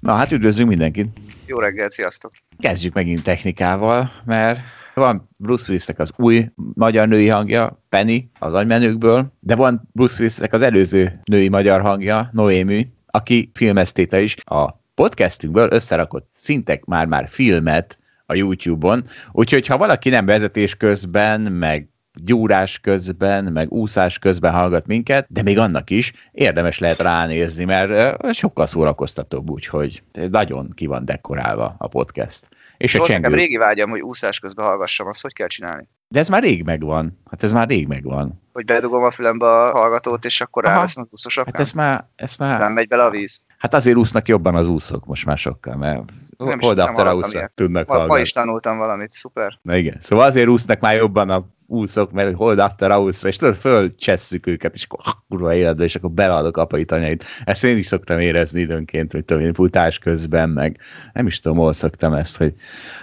Na hát üdvözlünk mindenkit! Jó reggelt, sziasztok! Kezdjük megint technikával, mert van Bruce Willisnek az új magyar női hangja, Penny, az agymenőkből, de van Bruce Willisnek az előző női magyar hangja, Noémi, aki filmesztéte is. A podcastünkből összerakott szintek már-már filmet a YouTube-on, úgyhogy ha valaki nem vezetés közben, meg gyúrás közben, meg úszás közben hallgat minket, de még annak is érdemes lehet ránézni, mert sokkal szórakoztatóbb, úgyhogy nagyon ki van dekorálva a podcast. És a csengő... régi vágyam, hogy úszás közben hallgassam, azt hogy kell csinálni? De ez már rég megvan. Hát ez már rég megvan. Hogy bedugom a fülembe a hallgatót, és akkor ráveszem az úszósok. Hát ez már, ez már... Nem megy bele a víz. Hát azért úsznak jobban az úszók most már sokkal, mert hold after úszra tudnak ma, hallgatni. Ma is tanultam valamit, szuper. Na igen, szóval azért úsznak már jobban a úszok, mert hold after hours és tudod, fölcsesszük őket, és akkor kurva életbe, és akkor beladok apai tanyait. Ezt én is szoktam érezni időnként, hogy tudom futás közben, meg nem is tudom, hol szoktam ezt, hogy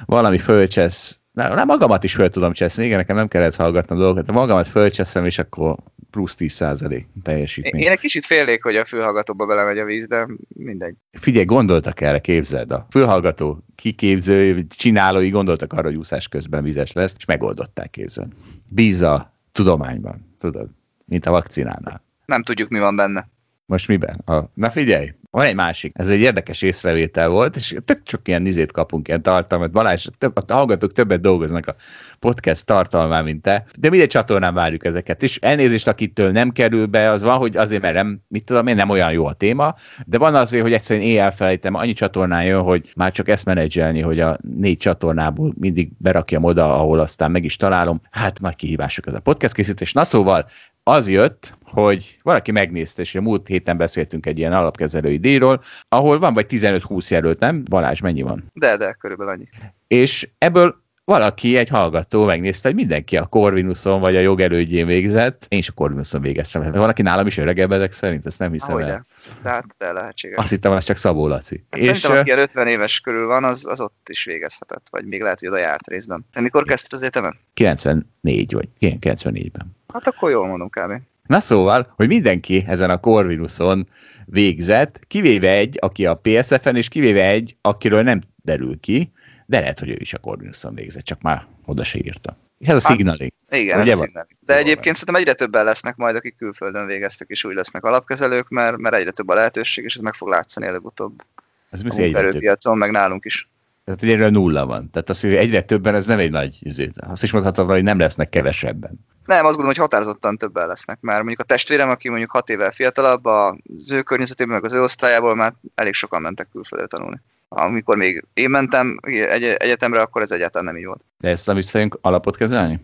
valami fölcsesz, nem, magamat is föl tudom cseszni, igen, nekem nem kellett hallgatni a dolgokat, de magamat fölcseszem, és akkor plusz 10% teljesítmény. Én egy kicsit félnék, hogy a fülhallgatóba belemegy a víz, de mindegy. Figyelj, gondoltak erre, képzeld, a fülhallgató kiképző, csinálói gondoltak arra, hogy úszás közben vizes lesz, és megoldották képzel. Bíz a tudományban, tudod, mint a vakcinánál. Nem tudjuk, mi van benne. Most miben? A... Na figyelj, van egy másik, ez egy érdekes észrevétel volt, és tök csak ilyen nizét kapunk, ilyen tartalmat. Balázs, több, a hallgatók többet dolgoznak a podcast tartalmán, mint te, de mindegy csatornán várjuk ezeket. És elnézést, akitől nem kerül be, az van, hogy azért, mert nem, mit tudom én, nem olyan jó a téma, de van azért, hogy egyszerűen éjjel felejtem, annyi csatornán jön, hogy már csak ezt menedzselni, hogy a négy csatornából mindig berakjam oda, ahol aztán meg is találom. Hát nagy kihívások ez a podcast készítés. Na szóval, az jött, hogy valaki megnézte, és a múlt héten beszéltünk egy ilyen alapkezelői díjról, ahol van vagy 15-20 jelölt, nem? Balázs, mennyi van? De, de, körülbelül annyi. És ebből valaki, egy hallgató megnézte, hogy mindenki a Corvinuson vagy a jogelődjén végzett. Én is a Corvinuson végeztem. Valaki nálam is öregebb ezek szerint, ezt nem hiszem Ahogy el. De, hát de lehetséges. Azt hittem, az csak Szabó Laci. Hát és szerintem, aki 50 éves körül van, az, az ott is végezhetett, vagy még lehet, hogy oda járt részben. De mikor kezdted az egyetemen? 94 vagy, 94-ben. Hát akkor jól mondom kb. Na szóval, hogy mindenki ezen a Corvinuson végzett, kivéve egy, aki a PSF-en, és kivéve egy, akiről nem derül ki, de lehet, hogy ő is a Corvinuson végzett, csak már oda se írta. Ez a hát, signaling. Igen, ez a signaling. De egyébként szerintem egyre többen lesznek majd, akik külföldön végeztek, és úgy lesznek alapkezelők, mert, mert egyre több a lehetőség, és ez meg fog látszani előbb-utóbb. Ez egyre több. meg nálunk is. Tehát egyre nulla van. Tehát az, hogy egyre többen, ez nem egy nagy izé. Azt is mondhatom, hogy nem lesznek kevesebben. Nem, azt gondolom, hogy határozottan többen lesznek, mert mondjuk a testvérem, aki mondjuk hat évvel fiatalabb, az ő környezetében, meg az ő osztályából már elég sokan mentek külföldre tanulni. Amikor még én mentem egy egyetemre, akkor ez egyáltalán nem így volt. De ezt nem visszajönk alapot kezelni?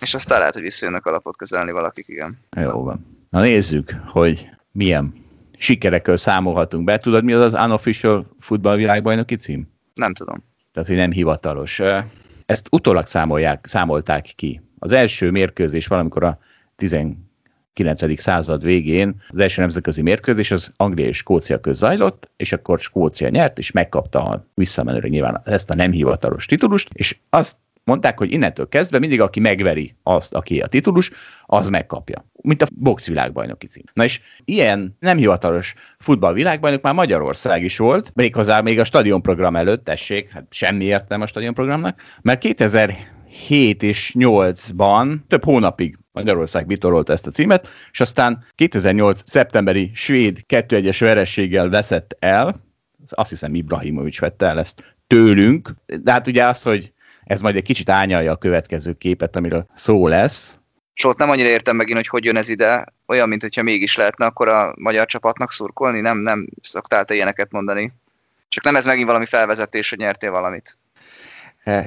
És aztán lehet, hogy visszajönnek alapot kezelni valakik, igen. Jó van. Na nézzük, hogy milyen sikerekkel számolhatunk be. Tudod, mi az az unofficial futballvilágbajnoki cím? Nem tudom. Tehát, hogy nem hivatalos. Ezt utólag számolják, számolták ki. Az első mérkőzés valamikor a 19. század végén az első nemzetközi mérkőzés az Anglia és Skócia köz zajlott, és akkor Skócia nyert, és megkapta a visszamenőre nyilván ezt a nem hivatalos titulust, és azt mondták, hogy innentől kezdve mindig, aki megveri azt, aki a titulus, az megkapja. Mint a box világbajnoki cím. Na és ilyen nem hivatalos futballvilágbajnok már Magyarország is volt, méghozzá még a stadionprogram előtt, tessék, hát semmi értelme a stadionprogramnak, mert 2007 és 8-ban több hónapig Magyarország vitorolta ezt a címet, és aztán 2008. szeptemberi svéd 2-1-es verességgel veszett el, azt hiszem Ibrahimovics vette el ezt tőlünk, de hát ugye az, hogy ez majd egy kicsit ányalja a következő képet, amiről szó lesz. Sót nem annyira értem megint, hogy hogy jön ez ide, olyan, mint hogyha mégis lehetne akkor a magyar csapatnak szurkolni, nem, nem szoktál te ilyeneket mondani. Csak nem ez megint valami felvezetés, hogy nyertél valamit.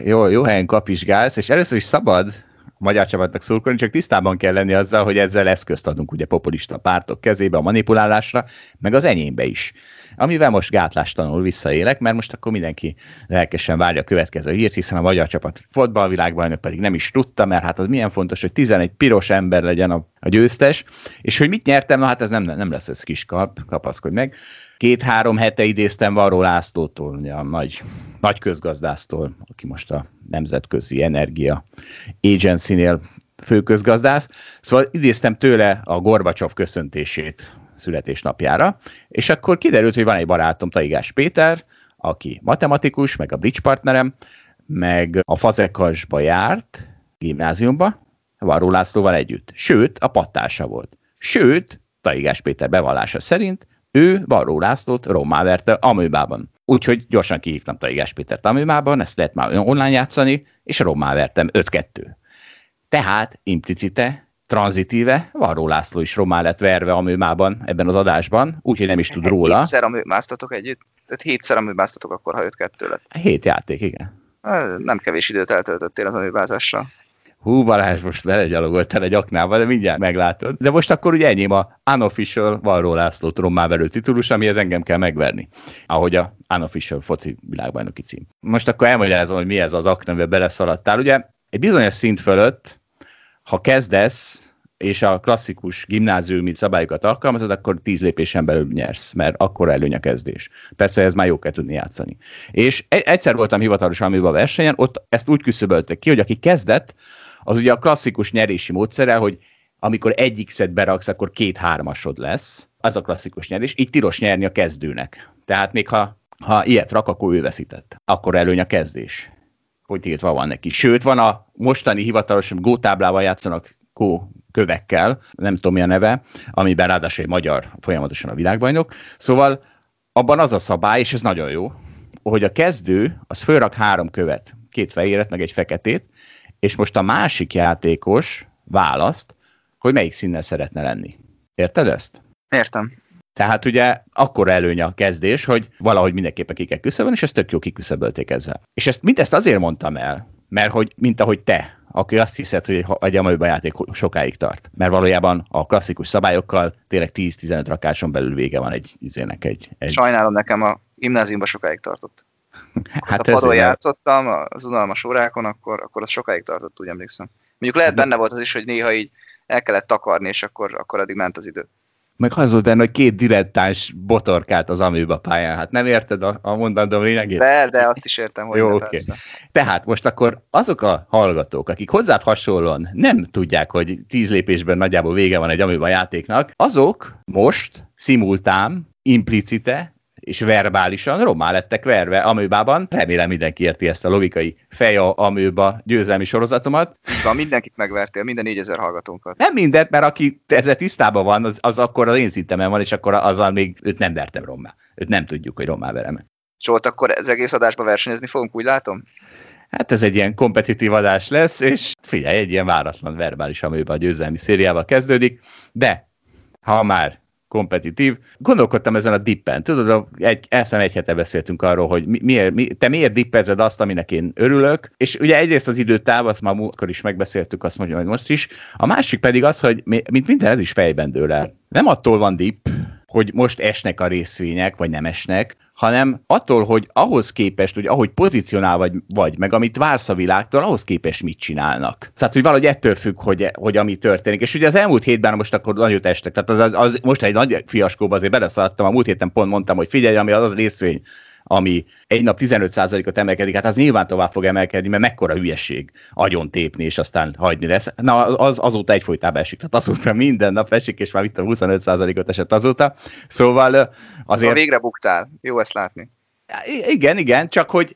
Jó, jó helyen kapizsgálsz, és először is szabad magyar csapatnak szurkolni, csak tisztában kell lenni azzal, hogy ezzel eszközt adunk ugye populista pártok kezébe a manipulálásra, meg az enyémbe is. Amivel most gátlástalanul visszaélek, mert most akkor mindenki lelkesen várja a következő hírt, hiszen a magyar csapat fotballvilágbajnok pedig nem is tudta, mert hát az milyen fontos, hogy 11 piros ember legyen a, a győztes, és hogy mit nyertem, na hát ez nem, nem lesz ez kis kap, kapaszkodj meg. Két-három hete idéztem Varó Lászlótól, a nagy, nagy közgazdásztól, aki most a Nemzetközi Energia Agency-nél főközgazdász. Szóval idéztem tőle a Gorbacsov köszöntését születésnapjára, és akkor kiderült, hogy van egy barátom, Taigás Péter, aki matematikus, meg a bridge partnerem, meg a Fazekasba járt, gimnáziumba, Varó Lászlóval együtt. Sőt, a pattársa volt. Sőt, Taigás Péter bevallása szerint ő Varró Lászlót rommá verte Amőbában. Úgyhogy gyorsan kihívtam Taigás Pétert Amőbában, ezt lehet már online játszani, és rommá vertem 5-2. Tehát implicite, tranzitíve Varró László is rommá lett verve Amőmában ebben az adásban, úgyhogy nem is tud róla. Hétszer amőmáztatok együtt? Öt hétszer amőmáztatok akkor, ha 5-2 lett. Hét játék, igen. Nem kevés időt eltöltöttél az amőbázással hú Balázs, most belegyalogoltál egy aknába, de mindjárt meglátod. De most akkor ugye enyém a unofficial Varró László trommáverő titulus, amihez engem kell megverni, ahogy a unofficial foci világbajnoki cím. Most akkor elmagyarázom, hogy mi ez az akna, amiben beleszaladtál. Ugye egy bizonyos szint fölött, ha kezdesz, és a klasszikus gimnáziumi szabályokat alkalmazod, akkor tíz lépésen belül nyersz, mert akkor előny a kezdés. Persze ez már jó kell tudni játszani. És egyszer voltam hivatalosan a versenyen, ott ezt úgy küszöböltek ki, hogy aki kezdett, az ugye a klasszikus nyerési módszere, hogy amikor egyik szed beraksz, akkor két hármasod lesz. Az a klasszikus nyerés. Így tilos nyerni a kezdőnek. Tehát még ha, ha ilyet rak, akkor ő veszített. Akkor előny a kezdés. Hogy tiltva van neki. Sőt, van a mostani hivatalos gótáblával játszanak kó kövekkel, nem tudom mi a neve, amiben ráadásul egy magyar folyamatosan a világbajnok. Szóval abban az a szabály, és ez nagyon jó, hogy a kezdő az fölrak három követ, két fehéret, meg egy feketét, és most a másik játékos választ, hogy melyik színnel szeretne lenni. Érted ezt? Értem. Tehát ugye akkor előny a kezdés, hogy valahogy mindenképpen ki kell küszöbölni, és ezt tök jó kiküszöbölték ezzel. És ezt mindezt azért mondtam el, mert hogy, mint ahogy te, aki azt hiszed, hogy egy amelyben játék sokáig tart. Mert valójában a klasszikus szabályokkal tényleg 10-15 rakáson belül vége van egy izének egy, egy... Sajnálom, nekem a gimnáziumban sokáig tartott. Hát ha padon játszottam az unalmas órákon, akkor, akkor az sokáig tartott, úgy emlékszem. Mondjuk lehet benne volt az is, hogy néha így el kellett takarni, és akkor, akkor addig ment az idő. Meg az volt benne, hogy két dilettáns botorkált az amőba pályán. Hát nem érted a, a mondandó lényegét? De, de azt is értem, hogy Jó, okay. Tehát most akkor azok a hallgatók, akik hozzád hasonlóan nem tudják, hogy tíz lépésben nagyjából vége van egy amőba játéknak, azok most szimultán, implicite és verbálisan romá lettek verve amőbában. Remélem mindenki érti ezt a logikai feja amőba győzelmi sorozatomat. Van, mindenkit megvertél, minden 4000 hallgatónkat. Nem mindent, mert aki ezzel tisztában van, az, az akkor az én szintemen van, és akkor azzal még őt nem vertem rommá. Őt nem tudjuk, hogy rommá verem. Zsolt, akkor az egész adásban versenyezni fogunk, úgy látom? Hát ez egy ilyen kompetitív adás lesz, és figyelj, egy ilyen váratlan verbális amőben a győzelmi szériával kezdődik, de ha már kompetitív. Gondolkodtam ezen a dippen. Tudod, egy, elszem egy hete beszéltünk arról, hogy mi, miért, mi, te miért dippezed azt, aminek én örülök, és ugye egyrészt az időtáv, azt már múltkor is megbeszéltük, azt mondja, hogy most is. A másik pedig az, hogy mint minden, ez is fejben dől el. Nem attól van dipp, hogy most esnek a részvények, vagy nem esnek, hanem attól, hogy ahhoz képest, hogy ahogy pozícionál vagy, vagy, meg amit vársz a világtól, ahhoz képest mit csinálnak. Tehát, hogy valahogy ettől függ, hogy, hogy ami történik. És ugye az elmúlt hétben most akkor nagyot estek, tehát az, az, az most egy nagy fiaskóba azért beleszaladtam, a múlt héten pont mondtam, hogy figyelj, ami az az részvény, ami egy nap 15%-ot emelkedik, hát az nyilván tovább fog emelkedni, mert mekkora hülyeség agyon tépni, és aztán hagyni lesz. Na, az, azóta egyfolytában esik, tehát azóta minden nap esik, és már itt a 25%-ot esett azóta. Szóval azért... Ha végre buktál, jó ezt látni. Igen, igen, csak hogy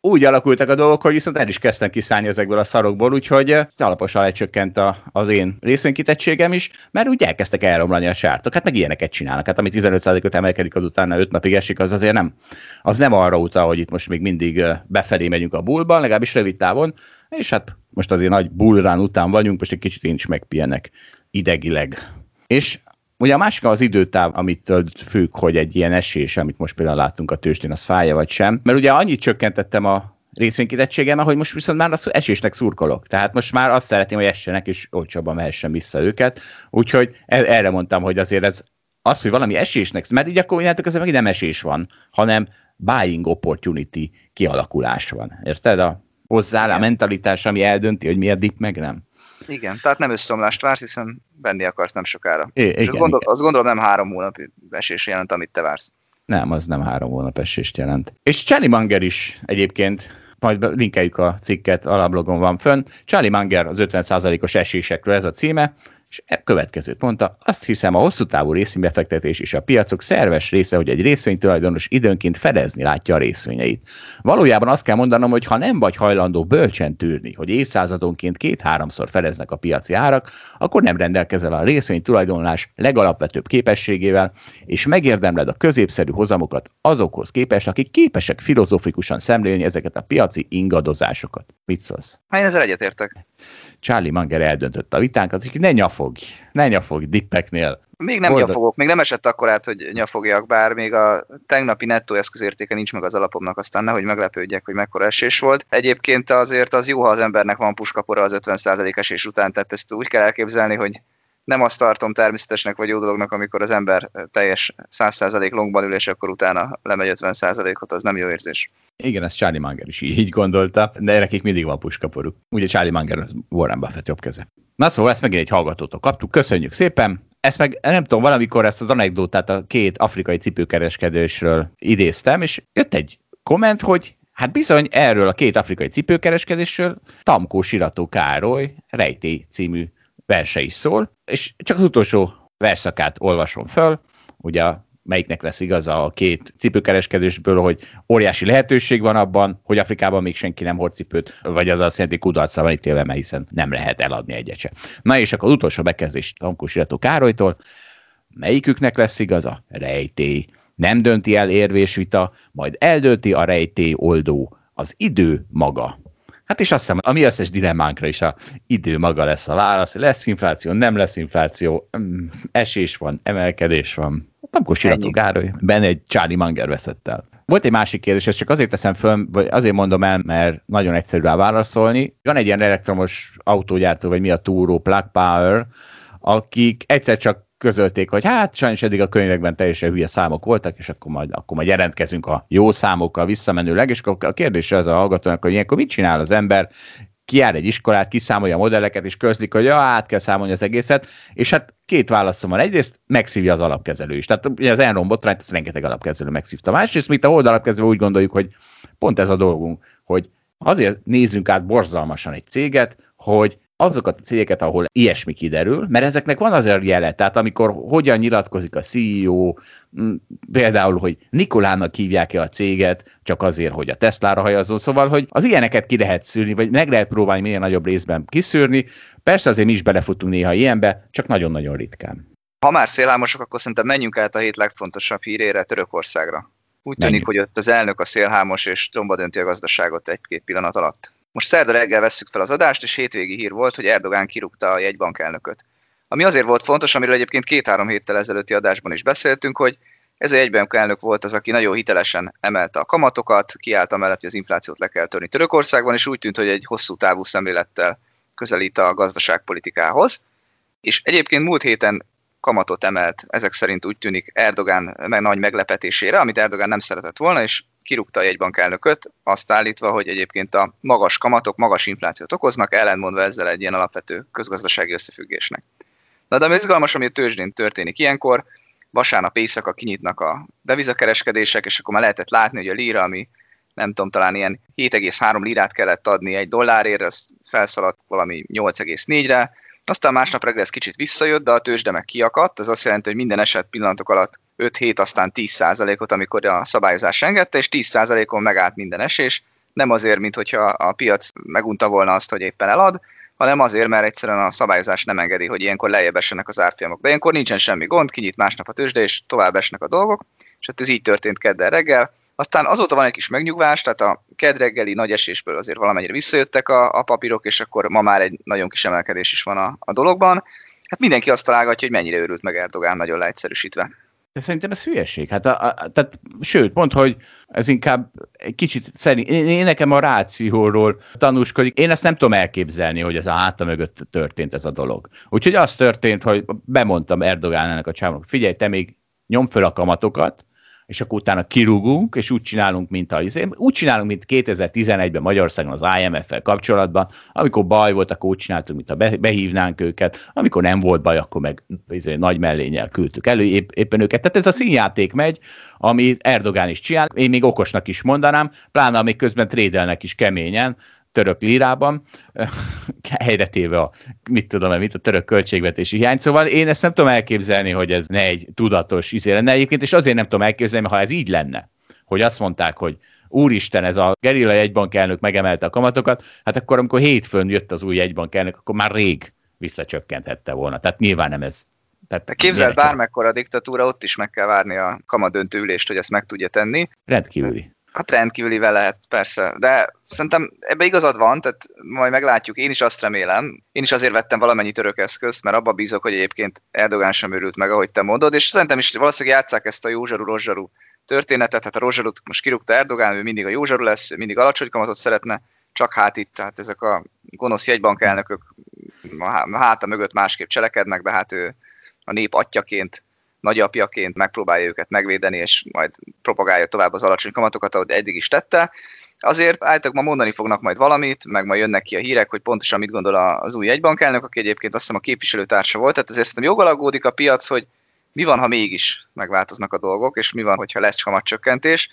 úgy alakultak a dolgok, hogy viszont el is kezdtem kiszállni ezekből a szarokból, úgyhogy alaposan lecsökkent a, az én részvénykitettségem is, mert úgy elkezdtek elromlani a csártok. Hát meg ilyeneket csinálnak. Hát ami 15%-ot emelkedik, azután 5 napig esik, az azért nem, az nem arra utal, hogy itt most még mindig befelé megyünk a bullban, legalábbis rövid távon, és hát most azért nagy bullrán után vagyunk, most egy kicsit én is megpihenek idegileg. És Ugye a másik az időtáv, amit függ, hogy egy ilyen esés, amit most például láttunk a tőzsdén, az fája vagy sem. Mert ugye annyit csökkentettem a részvénykitettségem, ahogy most viszont már az esésnek szurkolok. Tehát most már azt szeretném, hogy essenek, és olcsóbban mehessen vissza őket. Úgyhogy e- erre mondtam, hogy azért ez az, hogy valami esésnek, mert így akkor innentől közben megint nem esés van, hanem buying opportunity kialakulás van. Érted? A hozzá a mentalitás, ami eldönti, hogy mi a dip, meg nem. Igen, tehát nem összeomlást vársz, hiszen venni akarsz nem sokára. É, igen, És azt, gondol, igen. azt gondolom nem három hónap esés jelent, amit te vársz. Nem, az nem három hónap esést jelent. És Charlie Munger is egyébként, majd linkeljük a cikket, alablogon van fönn. Charlie Munger az 50%-os esésekről ez a címe, és e következőt mondta, azt hiszem a hosszú távú részvénybefektetés és a piacok szerves része, hogy egy részvénytulajdonos időnként fedezni látja a részvényeit. Valójában azt kell mondanom, hogy ha nem vagy hajlandó bölcsen tűrni, hogy évszázadonként két-háromszor fedeznek a piaci árak, akkor nem rendelkezel a részvénytulajdonlás legalapvetőbb képességével, és megérdemled a középszerű hozamokat azokhoz képest, akik képesek filozófikusan szemlélni ezeket a piaci ingadozásokat. Mit szólsz? Hát én ezzel egyetértek. Charlie Munger eldöntötte a vitánkat, hogy ne nyafogj, ne nyafogj dippeknél. Még nem Boldog. nyafogok, még nem esett akkor át, hogy nyafogjak, bár még a tegnapi nettó eszközértéke nincs meg az alapomnak, aztán nehogy meglepődjek, hogy mekkora esés volt. Egyébként azért az jó, ha az embernek van puskapora az 50% esés után, tehát ezt úgy kell elképzelni, hogy nem azt tartom természetesnek vagy jó dolognak, amikor az ember teljes 100% longban ül, és akkor utána lemegy 50%-ot, az nem jó érzés. Igen, ezt Charlie Munger is így gondolta, de nekik mindig van puskaporuk. Ugye Charlie Munger az Warren Buffett jobb keze. Na szóval ezt megint egy hallgatótól kaptuk, köszönjük szépen. Ezt meg nem tudom, valamikor ezt az anekdotát a két afrikai cipőkereskedősről idéztem, és jött egy komment, hogy hát bizony erről a két afrikai cipőkereskedésről Tamkó Sirató Károly Rejtély című verse is szól, és csak az utolsó verszakát olvasom föl, ugye melyiknek lesz igaza a két cipőkereskedésből, hogy óriási lehetőség van abban, hogy Afrikában még senki nem hord cipőt, vagy az azt jelenti kudarcra van ítélve, mert hiszen nem lehet eladni egyet se. Na és akkor az utolsó bekezdés Tankó Sirató Károlytól, melyiküknek lesz igaza? Rejtély. Nem dönti el érvésvita, majd eldönti a rejtély oldó, az idő maga. Hát és azt hiszem, a mi összes dilemmánkra is a idő maga lesz a válasz. Lesz infláció, nem lesz infláció, mm, esés van, emelkedés van. Tamkos Sirató Ennyi. Gároly, benne egy Charlie Munger veszett el. Volt egy másik kérdés, ezt csak azért teszem föl, vagy azért mondom el, mert nagyon egyszerű rá válaszolni. Van egy ilyen elektromos autógyártó, vagy mi a túró, Plug Power, akik egyszer csak közölték, hogy hát sajnos eddig a könyvekben teljesen hülye számok voltak, és akkor majd, akkor majd jelentkezünk a jó számokkal visszamenőleg, és akkor a kérdés az a hallgatónak, hogy ilyenkor mit csinál az ember, kiáll egy iskolát, kiszámolja a modelleket, és közlik, hogy ja, át kell számolni az egészet, és hát két válaszom van. Egyrészt megszívja az alapkezelő is. Tehát ugye az Enron botrányt, ezt rengeteg alapkezelő megszívta. Másrészt, mint a hold alapkezelő úgy gondoljuk, hogy pont ez a dolgunk, hogy azért nézzünk át borzalmasan egy céget, hogy azokat a cégeket, ahol ilyesmi kiderül, mert ezeknek van azért jele, tehát amikor hogyan nyilatkozik a CEO, például, hogy Nikolának hívják-e a céget, csak azért, hogy a Teslára hajazzon, szóval, hogy az ilyeneket ki lehet szűrni, vagy meg lehet próbálni minél nagyobb részben kiszűrni, persze azért mi is belefutunk néha ilyenbe, csak nagyon-nagyon ritkán. Ha már szélhámosok, akkor szerintem menjünk át a hét legfontosabb hírére, Törökországra. Úgy tűnik, Menjünk. hogy ott az elnök a szélhámos, és tromba dönti a gazdaságot egy-két pillanat alatt. Most szerda reggel vesszük fel az adást, és hétvégi hír volt, hogy Erdogán kirúgta a jegybank elnököt. Ami azért volt fontos, amiről egyébként két-három héttel ezelőtti adásban is beszéltünk, hogy ez a jegybank elnök volt az, aki nagyon hitelesen emelte a kamatokat, kiállt amellett, hogy az inflációt le kell törni Törökországban, és úgy tűnt, hogy egy hosszú távú szemlélettel közelít a gazdaságpolitikához. És egyébként múlt héten kamatot emelt, ezek szerint úgy tűnik Erdogán meg nagy meglepetésére, amit Erdogán nem szeretett volna, és kirúgta a jegybank elnököt, azt állítva, hogy egyébként a magas kamatok magas inflációt okoznak, ellentmondva ezzel egy ilyen alapvető közgazdasági összefüggésnek. Na de ami izgalmas, ami a tőzsdén történik ilyenkor, vasárnap éjszaka kinyitnak a devizakereskedések, és akkor már lehetett látni, hogy a lira, ami nem tudom, talán ilyen 7,3 lirát kellett adni egy dollárért, az felszaladt valami 8,4-re, aztán másnap reggel ez kicsit visszajött, de a tőzsde meg kiakadt, ez azt jelenti, hogy minden eset pillanatok alatt 5-7, aztán 10%-ot, amikor a szabályozás engedte, és 10%-on megállt minden esés, nem azért, mint hogyha a piac megunta volna azt, hogy éppen elad, hanem azért, mert egyszerűen a szabályozás nem engedi, hogy ilyenkor lejjebb essenek az árfolyamok. De ilyenkor nincsen semmi gond, kinyit másnap a tőzsde, és tovább esnek a dolgok, és hát ez így történt kedden reggel. Aztán azóta van egy kis megnyugvás, tehát a kedd reggeli nagy esésből azért valamennyire visszajöttek a, a papírok, és akkor ma már egy nagyon kis emelkedés is van a, a dologban. Hát mindenki azt találgatja, hogy mennyire őrült meg Erdogán, nagyon leegyszerűsítve. De szerintem ez hülyeség. Hát a, a, tehát, sőt, pont, hogy ez inkább egy kicsit szerint, én, én nekem a rációról tanúskodik. Én ezt nem tudom elképzelni, hogy ez a háta mögött történt ez a dolog. Úgyhogy az történt, hogy bemondtam Erdogánának a csávnak, figyelj, te még nyom föl a kamatokat, és akkor utána kirúgunk, és úgy csinálunk, mint a izé. Úgy csinálunk, mint 2011-ben Magyarországon az IMF-fel kapcsolatban, amikor baj volt, akkor úgy csináltunk, mint a behívnánk őket, amikor nem volt baj, akkor meg izé, nagy mellényel küldtük elő épp, éppen őket. Tehát ez a színjáték megy, ami Erdogán is csinál, én még okosnak is mondanám, pláne amíg közben trédelnek is keményen, török lírában, helyre téve a, mit tudom mit, a török költségvetési hiány. Szóval én ezt nem tudom elképzelni, hogy ez ne egy tudatos izé lenne egyébként, és azért nem tudom elképzelni, ha ez így lenne, hogy azt mondták, hogy úristen, ez a gerilla jegybankelnök megemelte a kamatokat, hát akkor amikor hétfőn jött az új jegybankelnök, akkor már rég visszacsökkenthette volna. Tehát nyilván nem ez tehát Képzeld, bármekkora diktatúra, ott is meg kell várni a kamadöntő ülést, hogy ezt meg tudja tenni. Rendkívüli. Hát rendkívülivel lehet, persze. De szerintem ebbe igazad van, tehát majd meglátjuk. Én is azt remélem. Én is azért vettem valamennyi török eszközt, mert abba bízok, hogy egyébként Erdogán sem örült meg, ahogy te mondod, és szerintem is valószínűleg játszák ezt a józsaru rozsaru történetet, hát a rozsarut most kirúgta Erdogán, ő mindig a józsaru lesz, mindig alacsony kamatot szeretne, csak hát itt, tehát ezek a gonosz jegybank elnökök a háta mögött másképp cselekednek, de hát ő a nép atyaként nagyapjaként megpróbálja őket megvédeni, és majd propagálja tovább az alacsony kamatokat, ahogy eddig is tette. Azért állítok, ma mondani fognak majd valamit, meg majd jönnek ki a hírek, hogy pontosan mit gondol az új egybankelnök, aki egyébként azt hiszem a képviselőtársa volt, tehát ezért szerintem jogalagódik a piac, hogy mi van, ha mégis megváltoznak a dolgok, és mi van, hogyha lesz kamatcsökkentés.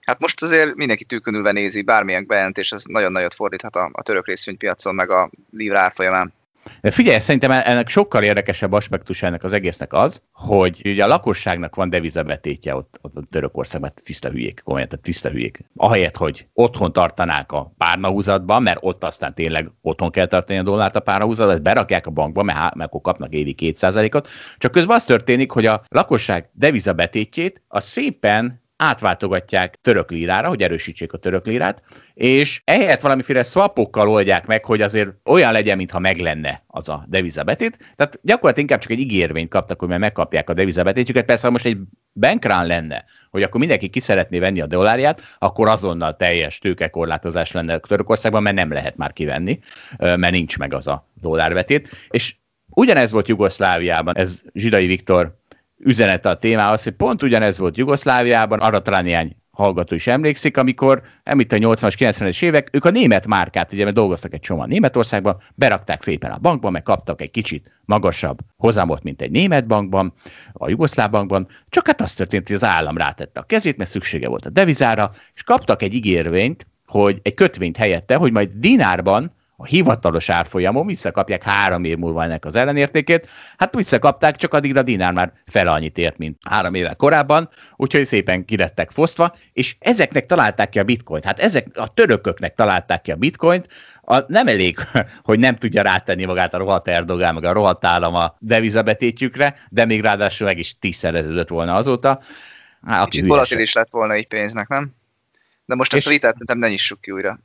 Hát most azért mindenki tűkönülve nézi, bármilyen bejelentés, ez nagyon nagyot fordíthat a, a török részvénypiacon, meg a livra árfolyamán. De figyelj, szerintem ennek sokkal érdekesebb aspektus ennek az egésznek az, hogy ugye a lakosságnak van devizabetétje ott, ott a Törökországban, tiszta hülyék, komolyan, tehát tiszta hülyék. Ahelyett, hogy otthon tartanák a párnahúzatban, mert ott aztán tényleg otthon kell tartani a dollárt a párnahúzatban, ezt berakják a bankba, mert, mert akkor kapnak évi 2%-ot. Csak közben az történik, hogy a lakosság devizabetétjét a szépen átváltogatják török lírára, hogy erősítsék a török lírát, és ehelyett valamiféle swapokkal oldják meg, hogy azért olyan legyen, mintha meg lenne az a devizabetét. Tehát gyakorlatilag inkább csak egy ígérvényt kaptak, hogy majd megkapják a devizabetétjüket. Persze, ha most egy bankrán lenne, hogy akkor mindenki ki szeretné venni a dollárját, akkor azonnal teljes tőkekorlátozás lenne Törökországban, mert nem lehet már kivenni, mert nincs meg az a dollárvetét. És ugyanez volt Jugoszláviában, ez Zsidai Viktor üzenete a témához, hogy pont ugyanez volt Jugoszláviában, arra talán néhány hallgató is emlékszik, amikor említ a 80-as, 90-es évek, ők a német márkát, ugye, mert dolgoztak egy csomag Németországban, berakták szépen a bankba, meg kaptak egy kicsit magasabb hozamot, mint egy német bankban, a jugoszláv bankban, csak hát az történt, hogy az állam rátette a kezét, mert szüksége volt a devizára, és kaptak egy ígérvényt, hogy egy kötvényt helyette, hogy majd dinárban a hivatalos árfolyamon visszakapják három év múlva ennek az ellenértékét. Hát visszakapták, csak addigra a dinár már fele annyit ért, mint három évvel korábban, úgyhogy szépen kilettek fosztva, és ezeknek találták ki a bitcoint. Hát ezek a törököknek találták ki a bitcoint, a, nem elég, hogy nem tudja rátenni magát a rohadt Erdogán, meg a rohadt állam a devizabetétjükre, de még ráadásul meg is tízszereződött volna azóta. Hát, Kicsit volatilis lett volna így pénznek, nem? De most ezt a nem ne nyissuk ki újra.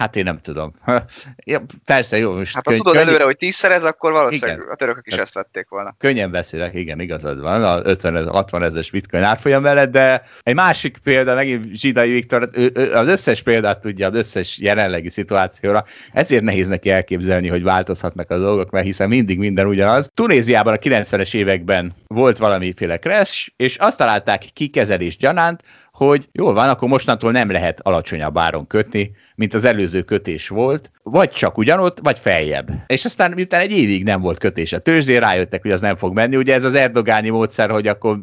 Hát én nem tudom. ja, persze, jó. Most hát ha tudod könny... előre, hogy tízszerez, akkor valószínűleg igen. a törökök is hát, ezt vették volna. Könnyen beszélek, igen, igazad van, a 50-60 ezeres bitcoin árfolyam mellett, de egy másik példa, megint Zsidai Viktor, ő, ő, az összes példát tudja, az összes jelenlegi szituációra, ezért nehéz neki elképzelni, hogy változhatnak a dolgok, mert hiszen mindig minden ugyanaz. Tunéziában a 90-es években volt valamiféle crash, és azt találták ki kezelés gyanánt, hogy jól van, akkor mostantól nem lehet alacsonyabb áron kötni, mint az előző kötés volt, vagy csak ugyanott, vagy feljebb. És aztán miután egy évig nem volt kötés a tőzsdén, rájöttek, hogy az nem fog menni. Ugye ez az erdogáni módszer, hogy akkor,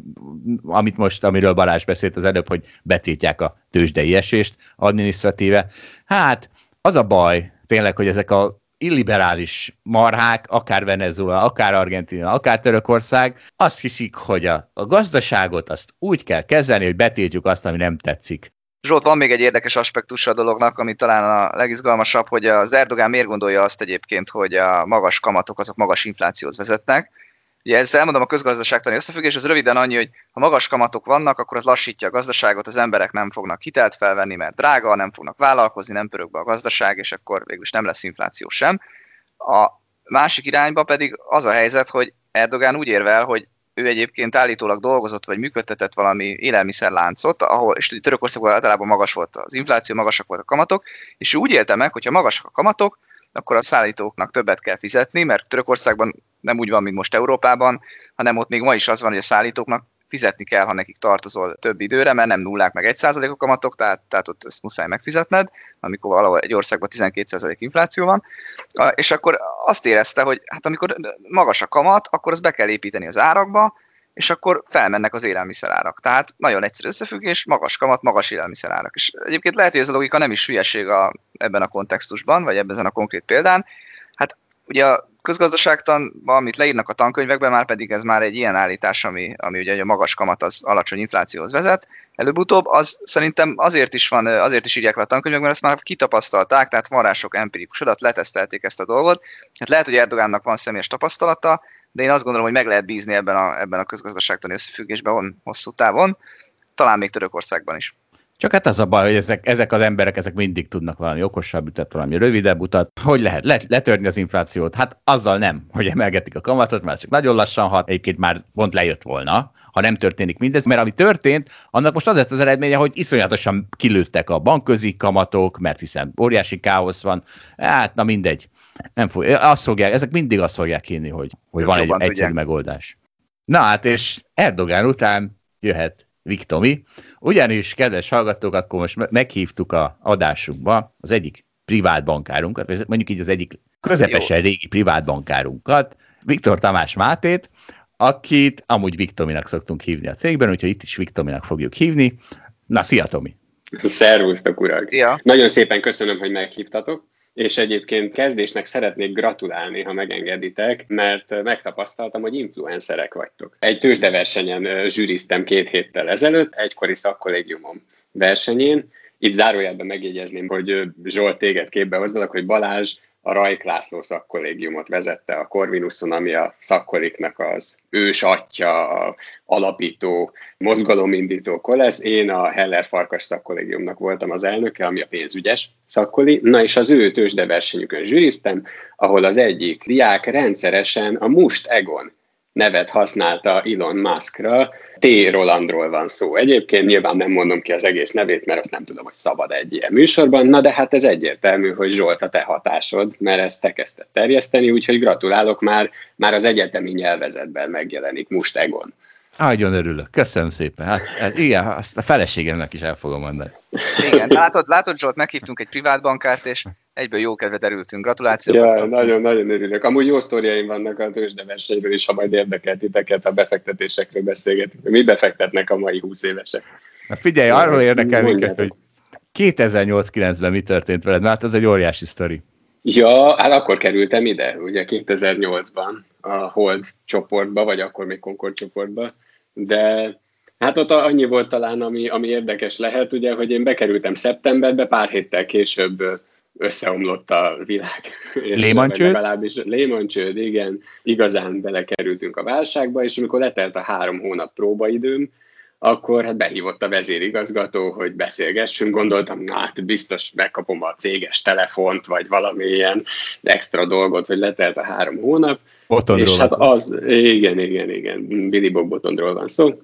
amit most, amiről Balázs beszélt az előbb, hogy betiltják a tőzsdei esést administratíve. Hát, az a baj, tényleg, hogy ezek a illiberális marhák, akár Venezuela, akár Argentina, akár Törökország, azt hiszik, hogy a, a gazdaságot azt úgy kell kezelni, hogy betiltjuk azt, ami nem tetszik. Zsolt, van még egy érdekes aspektus a dolognak, ami talán a legizgalmasabb, hogy az Erdogán miért gondolja azt egyébként, hogy a magas kamatok azok magas inflációhoz vezetnek. Ugye ezzel elmondom a közgazdaságtani összefüggés, az röviden annyi, hogy ha magas kamatok vannak, akkor az lassítja a gazdaságot, az emberek nem fognak hitelt felvenni, mert drága, nem fognak vállalkozni, nem pörög be a gazdaság, és akkor végülis nem lesz infláció sem. A másik irányba pedig az a helyzet, hogy Erdogán úgy érvel, hogy ő egyébként állítólag dolgozott, vagy működtetett valami élelmiszerláncot, ahol, és Törökországban általában magas volt az infláció, magasak voltak a kamatok, és ő úgy élte meg, hogyha magasak a kamatok, akkor a szállítóknak többet kell fizetni, mert Törökországban nem úgy van, mint most Európában, hanem ott még ma is az van, hogy a szállítóknak fizetni kell, ha nekik tartozol több időre, mert nem nullák meg 1%-ok kamatok, tehát, tehát ott ezt muszáj megfizetned, amikor valahol egy országban 12% infláció van, és akkor azt érezte, hogy hát amikor magas a kamat, akkor azt be kell építeni az árakba, és akkor felmennek az élelmiszerárak. Tehát nagyon egyszerű összefüggés, magas kamat, magas élelmiszerárak. És egyébként lehet, hogy ez a logika nem is hülyeség a, ebben a kontextusban, vagy ebben a konkrét példán. Hát ugye a közgazdaságtan, amit leírnak a tankönyvekben, már pedig ez már egy ilyen állítás, ami, ami ugye a magas kamat az alacsony inflációhoz vezet. Előbb-utóbb az szerintem azért is van, azért is írják le a tankönyvekben, mert ezt már kitapasztalták, tehát van rá sok empirikus adat, letesztelték ezt a dolgot. Hát lehet, hogy Erdogánnak van személyes tapasztalata, de én azt gondolom, hogy meg lehet bízni ebben a, ebben a közgazdaságtani összefüggésben hosszú távon, talán még Törökországban is. Csak hát az a baj, hogy ezek, ezek az emberek ezek mindig tudnak valami okosabb utat, valami rövidebb utat. Hogy lehet Let, letörni az inflációt? Hát azzal nem, hogy emelgetik a kamatot, mert csak nagyon lassan hat, egyébként már pont lejött volna, ha nem történik mindez, mert ami történt, annak most az lett az eredménye, hogy iszonyatosan kilőttek a bankközi kamatok, mert hiszen óriási káosz van. Hát, na mindegy. Nem fog, azt fogják, ezek mindig azt fogják hinni, hogy, hogy van egy egyszerű megoldás. Na hát, és Erdogán után jöhet Viktomi. Ugyanis, kedves hallgatók, akkor most meghívtuk a adásunkba az egyik privát bankárunkat, mondjuk így az egyik közepesen Jó. régi privát bankárunkat, Viktor Tamás Mátét, akit amúgy Viktominak szoktunk hívni a cégben, úgyhogy itt is Viktominak fogjuk hívni. Na, szia Tomi! Szervusztok, urak! Ja. Nagyon szépen köszönöm, hogy meghívtatok és egyébként kezdésnek szeretnék gratulálni, ha megengeditek, mert megtapasztaltam, hogy influencerek vagytok. Egy tőzsdeversenyen zsűriztem két héttel ezelőtt, egykori szakkollégiumom versenyén, itt zárójelben megjegyezném, hogy Zsolt téged képbe hozzalak, hogy Balázs a Rajk László szakkollégiumot vezette a Corvinuson, ami a szakkoliknak az ős atya, a alapító, mozgalomindító kolesz. Én a Heller Farkas szakkollégiumnak voltam az elnöke, ami a pénzügyes szakkoli. Na és az ő tőzsdeversenyükön zsűriztem, ahol az egyik diák rendszeresen a Must Egon nevet használta Elon Muskra. T. Rolandról van szó. Egyébként nyilván nem mondom ki az egész nevét, mert azt nem tudom, hogy szabad egy ilyen műsorban. Na de hát ez egyértelmű, hogy Zsolt a te hatásod, mert ezt te kezdted terjeszteni, úgyhogy gratulálok már, már az egyetemi nyelvezetben megjelenik Mustegon. Nagyon örülök, köszönöm szépen. Hát, hát igen, azt a feleségemnek is el fogom mondani. Igen, látod, látod Zsolt, meghívtunk egy privát bankárt, és egyből jó kedve derültünk. Gratulációkat. Ja, nagyon, nagyon örülök. Amúgy jó sztoriaim vannak a tőzsdeversenyről is, ha majd érdekel titeket, a befektetésekről beszélgetünk. Mi befektetnek a mai 20 évesek? Na figyelj, arról érdekel minket, hogy 2008-9-ben mi történt veled, mert ez egy óriási sztori. Ja, hát akkor kerültem ide, ugye 2008-ban a Hold csoportba, vagy akkor még Concord csoportba, de hát ott annyi volt talán, ami, ami érdekes lehet, ugye, hogy én bekerültem szeptemberbe, pár héttel később összeomlott a világ. Lehman csőd? Legalábbis Lehman csőd, igen. Igazán belekerültünk a válságba, és amikor letelt a három hónap próbaidőm, akkor hát behívott a vezérigazgató, hogy beszélgessünk. Gondoltam, na hát biztos megkapom a céges telefont, vagy valamilyen extra dolgot, hogy letelt a három hónap. Botondról és hát az, igen, igen, igen, Billy Bob Botondról van szó.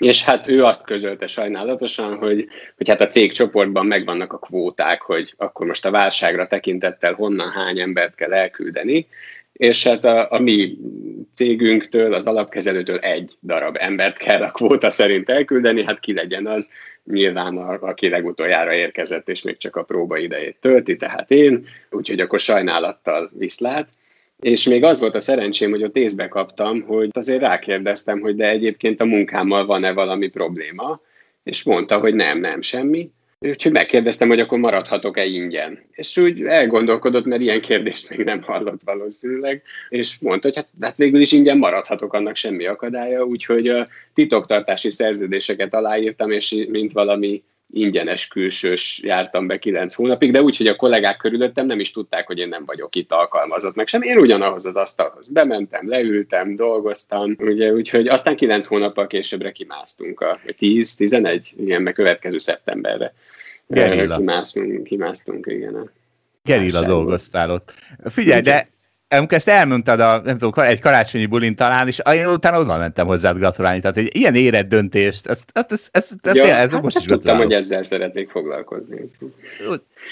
És hát ő azt közölte sajnálatosan, hogy, hogy hát a cég csoportban megvannak a kvóták, hogy akkor most a válságra tekintettel honnan hány embert kell elküldeni, és hát a, a mi cégünktől, az alapkezelőtől egy darab embert kell a kvóta szerint elküldeni, hát ki legyen az, nyilván a, aki legutoljára érkezett, és még csak a próba idejét tölti, tehát én, úgyhogy akkor sajnálattal viszlát. És még az volt a szerencsém, hogy ott észbe kaptam, hogy azért rákérdeztem, hogy de egyébként a munkámmal van-e valami probléma, és mondta, hogy nem, nem, semmi. Úgyhogy megkérdeztem, hogy akkor maradhatok-e ingyen. És úgy elgondolkodott, mert ilyen kérdést még nem hallott valószínűleg, és mondta, hogy hát, hát végül is ingyen maradhatok, annak semmi akadálya, úgyhogy a titoktartási szerződéseket aláírtam, és mint valami ingyenes külsős jártam be kilenc hónapig, de úgy, hogy a kollégák körülöttem nem is tudták, hogy én nem vagyok itt alkalmazott, meg sem. Én ugyanahoz az asztalhoz bementem, leültem, dolgoztam, ugye, úgyhogy aztán kilenc hónappal későbbre kimásztunk, a 10-11, igen, meg következő szeptemberre. Gerilla. Kimásztunk, kimásztunk, igen. Gerilla dolgoztál ott. Figyelj, de amikor ezt elmondtad a, nem tudom, egy karácsonyi bulin talán, és én utána oda mentem hozzád gratulálni. Tehát egy ilyen érett döntést, ezt, ezt, ezt, ezt, ezt, ja, ez hát most is tudtam, hogy ezzel szeretnék foglalkozni.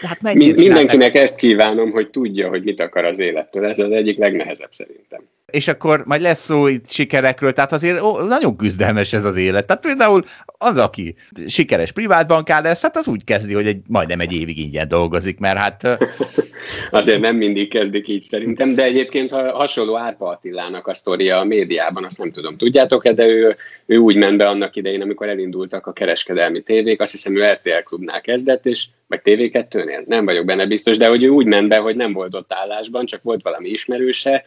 Hát Mindenkinek ezt kívánom, hogy tudja, hogy mit akar az élettől. Ez az egyik legnehezebb szerintem és akkor majd lesz szó itt sikerekről, tehát azért ó, nagyon küzdelmes ez az élet. Tehát például az, aki sikeres privátbankár lesz, hát az úgy kezdi, hogy egy, majdnem egy évig ingyen dolgozik, mert hát... azért nem mindig kezdik így szerintem, de egyébként ha hasonló Árpa Attilának a sztoria a médiában, azt nem tudom, tudjátok-e, de ő, ő úgy ment be annak idején, amikor elindultak a kereskedelmi tévék, azt hiszem ő RTL klubnál kezdett, és vagy TV2-nél, nem vagyok benne biztos, de hogy ő úgy ment be, hogy nem volt ott állásban, csak volt valami ismerőse,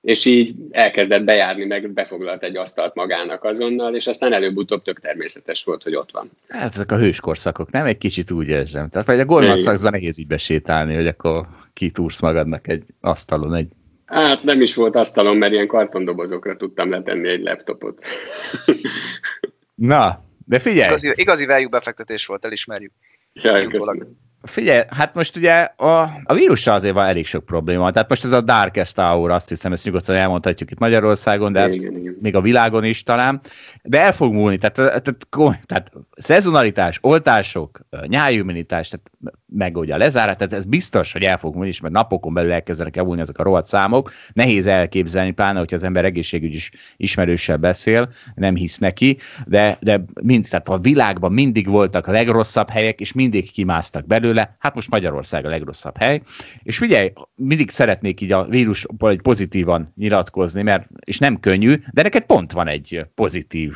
és így elkezdett bejárni, meg befoglalt egy asztalt magának azonnal, és aztán előbb-utóbb tök természetes volt, hogy ott van. Hát ezek a hőskorszakok, nem? Egy kicsit úgy érzem. Tehát vagy a Goldman Sachsban nehéz így besétálni, hogy akkor kitúrsz magadnak egy asztalon, egy Hát nem is volt asztalon, mert ilyen kartondobozokra tudtam letenni egy laptopot. Na, de figyelj! Igazi, igazi value befektetés volt, elismerjük. Ja, köszönöm. Figyelj, hát most ugye a, a vírussal azért van elég sok probléma. Tehát most ez a Darkest Hour, azt hiszem, ezt nyugodtan elmondhatjuk itt Magyarországon, de hát igen, igen. még a világon is talán. De el fog múlni, tehát, tehát, tehát szezonalitás, oltások, nyájimmunitás, tehát meg ugye a lezárás, tehát ez biztos, hogy el fog múlni, mert napokon belül elkezdenek elmúlni ezek a rohadt számok. Nehéz elképzelni, pláne, hogyha az ember egészségügy is ismerőssel beszél, nem hisz neki, de, de mind, tehát a világban mindig voltak a legrosszabb helyek, és mindig kimásztak belőle, belőle, hát most Magyarország a legrosszabb hely. És figyelj, mindig szeretnék így a vírus pozitívan nyilatkozni, mert, és nem könnyű, de neked pont van egy pozitív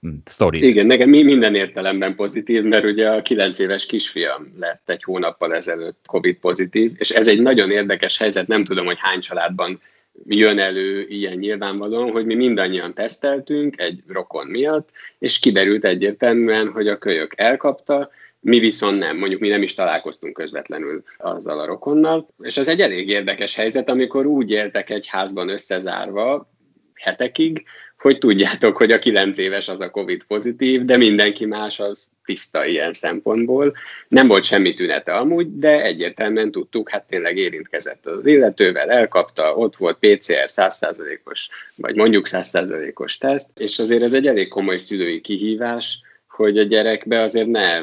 hm, sztori. Igen, nekem minden értelemben pozitív, mert ugye a 9 éves kisfiam lett egy hónappal ezelőtt COVID pozitív, és ez egy nagyon érdekes helyzet, nem tudom, hogy hány családban jön elő ilyen nyilvánvalóan, hogy mi mindannyian teszteltünk egy rokon miatt, és kiderült egyértelműen, hogy a kölyök elkapta, mi viszont nem, mondjuk mi nem is találkoztunk közvetlenül azzal a rokonnal, és ez egy elég érdekes helyzet, amikor úgy éltek egy házban összezárva hetekig, hogy tudjátok, hogy a kilenc éves az a COVID pozitív, de mindenki más az tiszta ilyen szempontból. Nem volt semmi tünete amúgy, de egyértelműen tudtuk, hát tényleg érintkezett az illetővel, elkapta, ott volt PCR 100%-os, vagy mondjuk 100%-os teszt, és azért ez egy elég komoly szülői kihívás, hogy a gyerekbe azért ne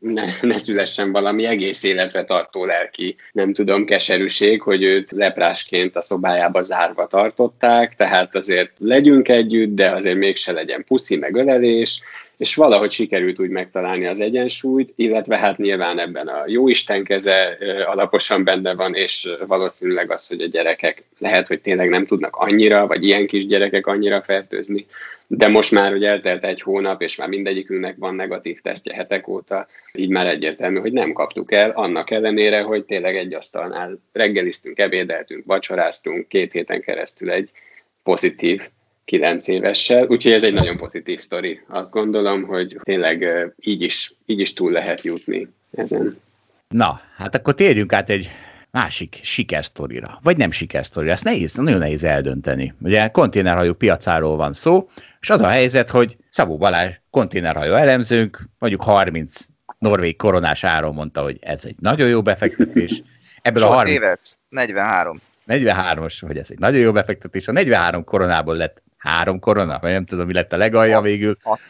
ne, ne szülessen valami egész életre tartó lelki, nem tudom, keserűség, hogy őt leprásként a szobájába zárva tartották, tehát azért legyünk együtt, de azért mégse legyen puszi meg ölelés, és valahogy sikerült úgy megtalálni az egyensúlyt, illetve hát nyilván ebben a jó Isten keze alaposan benne van, és valószínűleg az, hogy a gyerekek lehet, hogy tényleg nem tudnak annyira, vagy ilyen kis gyerekek annyira fertőzni, de most már, hogy eltelt egy hónap, és már mindegyikünknek van negatív tesztje hetek óta, így már egyértelmű, hogy nem kaptuk el, annak ellenére, hogy tényleg egy asztalnál reggeliztünk, ebédeltünk, vacsoráztunk, két héten keresztül egy pozitív kilenc évessel, úgyhogy ez egy nagyon pozitív sztori. Azt gondolom, hogy tényleg így is, így is túl lehet jutni ezen. Na, hát akkor térjünk át egy másik sikersztorira, vagy nem sikersztorira. Ezt nehéz, nagyon nehéz eldönteni. Ugye konténerhajó piacáról van szó, és az a helyzet, hogy Szabó Balázs konténerhajó elemzőnk, mondjuk 30 norvég koronás áron mondta, hogy ez egy nagyon jó befektetés. Ebből Sok a 30... évet? 43. 43-os, hogy ez egy nagyon jó befektetés. A 43 koronából lett három korona, vagy nem tudom, mi lett a legalja hat, végül. Hat.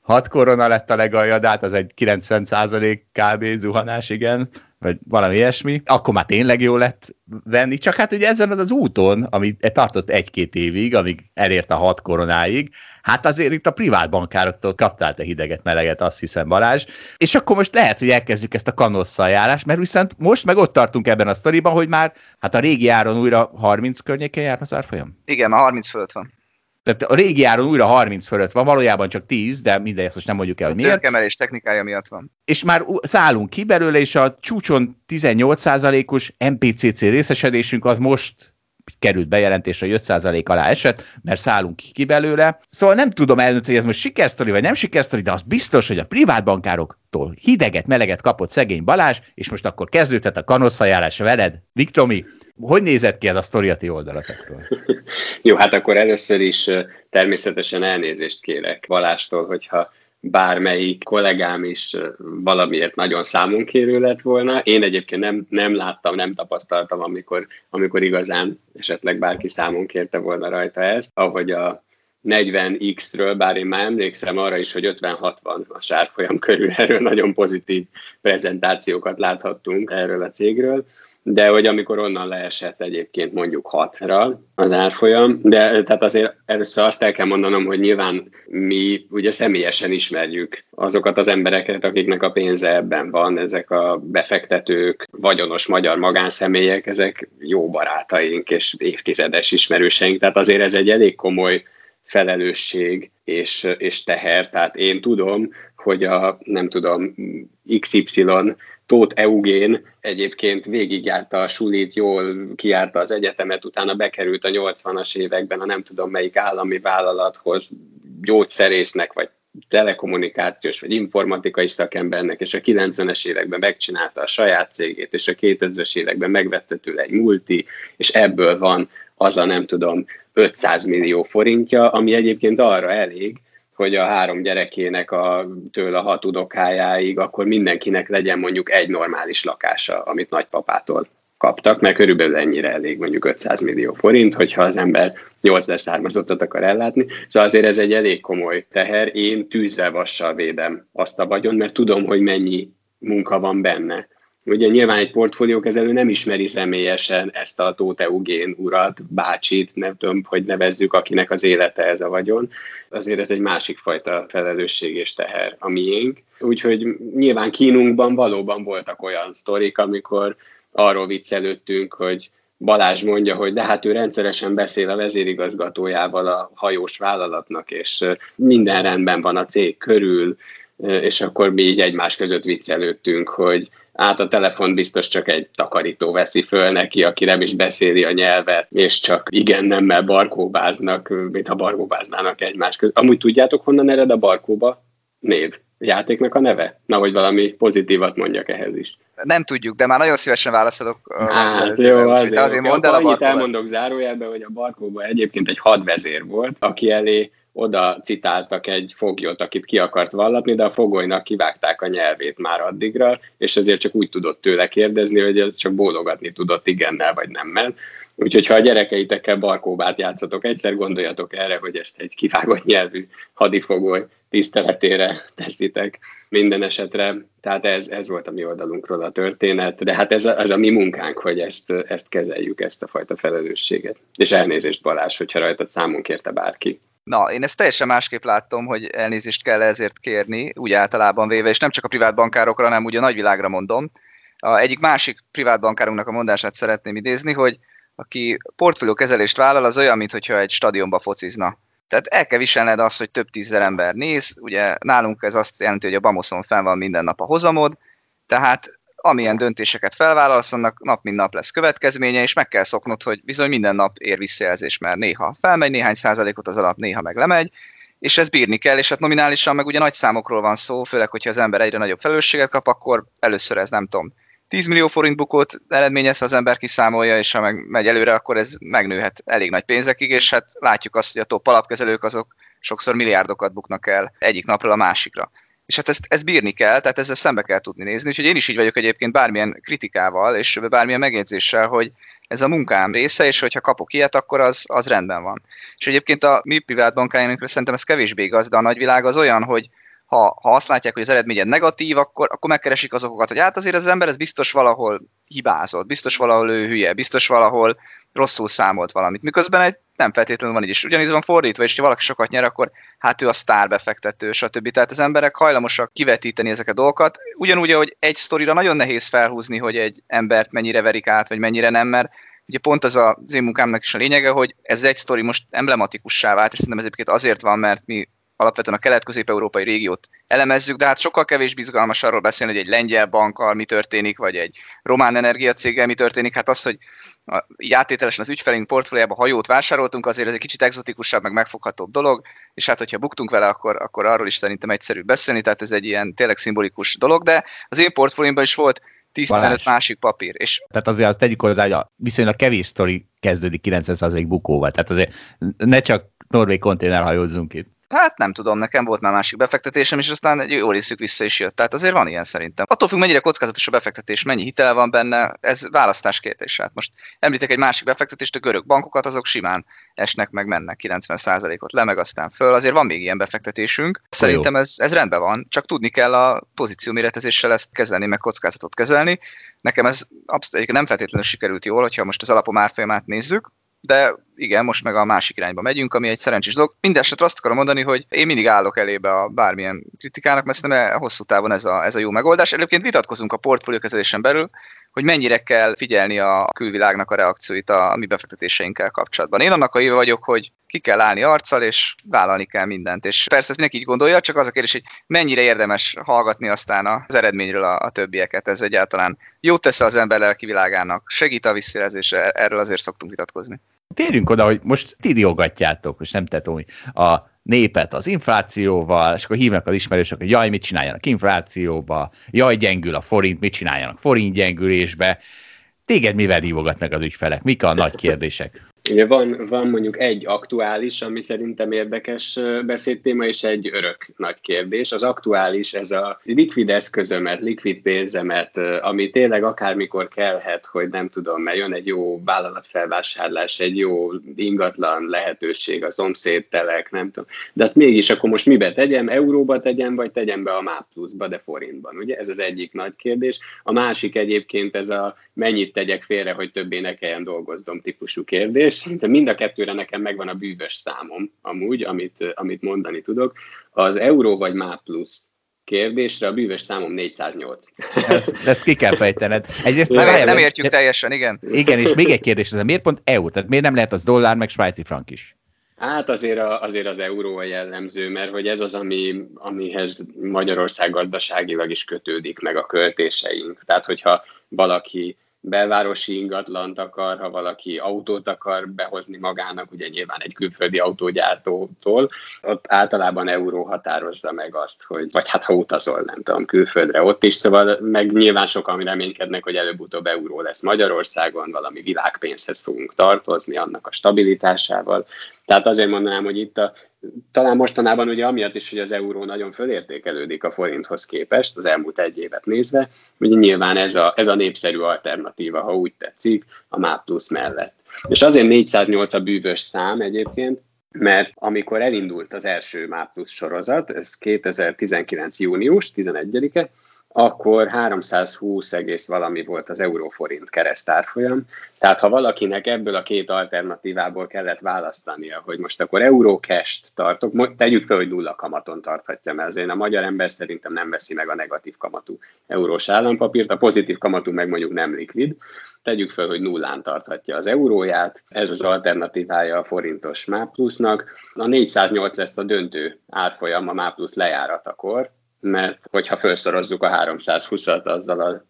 hat korona lett a legalja, de hát az egy 90% kb. zuhanás, igen vagy valami ilyesmi, akkor már tényleg jó lett venni, csak hát ugye ezen az az úton, ami tartott egy-két évig, amíg elért a hat koronáig, hát azért itt a privát bankároktól kaptál te hideget, meleget, azt hiszem Balázs, és akkor most lehet, hogy elkezdjük ezt a kanosszal járást, mert viszont most meg ott tartunk ebben a sztoriban, hogy már hát a régi áron újra 30 környéken jár az árfolyam? Igen, a 30 fölött van. Tehát a régi áron újra 30 fölött van, valójában csak 10, de mindegy, ezt most nem mondjuk el, hogy miért. Tőkemelés technikája miatt van. És már szállunk ki belőle, és a csúcson 18%-os MPCC részesedésünk az most került bejelentésre, hogy 5% alá esett, mert szállunk ki belőle. Szóval nem tudom eldönteni, hogy ez most sikersztori vagy nem sikersztori, de az biztos, hogy a privátbankároktól hideget, meleget kapott szegény Balázs, és most akkor kezdődhet a kanosszajárás veled. Viktomi, hogy nézett ki ez a sztori a ti oldalatekről? Jó, hát akkor először is természetesen elnézést kérek Balástól, hogyha bármelyik kollégám is valamiért nagyon számonkérő lett volna. Én egyébként nem, nem láttam, nem tapasztaltam, amikor, amikor igazán esetleg bárki számon kérte volna rajta ezt, ahogy a 40x-ről, bár én már emlékszem arra is, hogy 50-60 a sárfolyam körül erről nagyon pozitív prezentációkat láthattunk erről a cégről, de hogy amikor onnan leesett egyébként mondjuk 6-ra az árfolyam, de tehát azért először azt el kell mondanom, hogy nyilván mi ugye személyesen ismerjük azokat az embereket, akiknek a pénze ebben van, ezek a befektetők, vagyonos magyar magánszemélyek, ezek jó barátaink és évtizedes ismerőseink, tehát azért ez egy elég komoly felelősség és, és teher. Tehát én tudom, hogy a nem tudom, XY Tóth Eugén egyébként végigjárta a sulit, jól kiárta az egyetemet, utána bekerült a 80-as években a nem tudom melyik állami vállalathoz gyógyszerésznek, vagy telekommunikációs vagy informatikai szakembernek, és a 90-es években megcsinálta a saját cégét, és a 2000-es években megvette tőle egy multi, és ebből van az a nem tudom 500 millió forintja, ami egyébként arra elég, hogy a három gyerekének a, tőle a hat udokájáig, akkor mindenkinek legyen mondjuk egy normális lakása, amit nagypapától kaptak, mert körülbelül ennyire elég mondjuk 500 millió forint, hogyha az ember 8 leszármazottat akar ellátni. Szóval azért ez egy elég komoly teher. Én tűzzel vassal védem azt a vagyon, mert tudom, hogy mennyi munka van benne. Ugye nyilván egy portfóliókezelő nem ismeri személyesen ezt a Tóth Eugén urat, bácsit, nem tudom, hogy nevezzük, akinek az élete ez a vagyon. Azért ez egy másik fajta felelősség és teher a miénk. Úgyhogy nyilván kínunkban valóban voltak olyan sztorik, amikor arról viccelődtünk, hogy Balázs mondja, hogy de hát ő rendszeresen beszél a vezérigazgatójával a hajós vállalatnak, és minden rendben van a cég körül, és akkor mi így egymás között viccelődtünk, hogy át a telefon biztos csak egy takarító veszi föl neki, aki nem is beszéli a nyelvet, és csak igen nemmel barkóbáznak, mintha barkóbáznának egymás között. Amúgy tudjátok, honnan ered a barkóba név? játéknak a neve? Na, hogy valami pozitívat mondjak ehhez is. Nem tudjuk, de már nagyon szívesen válaszolok. Hát jó, azért, azért mondd el a Annyit elmondok zárójelben, hogy a Barkóban egyébként egy hadvezér volt, aki elé oda citáltak egy foglyot, akit ki akart vallatni, de a fogolynak kivágták a nyelvét már addigra, és ezért csak úgy tudott tőle kérdezni, hogy ez csak bólogatni tudott igennel vagy nemmel. Úgyhogy ha a gyerekeitekkel barkóbát játszatok, egyszer gondoljatok erre, hogy ezt egy kivágott nyelvű hadifogoly tiszteletére teszitek minden esetre. Tehát ez, ez volt a mi oldalunkról a történet, de hát ez a, ez a mi munkánk, hogy ezt, ezt kezeljük, ezt a fajta felelősséget. És elnézést Balázs, hogyha rajtad számunk érte bárki. Na, én ezt teljesen másképp láttam, hogy elnézést kell ezért kérni, úgy általában véve, és nem csak a privát bankárokra, hanem úgy a nagyvilágra mondom. A egyik másik privát bankárunknak a mondását szeretném idézni, hogy aki portfólió kezelést vállal, az olyan, mintha egy stadionba focizna. Tehát el kell viselned azt, hogy több tízzer ember néz, ugye nálunk ez azt jelenti, hogy a Bamoszon fenn van minden nap a hozamod, tehát amilyen döntéseket felvállalsz, annak nap mint nap lesz következménye, és meg kell szoknod, hogy bizony minden nap ér visszajelzés, mert néha felmegy néhány százalékot az alap, néha meg lemegy, és ez bírni kell, és hát nominálisan meg ugye nagy számokról van szó, főleg, hogyha az ember egyre nagyobb felelősséget kap, akkor először ez nem tudom, 10 millió forint bukót eredményez, az ember kiszámolja, és ha meg megy előre, akkor ez megnőhet elég nagy pénzekig, és hát látjuk azt, hogy a top alapkezelők azok sokszor milliárdokat buknak el egyik napról a másikra. És hát ezt, ezt bírni kell, tehát ezzel szembe kell tudni nézni, úgyhogy én is így vagyok egyébként bármilyen kritikával és bármilyen megjegyzéssel, hogy ez a munkám része, és hogyha kapok ilyet, akkor az, az rendben van. És egyébként a mi privát bankáinkra szerintem ez kevésbé igaz, de a nagyvilág az olyan, hogy ha, ha azt látják, hogy az eredményed negatív, akkor, akkor megkeresik az okokat, hogy hát azért az ember ez biztos valahol hibázott, biztos valahol ő hülye, biztos valahol rosszul számolt valamit. Miközben egy nem feltétlenül van így is. Ugyanígy van fordítva, és ha valaki sokat nyer, akkor hát ő a sztárbefektető, stb. Tehát az emberek hajlamosak kivetíteni ezeket a dolgokat. Ugyanúgy, hogy egy sztorira nagyon nehéz felhúzni, hogy egy embert mennyire verik át, vagy mennyire nem, mert ugye pont az az én munkámnak is a lényege, hogy ez egy sztori most emblematikussá vált, és szerintem ez egyébként azért van, mert mi alapvetően a kelet-közép-európai régiót elemezzük, de hát sokkal kevés bizgalmas arról beszélni, hogy egy lengyel bankkal mi történik, vagy egy román energiacéggel mi történik. Hát az, hogy játételesen az ügyfelünk portfóliába hajót vásároltunk, azért ez egy kicsit exotikusabb, meg megfoghatóbb dolog, és hát hogyha buktunk vele, akkor, akkor arról is szerintem egyszerű beszélni, tehát ez egy ilyen tényleg szimbolikus dolog, de az én portfóliómban is volt 10-15 másik papír. És... Tehát azért azt tegyük hozzá, hogy a viszonylag kevés sztori kezdődik 90% bukóval. Tehát azért ne csak norvég konténerhajózzunk itt. Hát nem tudom, nekem volt már másik befektetésem, és aztán egy jó részük vissza is jött. Tehát azért van ilyen szerintem. Attól függ, mennyire kockázatos a befektetés, mennyi hitel van benne, ez választás kérdés. Hát most említek egy másik befektetést, a görög bankokat, azok simán esnek meg mennek 90%-ot le, meg aztán föl. Azért van még ilyen befektetésünk. Szerintem ez, ez rendben van, csak tudni kell a pozíció méretezéssel ezt kezelni, meg kockázatot kezelni. Nekem ez abszolút nem feltétlenül sikerült jól, hogyha most az alapom árfolyamát nézzük, de igen, most meg a másik irányba megyünk, ami egy szerencsés dolog. Mindenesetre azt akarom mondani, hogy én mindig állok elébe a bármilyen kritikának, mert szerintem hosszú távon ez a, ez a jó megoldás. Egyébként vitatkozunk a portfóliókezelésen belül, hogy mennyire kell figyelni a külvilágnak a reakcióit a mi befektetéseinkkel kapcsolatban. Én annak a éve vagyok, hogy ki kell állni arccal, és vállalni kell mindent. És persze ezt mindenki így gondolja, csak az a kérdés, hogy mennyire érdemes hallgatni aztán az eredményről a, a többieket. Ez egyáltalán jót tesz az ember lelki világának, segít a visszajelzésre, erről azért szoktunk vitatkozni. Térjünk oda, hogy most ti riogatjátok, és nem tetom, a népet az inflációval, és akkor hívnak az ismerősök, hogy jaj, mit csináljanak inflációba, jaj, gyengül a forint, mit csináljanak forint gyengülésbe. Téged mivel hívogatnak az ügyfelek? Mik a nagy kérdések? Ugye van, van mondjuk egy aktuális, ami szerintem érdekes beszédtéma, és egy örök nagy kérdés. Az aktuális, ez a likvid eszközömet, likvid pénzemet, ami tényleg akármikor kellhet, hogy nem tudom, mert jön egy jó vállalatfelvásárlás, egy jó ingatlan lehetőség, a szomszédtelek, nem tudom. De azt mégis akkor most mibe tegyem? Euróba tegyem, vagy tegyem be a MÁ pluszba, de forintban? Ugye ez az egyik nagy kérdés. A másik egyébként ez a mennyit tegyek félre, hogy többé ne kelljen dolgoznom típusú kérdés de mind a kettőre nekem megvan a bűvös számom amúgy, amit, amit mondani tudok. Az euró vagy MÁ plusz kérdésre a bűvös számom 408. Ezt, ezt ki kell fejtened. Egyrészt nem, nem, nem értjük de, teljesen, igen. Igen, és még egy kérdés, ez miért pont EU? Tehát miért nem lehet az dollár, meg svájci frank is? Hát azért, a, azért az euró a jellemző, mert hogy ez az, ami, amihez Magyarország gazdaságilag is kötődik, meg a költéseink. Tehát, hogyha valaki belvárosi ingatlant akar, ha valaki autót akar behozni magának, ugye nyilván egy külföldi autógyártótól, ott általában euró határozza meg azt, hogy, vagy hát ha utazol, nem tudom, külföldre ott is, szóval meg nyilván sokan reménykednek, hogy előbb-utóbb euró lesz Magyarországon, valami világpénzhez fogunk tartozni, annak a stabilitásával. Tehát azért mondanám, hogy itt a talán mostanában ugye amiatt is, hogy az euró nagyon fölértékelődik a forinthoz képest, az elmúlt egy évet nézve, ugye nyilván ez a, ez a népszerű alternatíva, ha úgy tetszik, a MÁ plusz mellett. És azért 408 a bűvös szám egyébként, mert amikor elindult az első MÁ plusz sorozat, ez 2019. június 11-e, akkor 320 egész valami volt az euróforint keresztárfolyam. Tehát ha valakinek ebből a két alternatívából kellett választania, hogy most akkor eurókest tartok, tegyük fel, hogy nulla kamaton tarthatja, mert azért a magyar ember szerintem nem veszi meg a negatív kamatú eurós állampapírt, a pozitív kamatú meg mondjuk nem likvid. Tegyük fel, hogy nullán tarthatja az euróját, ez az alternatívája a forintos MÁ plusznak. A 408 lesz a döntő árfolyam a MÁ plusz lejáratakor, mert hogyha felszorozzuk a 320-at azzal a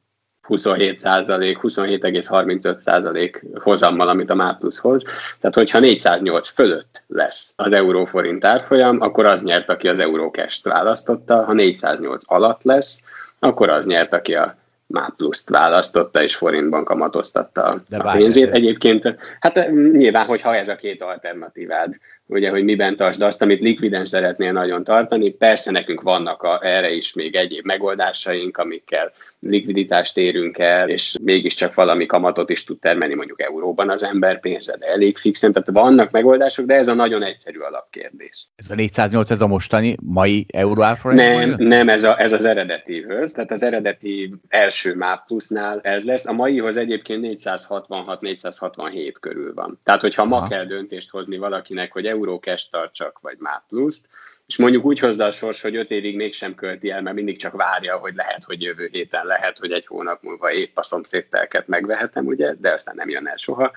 27 százalék, 27,35 százalék hozammal, amit a MÁ plusz hoz. Tehát, hogyha 408 fölött lesz az euróforint árfolyam, akkor az nyert, aki az eurókest választotta, ha 408 alatt lesz, akkor az nyert, aki a MÁ pluszt választotta, és forintban kamatoztatta De a pénzét. Egyébként, hát nyilván, hogyha ez a két alternatívád ugye, hogy miben tartsd azt, amit likviden szeretnél nagyon tartani. Persze nekünk vannak a, erre is még egyéb megoldásaink, amikkel likviditást érünk el, és mégiscsak valami kamatot is tud termelni mondjuk euróban az ember pénze, de elég fixen, tehát vannak megoldások, de ez a nagyon egyszerű alapkérdés. Ez a 408, ez a mostani mai euró Nem, nem ez, a, ez az eredetivhöz, tehát az eredeti első MÁP plusznál ez lesz, a maihoz egyébként 466-467 körül van. Tehát, hogyha ma kell döntést hozni valakinek, hogy euró cash tartsak, vagy MÁP pluszt, és mondjuk úgy hozza a sors, hogy öt évig mégsem költi el, mert mindig csak várja, hogy lehet, hogy jövő héten lehet, hogy egy hónap múlva épp a szomszédtelket megvehetem, ugye, de aztán nem jön el soha.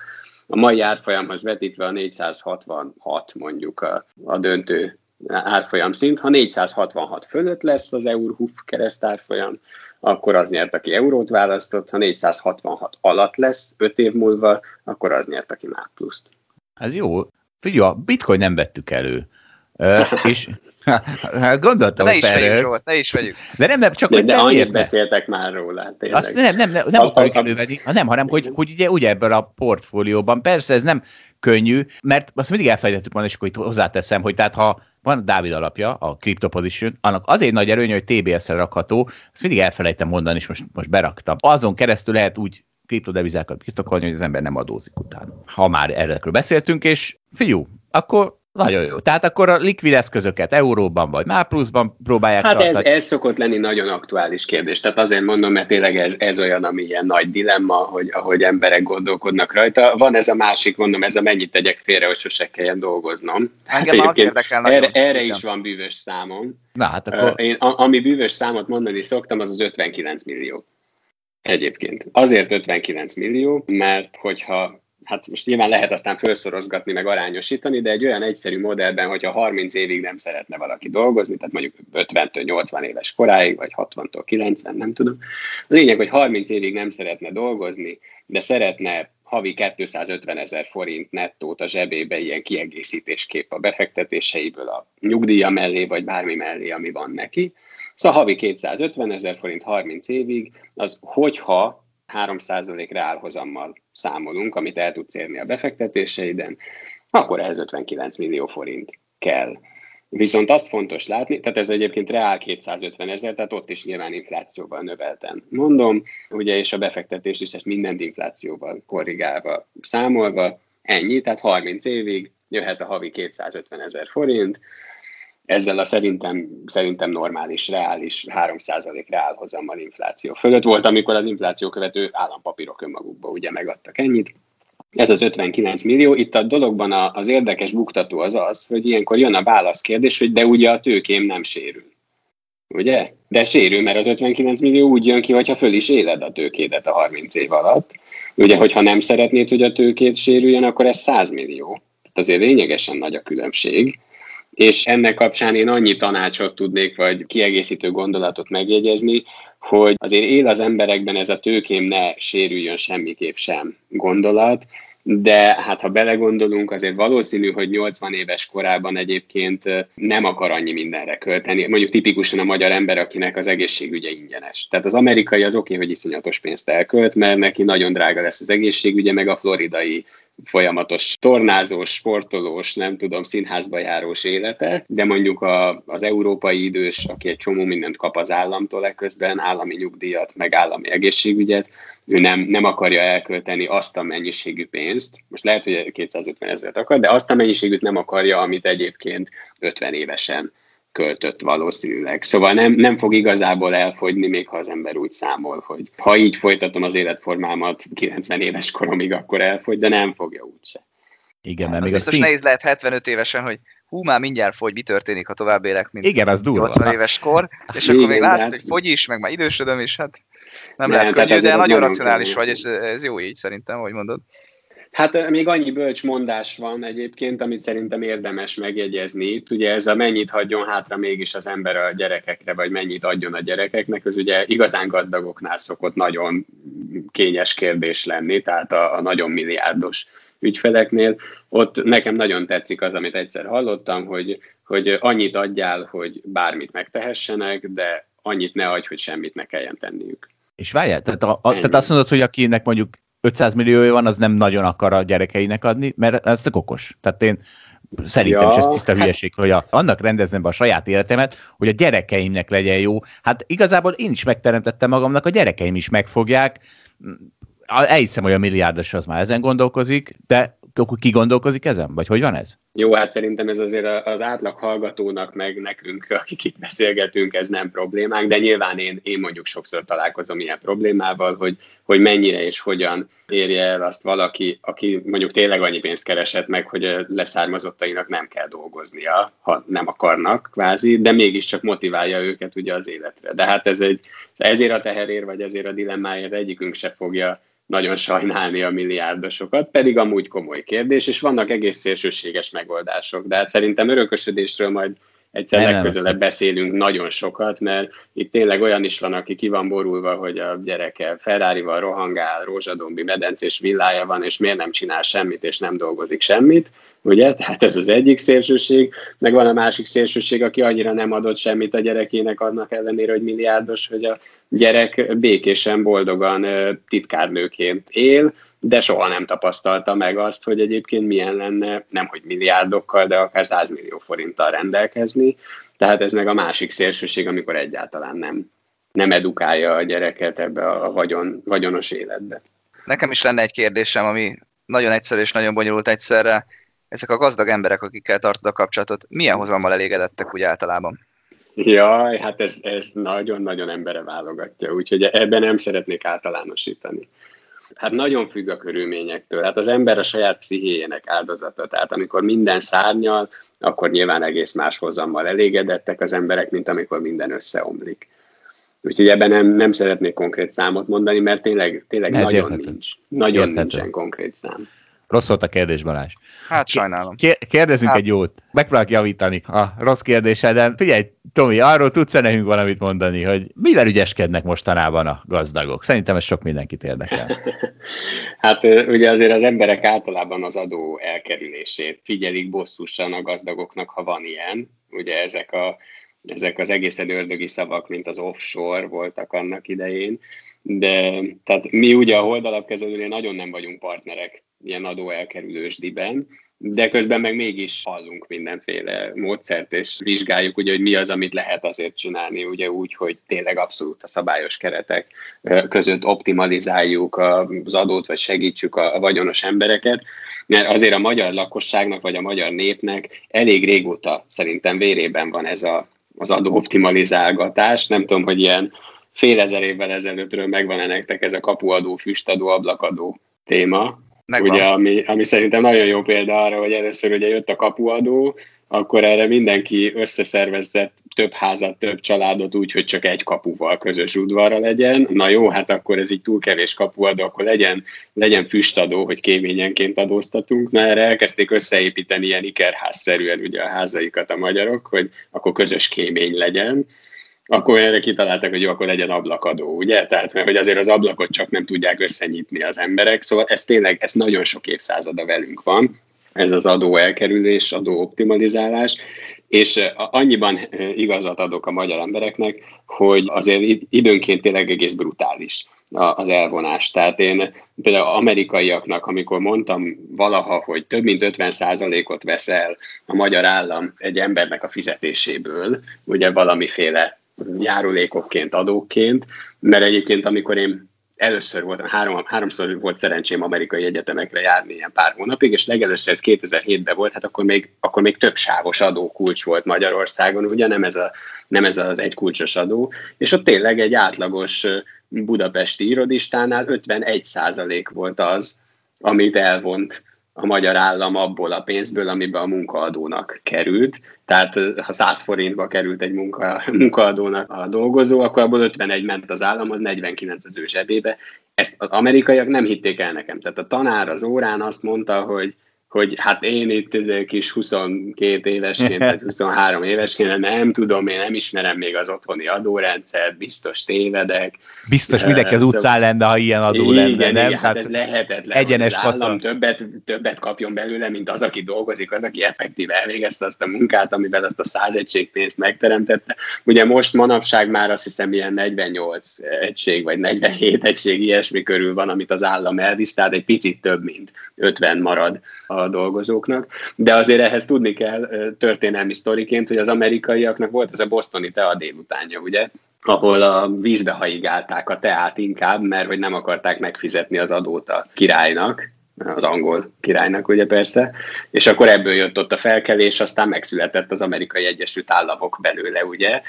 A mai árfolyamhoz vetítve a 466 mondjuk a, a döntő árfolyam szint. Ha 466 fölött lesz az EURHUF keresztárfolyam, akkor az nyert, aki eurót választott, ha 466 alatt lesz 5 év múlva, akkor az nyert, aki MÁ pluszt. Ez jó. Figyelj, a bitcoin nem vettük elő és Hát gondoltam, hogy felrögsz. Ne is vegyük. De nem, nem, csak de, hogy de annyit beszéltek már róla. Tényleg. Azt nem, nem, nem, nem akarjuk elővenni, nem, hanem hogy, hogy ugye, ugye ebből a portfólióban, persze ez nem könnyű, mert azt mindig elfelejtettük volna, és akkor itt hozzáteszem, hogy tehát ha van a Dávid alapja, a Crypto Position, annak azért nagy előny, hogy TBS-re rakható, azt mindig elfelejtem mondani, és most, most beraktam. Azon keresztül lehet úgy kriptodevizákat birtokolni, hogy az ember nem adózik utána. Ha már erről beszéltünk, és fiú, akkor nagyon jó. Tehát akkor a likvid eszközöket euróban vagy már pluszban próbálják Hát ez, ez szokott lenni nagyon aktuális kérdés. Tehát azért mondom, mert tényleg ez, ez olyan, ami ilyen nagy dilemma, hogy ahogy emberek gondolkodnak rajta. Van ez a másik, mondom, ez a mennyit tegyek félre, hogy sose kelljen dolgoznom. Hát érdekel erre, erre is van bűvös számom. Na, hát akkor... Én, ami bűvös számot mondani szoktam, az az 59 millió. Egyébként. Azért 59 millió, mert hogyha hát most nyilván lehet aztán felszorozgatni, meg arányosítani, de egy olyan egyszerű modellben, hogyha 30 évig nem szeretne valaki dolgozni, tehát mondjuk 50-től 80 éves koráig, vagy 60-tól 90, nem tudom. A lényeg, hogy 30 évig nem szeretne dolgozni, de szeretne havi 250 ezer forint nettót a zsebébe ilyen kiegészítésképp a befektetéseiből a nyugdíja mellé, vagy bármi mellé, ami van neki. Szóval havi 250 ezer forint 30 évig, az hogyha 3% reálhozammal számolunk, amit el tudsz érni a befektetéseiden, akkor ehhez 59 millió forint kell. Viszont azt fontos látni, tehát ez egyébként reál 250 ezer, tehát ott is nyilván inflációval növelten mondom, ugye, és a befektetés is ezt mindent inflációval korrigálva, számolva, ennyi, tehát 30 évig jöhet a havi 250 ezer forint, ezzel a szerintem, szerintem normális, reális 3% reálhozammal infláció fölött volt, amikor az infláció követő állampapírok önmagukba ugye megadtak ennyit. Ez az 59 millió. Itt a dologban az érdekes buktató az az, hogy ilyenkor jön a válaszkérdés, hogy de ugye a tőkém nem sérül. Ugye? De sérül, mert az 59 millió úgy jön ki, hogyha föl is éled a tőkédet a 30 év alatt. Ugye, hogyha nem szeretnéd, hogy a tőkét sérüljön, akkor ez 100 millió. Tehát azért lényegesen nagy a különbség és ennek kapcsán én annyi tanácsot tudnék, vagy kiegészítő gondolatot megjegyezni, hogy azért él az emberekben ez a tőkém ne sérüljön semmiképp sem gondolat, de hát ha belegondolunk, azért valószínű, hogy 80 éves korában egyébként nem akar annyi mindenre költeni. Mondjuk tipikusan a magyar ember, akinek az egészségügye ingyenes. Tehát az amerikai az oké, okay, hogy iszonyatos pénzt elkölt, mert neki nagyon drága lesz az egészségügye, meg a floridai folyamatos tornázós, sportolós, nem tudom, színházba járós élete, de mondjuk a, az európai idős, aki egy csomó mindent kap az államtól eközben, állami nyugdíjat, meg állami egészségügyet, ő nem, nem akarja elkölteni azt a mennyiségű pénzt, most lehet, hogy 250 ezeret akar, de azt a mennyiségűt nem akarja, amit egyébként 50 évesen költött valószínűleg. Szóval nem, nem fog igazából elfogyni, még ha az ember úgy számol, hogy ha így folytatom az életformámat 90 éves koromig, akkor elfogy, de nem fogja úgyse. Igen, mert hát még biztos szín... nehéz lehet 75 évesen, hogy hú, már mindjárt fogy, mi történik, ha tovább élek, mint Igen, az durva. 80 éves kor, és Igen, akkor még látod, hát... hogy fogy is, meg már idősödöm, és hát nem, nem lehet könnyű, de nagyon racionális vagy, és ez jó így szerintem, hogy mondod. Hát még annyi bölcs mondás van egyébként, amit szerintem érdemes megjegyezni itt. Ugye ez a mennyit hagyjon hátra mégis az ember a gyerekekre, vagy mennyit adjon a gyerekeknek, az ugye igazán gazdagoknál szokott nagyon kényes kérdés lenni, tehát a, a nagyon milliárdos ügyfeleknél. Ott nekem nagyon tetszik az, amit egyszer hallottam, hogy, hogy annyit adjál, hogy bármit megtehessenek, de annyit ne adj, hogy semmit ne kelljen tenniük. És várjál, tehát, a, a, tehát azt mondod, hogy akinek mondjuk 500 milliója van, az nem nagyon akar a gyerekeinek adni, mert ez tök okos. Tehát én szerintem ja, is ez tiszta hát... hülyeség, hogy a, annak rendezem be a saját életemet, hogy a gyerekeimnek legyen jó. Hát igazából én is megteremtettem magamnak, a gyerekeim is megfogják. Elhiszem, hogy a milliárdos az már ezen gondolkozik, de akkor ki gondolkozik ezen? Vagy hogy van ez? Jó, hát szerintem ez azért az átlag hallgatónak, meg nekünk, akik itt beszélgetünk, ez nem problémánk, de nyilván én, én mondjuk sokszor találkozom ilyen problémával, hogy, hogy mennyire és hogyan érje el azt valaki, aki mondjuk tényleg annyi pénzt keresett meg, hogy leszármazottainak nem kell dolgoznia, ha nem akarnak kvázi, de mégiscsak motiválja őket ugye az életre. De hát ez egy, ezért a teherér, vagy ezért a dilemmáért egyikünk se fogja nagyon sajnálni a milliárdosokat, pedig amúgy komoly kérdés, és vannak egész szélsőséges megoldások, de hát szerintem örökösödésről majd egyszer nem, legközelebb nem beszélünk nagyon sokat, mert itt tényleg olyan is van, aki ki van borulva, hogy a gyereke Ferrari-val rohangál, rózsadombi medencés villája van, és miért nem csinál semmit, és nem dolgozik semmit, ugye? Tehát ez az egyik szélsőség, meg van a másik szélsőség, aki annyira nem adott semmit a gyerekének annak ellenére, hogy milliárdos, hogy a gyerek békésen, boldogan titkárnőként él, de soha nem tapasztalta meg azt, hogy egyébként milyen lenne, nem hogy milliárdokkal, de akár 100 millió forinttal rendelkezni. Tehát ez meg a másik szélsőség, amikor egyáltalán nem, nem edukálja a gyereket ebbe a vagyon, vagyonos életbe. Nekem is lenne egy kérdésem, ami nagyon egyszerű és nagyon bonyolult egyszerre. Ezek a gazdag emberek, akikkel tartod a kapcsolatot, milyen hozammal elégedettek úgy általában? Jaj, hát ez, ez nagyon-nagyon embere válogatja, úgyhogy ebben nem szeretnék általánosítani. Hát nagyon függ a körülményektől. Hát az ember a saját pszichéjének áldozata. Tehát amikor minden szárnyal, akkor nyilván egész más hozammal elégedettek az emberek, mint amikor minden összeomlik. Úgyhogy ebben nem, nem szeretnék konkrét számot mondani, mert tényleg, tényleg nagyon érthető. nincs. Nagyon érthető. nincsen konkrét szám. Rossz volt a kérdés, Balázs. Hát sajnálom. Kérdezünk hát. egy jót. Megpróbálok javítani a rossz kérdéseden. Figyelj, Tomi, arról tudsz-e nekünk valamit mondani, hogy mivel ügyeskednek mostanában a gazdagok? Szerintem ez sok mindenkit érdekel. hát ugye azért az emberek általában az adó elkerülését figyelik bosszusan a gazdagoknak, ha van ilyen. Ugye ezek a ezek az egészen ördögi szavak, mint az offshore voltak annak idején, de tehát mi ugye a holdalapkezelőnél nagyon nem vagyunk partnerek ilyen adóelkerülősdiben, de közben meg mégis hallunk mindenféle módszert, és vizsgáljuk, ugye, hogy mi az, amit lehet azért csinálni, ugye úgy, hogy tényleg abszolút a szabályos keretek között optimalizáljuk az adót, vagy segítsük a vagyonos embereket, mert azért a magyar lakosságnak, vagy a magyar népnek elég régóta szerintem vérében van ez a, az adóoptimalizálgatás. Nem tudom, hogy ilyen fél ezer évvel ezelőttről megvan-e nektek ez a kapuadó, füstadó, ablakadó téma, Megvan. Ugye, ami, ami szerintem nagyon jó példa arra, hogy először ugye jött a kapuadó, akkor erre mindenki összeszervezett több házat, több családot úgy, hogy csak egy kapuval közös udvarra legyen. Na jó, hát akkor ez így túl kevés kapuadó, akkor legyen, legyen füstadó, hogy kéményenként adóztatunk. Na erre elkezdték összeépíteni ilyen ikerházszerűen ugye a házaikat a magyarok, hogy akkor közös kémény legyen akkor erre kitaláltak, hogy jó, akkor legyen ablakadó, ugye? Tehát, mert hogy azért az ablakot csak nem tudják összenyitni az emberek, szóval ez tényleg, ez nagyon sok évszázada velünk van, ez az adó elkerülés, adó optimalizálás, és annyiban igazat adok a magyar embereknek, hogy azért időnként tényleg egész brutális az elvonás. Tehát én például amerikaiaknak, amikor mondtam valaha, hogy több mint 50%-ot veszel a magyar állam egy embernek a fizetéséből, ugye valamiféle járulékokként, adóként, mert egyébként amikor én először voltam, három, háromszor volt szerencsém amerikai egyetemekre járni ilyen pár hónapig, és legelőször ez 2007-ben volt, hát akkor még, akkor még több sávos adókulcs volt Magyarországon, ugye nem ez, a, nem ez az egy kulcsos adó, és ott tényleg egy átlagos budapesti irodistánál 51% volt az, amit elvont a magyar állam abból a pénzből, amiben a munkaadónak került. Tehát ha 100 forintba került egy munka, munkaadónak a dolgozó, akkor abból 51 ment az állam, az 49 az ő zsebébe. Ezt az amerikaiak nem hitték el nekem. Tehát a tanár az órán azt mondta, hogy hogy hát én itt kis 22 évesként, vagy 23 évesként, nem tudom, én nem ismerem még az otthoni adórendszert, biztos tévedek. Biztos mindenki az szóval, utcán lenne, ha ilyen adó igen, lenne, nem? Igen, hát ez lehetetlen, egyenes az állam többet, többet kapjon belőle, mint az, aki dolgozik, az, aki effektív elvégezte azt a munkát, amivel azt a 100 egység pénzt megteremtette. Ugye most manapság már azt hiszem ilyen 48 egység, vagy 47 egység ilyesmi körül van, amit az állam elvisz, tehát egy picit több, mint 50 marad a dolgozóknak, de azért ehhez tudni kell történelmi sztoriként, hogy az amerikaiaknak volt ez a bostoni tea délutánja, ugye, ahol a vízbe haigálták a teát inkább, mert hogy nem akarták megfizetni az adót a királynak, az angol királynak ugye persze, és akkor ebből jött ott a felkelés, aztán megszületett az amerikai Egyesült Államok belőle, ugye,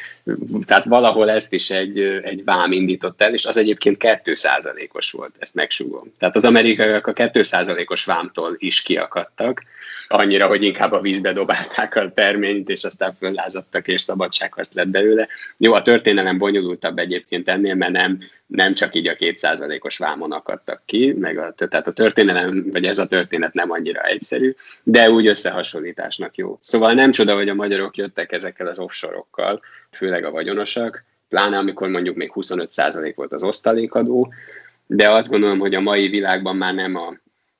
tehát valahol ezt is egy, egy vám indított el, és az egyébként 2%-os volt, ezt megsugom. Tehát az amerikaiak a 2%-os vámtól is kiakadtak, annyira, hogy inkább a vízbe dobálták a terményt, és aztán föllázadtak, és szabadságharc lett belőle. Jó, a történelem bonyolultabb egyébként ennél, mert nem nem csak így a kétszázalékos vámon akadtak ki, meg a, tehát a történelem, vagy ez a történet nem annyira egyszerű, de úgy összehasonlításnak jó. Szóval nem csoda, hogy a magyarok jöttek ezekkel az offshore-okkal, főleg a vagyonosak, pláne amikor mondjuk még 25% volt az osztalékadó, de azt gondolom, hogy a mai világban már nem a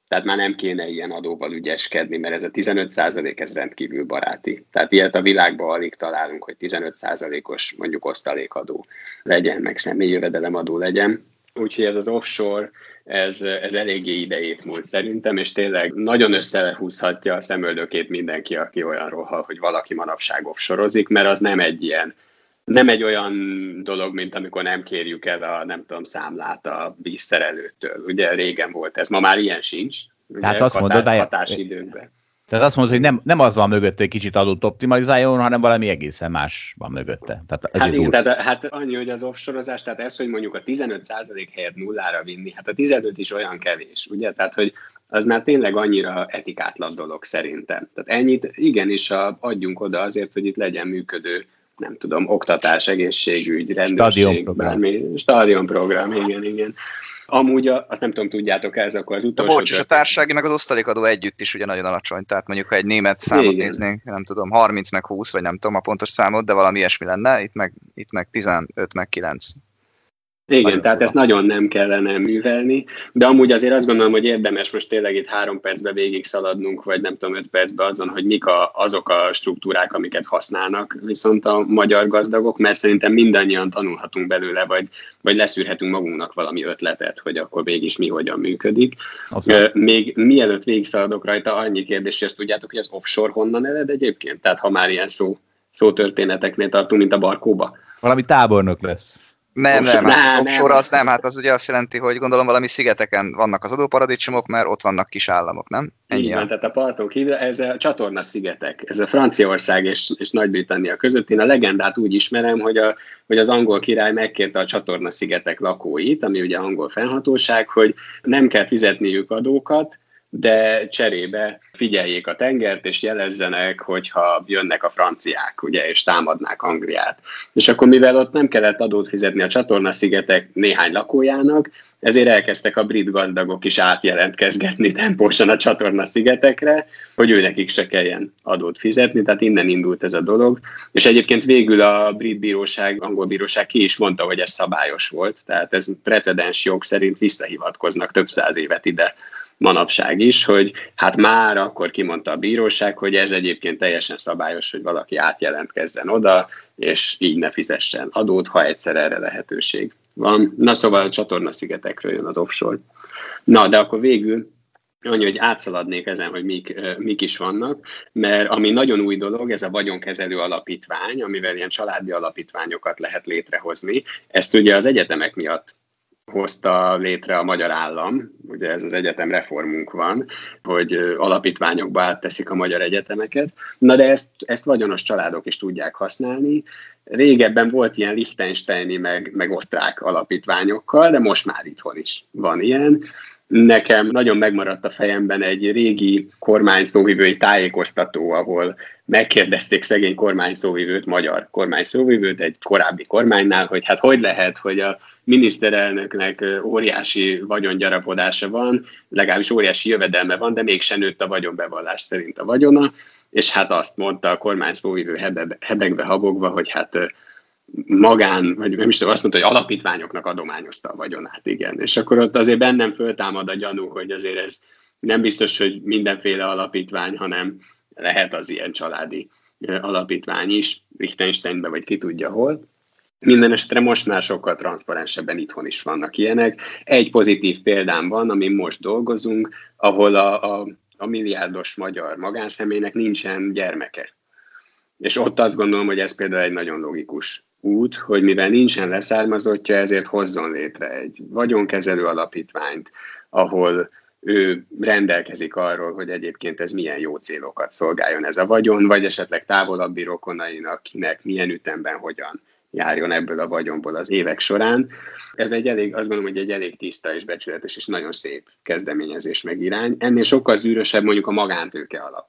tehát már nem kéne ilyen adóval ügyeskedni, mert ez a 15 százalék ez rendkívül baráti. Tehát ilyet a világban alig találunk, hogy 15 százalékos mondjuk osztalékadó legyen, meg személyi jövedelemadó legyen. Úgyhogy ez az offshore, ez, ez eléggé idejét múlt szerintem, és tényleg nagyon összehúzhatja a szemöldökét mindenki, aki olyanról hall, hogy valaki manapság offsorozik, mert az nem egy ilyen nem egy olyan dolog, mint amikor nem kérjük el a, nem tudom, számlát a vízszerelőtől. Ugye régen volt ez, ma már ilyen sincs. Ugye, Tehát azt mondod, hatásidőnkben. Tehát azt mondod, hogy nem, nem az van mögötte, hogy kicsit adott optimalizáljon, hanem valami egészen más van mögötte. Tehát hát, igen, tehát, hát annyi, hogy az offshorozás, tehát ez, hogy mondjuk a 15% helyett nullára vinni, hát a 15 is olyan kevés, ugye? Tehát, hogy az már tényleg annyira etikátlan dolog szerintem. Tehát ennyit igenis a, adjunk oda azért, hogy itt legyen működő nem tudom, oktatás, egészségügy, rendőrség, bármi, stadionprogram, igen, igen. Amúgy, a, azt nem tudom, tudjátok ez akkor az utolsó... A bocs, és a társasági meg az osztalékadó együtt is ugye nagyon alacsony, tehát mondjuk ha egy német számot Igen. néznénk, nem tudom, 30 meg 20, vagy nem tudom a pontos számot, de valami ilyesmi lenne, itt meg, itt meg 15 meg 9. Igen, nagyon tehát ezt nagyon nem kellene művelni, de amúgy azért azt gondolom, hogy érdemes most tényleg itt három percbe végig szaladnunk, vagy nem tudom, öt percbe azon, hogy mik a, azok a struktúrák, amiket használnak viszont a magyar gazdagok, mert szerintem mindannyian tanulhatunk belőle, vagy, vagy leszűrhetünk magunknak valami ötletet, hogy akkor mégis mi hogyan működik. Aztán. Még mielőtt végig szaladok rajta, annyi kérdés, hogy ezt tudjátok, hogy az offshore honnan ered egyébként? Tehát ha már ilyen szó, szótörténeteknél tartunk, mint a barkóba. Valami tábornok lesz. Nem, nem, nem, hát nem. az nem, hát az ugye azt jelenti, hogy gondolom valami szigeteken vannak az adóparadicsomok, mert ott vannak kis államok, nem? Ennyi Így van, tehát a partok híve, ez a csatorna szigetek, ez a Franciaország és, és Nagy-Britannia között. Én a legendát úgy ismerem, hogy, a, hogy az angol király megkérte a csatorna szigetek lakóit, ami ugye angol fennhatóság, hogy nem kell fizetniük adókat, de cserébe figyeljék a tengert, és jelezzenek, hogyha jönnek a franciák, ugye, és támadnák Angliát. És akkor, mivel ott nem kellett adót fizetni a csatorna-szigetek néhány lakójának, ezért elkezdtek a brit gazdagok is átjelentkezgetni tempósan a csatorna-szigetekre, hogy ő nekik se kelljen adót fizetni, tehát innen indult ez a dolog. És egyébként végül a brit bíróság, angol bíróság ki is mondta, hogy ez szabályos volt, tehát ez precedens jog szerint visszahivatkoznak több száz évet ide manapság is, hogy hát már akkor kimondta a bíróság, hogy ez egyébként teljesen szabályos, hogy valaki átjelentkezzen oda, és így ne fizessen adót, ha egyszer erre lehetőség van. Na szóval a csatorna-szigetekről jön az offshore. Na, de akkor végül annyi, hogy átszaladnék ezen, hogy mik, mik is vannak, mert ami nagyon új dolog, ez a vagyonkezelő alapítvány, amivel ilyen családi alapítványokat lehet létrehozni. Ezt ugye az egyetemek miatt hozta létre a magyar állam, ugye ez az egyetem reformunk van, hogy alapítványokba átteszik a magyar egyetemeket, na de ezt, ezt vagyonos családok is tudják használni. Régebben volt ilyen Liechtensteini meg, meg osztrák alapítványokkal, de most már itthon is van ilyen. Nekem nagyon megmaradt a fejemben egy régi kormányszóvivői tájékoztató, ahol megkérdezték szegény kormányszóvivőt, magyar kormányszóvivőt egy korábbi kormánynál, hogy hát hogy lehet, hogy a miniszterelnöknek óriási vagyongyarapodása van, legalábbis óriási jövedelme van, de mégsem nőtt a vagyonbevallás szerint a vagyona, és hát azt mondta a kormány hebegve, habogva, hogy hát magán, vagy nem is tudom, azt mondta, hogy alapítványoknak adományozta a vagyonát, igen. És akkor ott azért bennem föltámad a gyanú, hogy azért ez nem biztos, hogy mindenféle alapítvány, hanem lehet az ilyen családi alapítvány is, Liechtensteinben, vagy ki tudja hol. Minden esetre most már sokkal transzparensebben itthon is vannak ilyenek. Egy pozitív példám van, amin most dolgozunk, ahol a, a, a milliárdos magyar magánszemélynek nincsen gyermeke. És ott azt gondolom, hogy ez például egy nagyon logikus út, hogy mivel nincsen leszármazottja, ezért hozzon létre egy vagyonkezelő alapítványt, ahol ő rendelkezik arról, hogy egyébként ez milyen jó célokat szolgáljon ez a vagyon, vagy esetleg távolabbi rokonainak, kinek, milyen ütemben, hogyan járjon ebből a vagyonból az évek során. Ez egy elég, azt gondolom, hogy egy elég tiszta és becsületes és nagyon szép kezdeményezés meg irány. Ennél sokkal zűrösebb mondjuk a magántőke alap.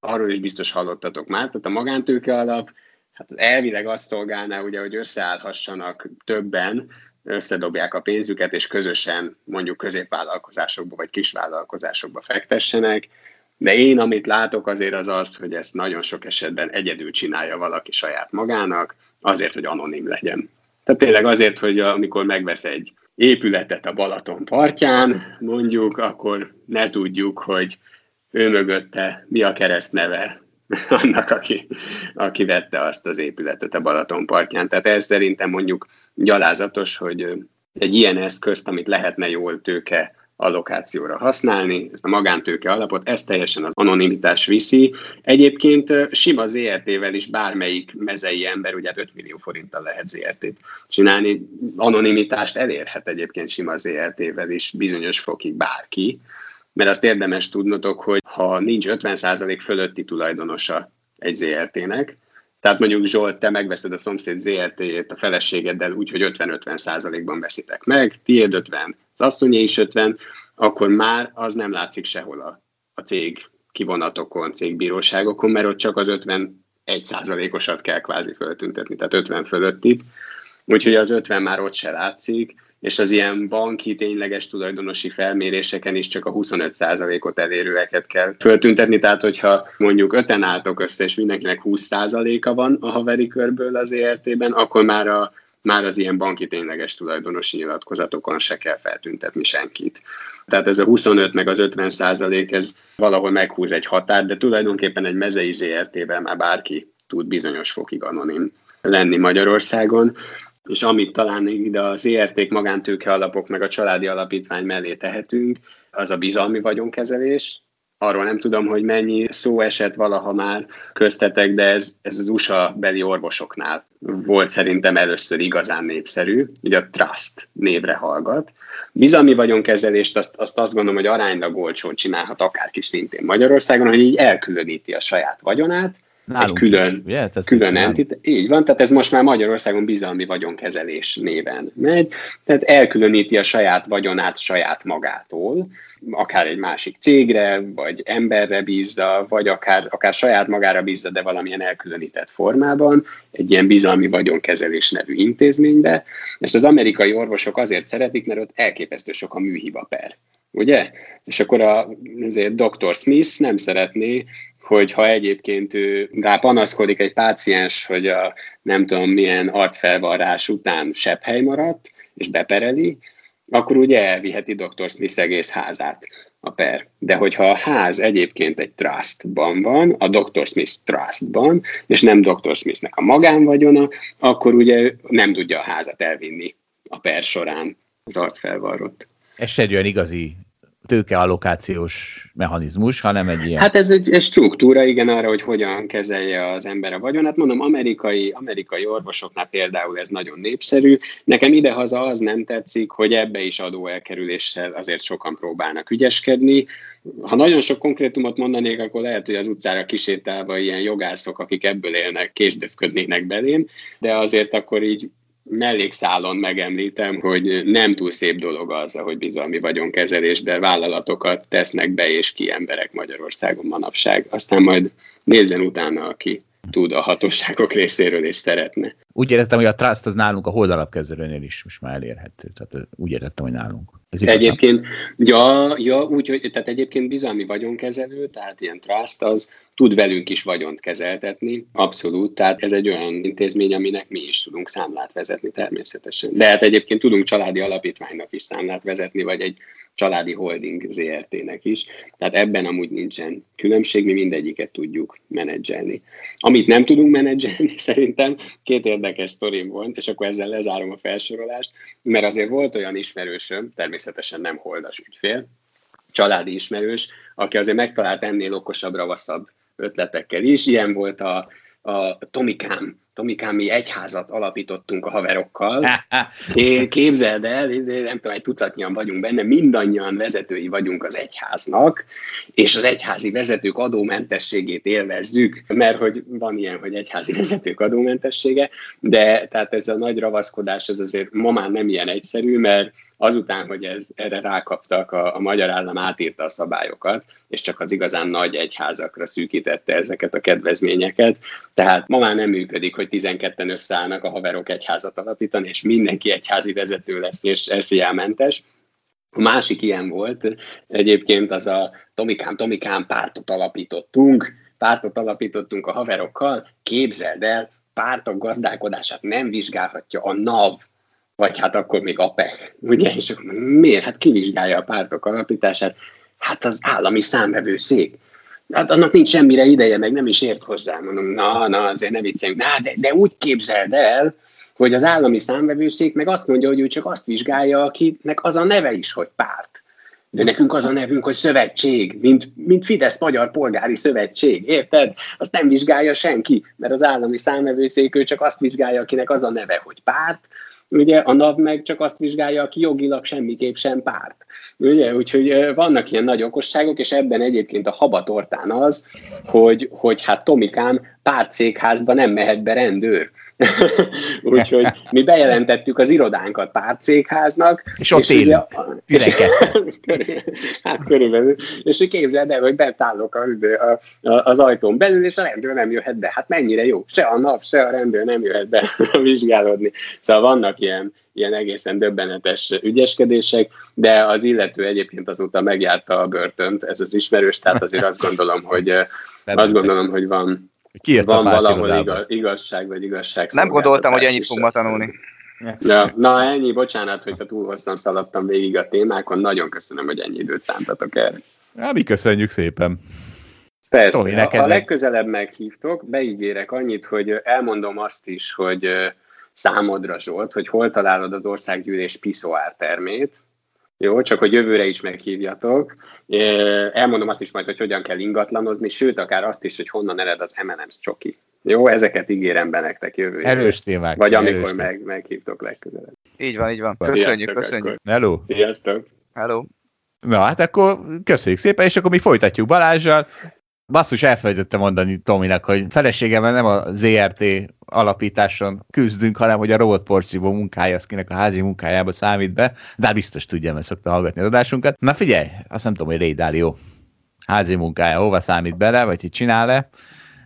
Arról is biztos hallottatok már, tehát a magántőke alap, hát elvileg azt szolgálná, ugye, hogy összeállhassanak többen, összedobják a pénzüket, és közösen mondjuk középvállalkozásokba vagy kisvállalkozásokba fektessenek, de én, amit látok azért az az, hogy ezt nagyon sok esetben egyedül csinálja valaki saját magának, azért, hogy anonim legyen. Tehát tényleg azért, hogy amikor megvesz egy épületet a Balaton partján, mondjuk, akkor ne tudjuk, hogy ő mögötte mi a keresztneve annak, aki, aki vette azt az épületet a Balaton partján. Tehát ez szerintem mondjuk gyalázatos, hogy egy ilyen eszközt, amit lehetne jól tőke allokációra használni, ezt a magántőke alapot, ez teljesen az anonimitás viszi. Egyébként sima ZRT-vel is bármelyik mezei ember, ugye 5 hát millió forinttal lehet ZRT-t csinálni, anonimitást elérhet egyébként sima ZRT-vel is bizonyos fokig bárki, mert azt érdemes tudnotok, hogy ha nincs 50% fölötti tulajdonosa egy ZRT-nek, tehát mondjuk Zsolt, te megveszed a szomszéd ZRT-jét a feleségeddel úgy, hogy 50-50 százalékban veszitek meg, tiéd 50, az asszonyé is 50, akkor már az nem látszik sehol a, a cég kivonatokon, cégbíróságokon, mert ott csak az 51 százalékosat kell kvázi föltüntetni, tehát 50 fölöttit. Úgyhogy az 50 már ott se látszik, és az ilyen banki tényleges tulajdonosi felméréseken is csak a 25%-ot elérőeket kell föltüntetni, tehát hogyha mondjuk öten álltok össze, és mindenkinek 20%-a van a haveri körből az ERT-ben, akkor már a már az ilyen banki tényleges tulajdonosi nyilatkozatokon se kell feltüntetni senkit. Tehát ez a 25 meg az 50 százalék, ez valahol meghúz egy határt, de tulajdonképpen egy mezei ZRT-ben már bárki tud bizonyos fokig anonim lenni Magyarországon és amit talán ide az ERT magántőke alapok meg a családi alapítvány mellé tehetünk, az a bizalmi vagyonkezelés. Arról nem tudom, hogy mennyi szó esett valaha már köztetek, de ez, ez az USA beli orvosoknál volt szerintem először igazán népszerű, ugye a Trust névre hallgat. Bizalmi vagyonkezelést azt, azt azt gondolom, hogy aránylag olcsón csinálhat akárki szintén Magyarországon, hogy így elkülöníti a saját vagyonát, Nálunk egy külön, is, ugye? külön entit. Így van, tehát ez most már Magyarországon bizalmi vagyonkezelés néven megy, tehát elkülöníti a saját vagyonát saját magától, akár egy másik cégre, vagy emberre bízza, vagy akár, akár saját magára bízza, de valamilyen elkülönített formában, egy ilyen bizalmi vagyonkezelés nevű intézménybe. Ezt az amerikai orvosok azért szeretik, mert ott elképesztő sok a műhiba per ugye? És akkor a, azért Dr. Smith nem szeretné, hogy ha egyébként ő rá panaszkodik egy páciens, hogy a nem tudom milyen arcfelvarrás után sebb hely maradt, és bepereli, akkor ugye elviheti Dr. Smith egész házát a per. De hogyha a ház egyébként egy trustban van, a Dr. Smith trustban, és nem Dr. Smithnek a magánvagyona, akkor ugye nem tudja a házat elvinni a per során az arcfelvarrott. Ez egy olyan igazi tőkeallokációs mechanizmus, hanem egy ilyen... Hát ez egy, egy struktúra, igen, arra, hogy hogyan kezelje az ember a vagyonát. Mondom, amerikai, amerikai orvosoknál például ez nagyon népszerű. Nekem idehaza az nem tetszik, hogy ebbe is adóelkerüléssel azért sokan próbálnak ügyeskedni. Ha nagyon sok konkrétumot mondanék, akkor lehet, hogy az utcára kisétálva ilyen jogászok, akik ebből élnek, késdöfködnének belém, de azért akkor így mellékszálon megemlítem, hogy nem túl szép dolog az, hogy bizalmi vagyonkezelésbe vállalatokat tesznek be és ki emberek Magyarországon manapság. Aztán majd nézzen utána, aki tud a hatóságok részéről és szeretne. Úgy éreztem, hogy a Trust az nálunk a holdalapkezelőnél is most már elérhető. Tehát úgy értettem, hogy nálunk. Ez egyébként, ja, ja, úgy, hogy, tehát egyébként bizalmi vagyonkezelő, tehát ilyen Trust az tud velünk is vagyont kezeltetni, abszolút, tehát ez egy olyan intézmény, aminek mi is tudunk számlát vezetni természetesen. De hát egyébként tudunk családi alapítványnak is számlát vezetni, vagy egy családi holding ZRT-nek is. Tehát ebben amúgy nincsen különbség, mi mindegyiket tudjuk menedzselni. Amit nem tudunk menedzselni, szerintem két érdekes sztorim volt, és akkor ezzel lezárom a felsorolást, mert azért volt olyan ismerősöm, természetesen nem holdas ügyfél, családi ismerős, aki azért megtalált ennél okosabb, ravaszabb ötletekkel is. Ilyen volt a, a Tomikám Tomikám, mi egyházat alapítottunk a haverokkal. Én képzeld el, nem tudom, egy tucatnyian vagyunk benne, mindannyian vezetői vagyunk az egyháznak, és az egyházi vezetők adómentességét élvezzük, mert hogy van ilyen, hogy egyházi vezetők adómentessége, de tehát ez a nagy ravaszkodás, ez azért ma már nem ilyen egyszerű, mert azután, hogy ez, erre rákaptak, a, a magyar állam átírta a szabályokat, és csak az igazán nagy egyházakra szűkítette ezeket a kedvezményeket. Tehát ma már nem működik, hogy 12-en összeállnak a haverok egyházat alapítani, és mindenki egyházi vezető lesz, és esziámentes. A másik ilyen volt egyébként az a Tomikám, Tomikám pártot alapítottunk, pártot alapítottunk a haverokkal, képzeld el, pártok gazdálkodását nem vizsgálhatja a NAV, vagy hát akkor még a PEC, ugye? És akkor miért? Hát kivizsgálja a pártok alapítását? Hát az állami számvevőszék. Hát annak nincs semmire ideje, meg nem is ért hozzá. Mondom, na, na, azért ne vicceljünk. Na, de, de úgy képzeld el, hogy az állami számvevőszék meg azt mondja, hogy ő csak azt vizsgálja, akinek az a neve is, hogy párt. De nekünk az a nevünk, hogy szövetség, mint, mint Fidesz Magyar Polgári Szövetség, érted? Azt nem vizsgálja senki, mert az állami számvevőszék ő csak azt vizsgálja, akinek az a neve, hogy párt, ugye a NAV meg csak azt vizsgálja, aki jogilag semmiképp sem párt. Ugye? Úgyhogy vannak ilyen nagy okosságok, és ebben egyébként a habatortán az, hogy, hogy hát Tomikám pártszékházba nem mehet be rendőr. Úgyhogy mi bejelentettük az irodánkat pártszékháznak. És ott és élünk. Ugye, hát körülbelül. És hogy képzeld el, hogy bent állok az, az ajtón belül, és a rendőr nem jöhet be. Hát mennyire jó. Se a nap, se a rendőr nem jöhet be vizsgálódni. Szóval vannak ilyen, ilyen egészen döbbenetes ügyeskedések, de az illető egyébként azóta megjárta a börtönt, ez az ismerős, tehát azért azt gondolom, hogy azt gondolom, hogy van, Ki van valahol igaz, igazság, vagy igazság. Nem gondoltam, hogy ennyit fog ma tanulni. Ja, na ennyi, bocsánat, hogyha túl hosszan szaladtam végig a témákon, nagyon köszönöm, hogy ennyi időt szántatok erre. Ja, mi köszönjük szépen. Persze, Tomi, neked ha legközelebb meghívtok, beígérek annyit, hogy elmondom azt is, hogy számodra Zsolt, hogy hol találod az országgyűlés piszoár termét, jó, csak hogy jövőre is meghívjatok. Elmondom azt is majd, hogy hogyan kell ingatlanozni, sőt, akár azt is, hogy honnan ered az M&M's csoki. Jó, ezeket ígérem be nektek jövőre. Erős témák. Vagy amikor erős meg, meghívtok legközelebb. Így van, így van. Köszönjük, köszönjük. Hello. Sziasztok. Hello. Na hát akkor köszönjük szépen, és akkor mi folytatjuk Balázsjal. Basszus, elfelejtettem mondani Tominak, hogy feleségemmel nem a ZRT alapításon küzdünk, hanem hogy a robotporszívó munkája, az kinek a házi munkájába számít be, de hát biztos tudja, mert szokta hallgatni az adásunkat. Na figyelj, azt nem tudom, hogy Ray Dalio házi munkája hova számít bele, vagy hogy csinál-e,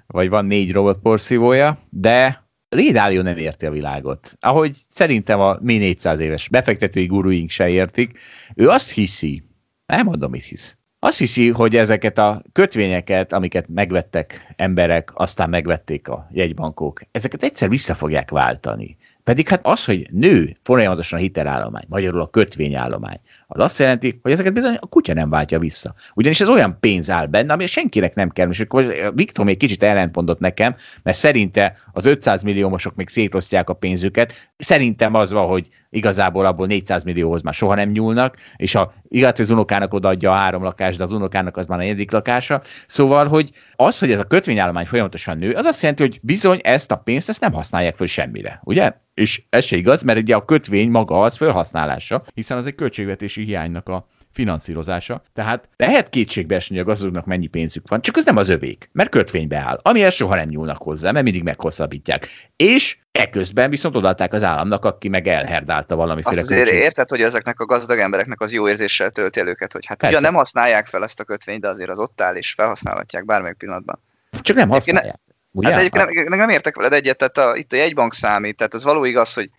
vagy van négy robotporszívója, de Ray Dalio nem érti a világot. Ahogy szerintem a mi 400 éves befektetői guruink se értik, ő azt hiszi, nem mondom, mit hisz, azt hiszi, hogy ezeket a kötvényeket, amiket megvettek emberek, aztán megvették a jegybankok, ezeket egyszer vissza fogják váltani. Pedig hát az, hogy nő folyamatosan a hitelállomány, magyarul a kötvényállomány, az azt jelenti, hogy ezeket bizony a kutya nem váltja vissza. Ugyanis ez olyan pénz áll benne, ami senkinek nem kell. És akkor Viktor még kicsit ellentmondott nekem, mert szerinte az 500 milliómosok még szétosztják a pénzüket. Szerintem az van, hogy igazából abból 400 millióhoz már soha nem nyúlnak, és a igaz, az unokának odaadja a három lakást, de az unokának az már a negyedik lakása. Szóval, hogy az, hogy ez a kötvényállomány folyamatosan nő, az azt jelenti, hogy bizony ezt a pénzt ezt nem használják föl semmire, ugye? És ez se igaz, mert ugye a kötvény maga az felhasználása, hiszen az egy költségvetési hiánynak a finanszírozása. Tehát lehet kétségbe esni, hogy a gazdagoknak mennyi pénzük van, csak ez nem az övék, mert kötvénybe áll, amihez soha nem nyúlnak hozzá, mert mindig meghosszabbítják. És ekközben viszont odaadták az államnak, aki meg elherdálta valamiféle Azt azért kötség. érted, hogy ezeknek a gazdag embereknek az jó érzéssel tölti el őket, hogy hát ugye nem használják fel ezt a kötvényt, de azért az ott áll, és felhasználhatják bármelyik pillanatban. Csak nem használják. Ugye? Hát egyébként nem, nem értek veled egyet, tehát a, itt a jegybank számít, tehát az való igaz, hogy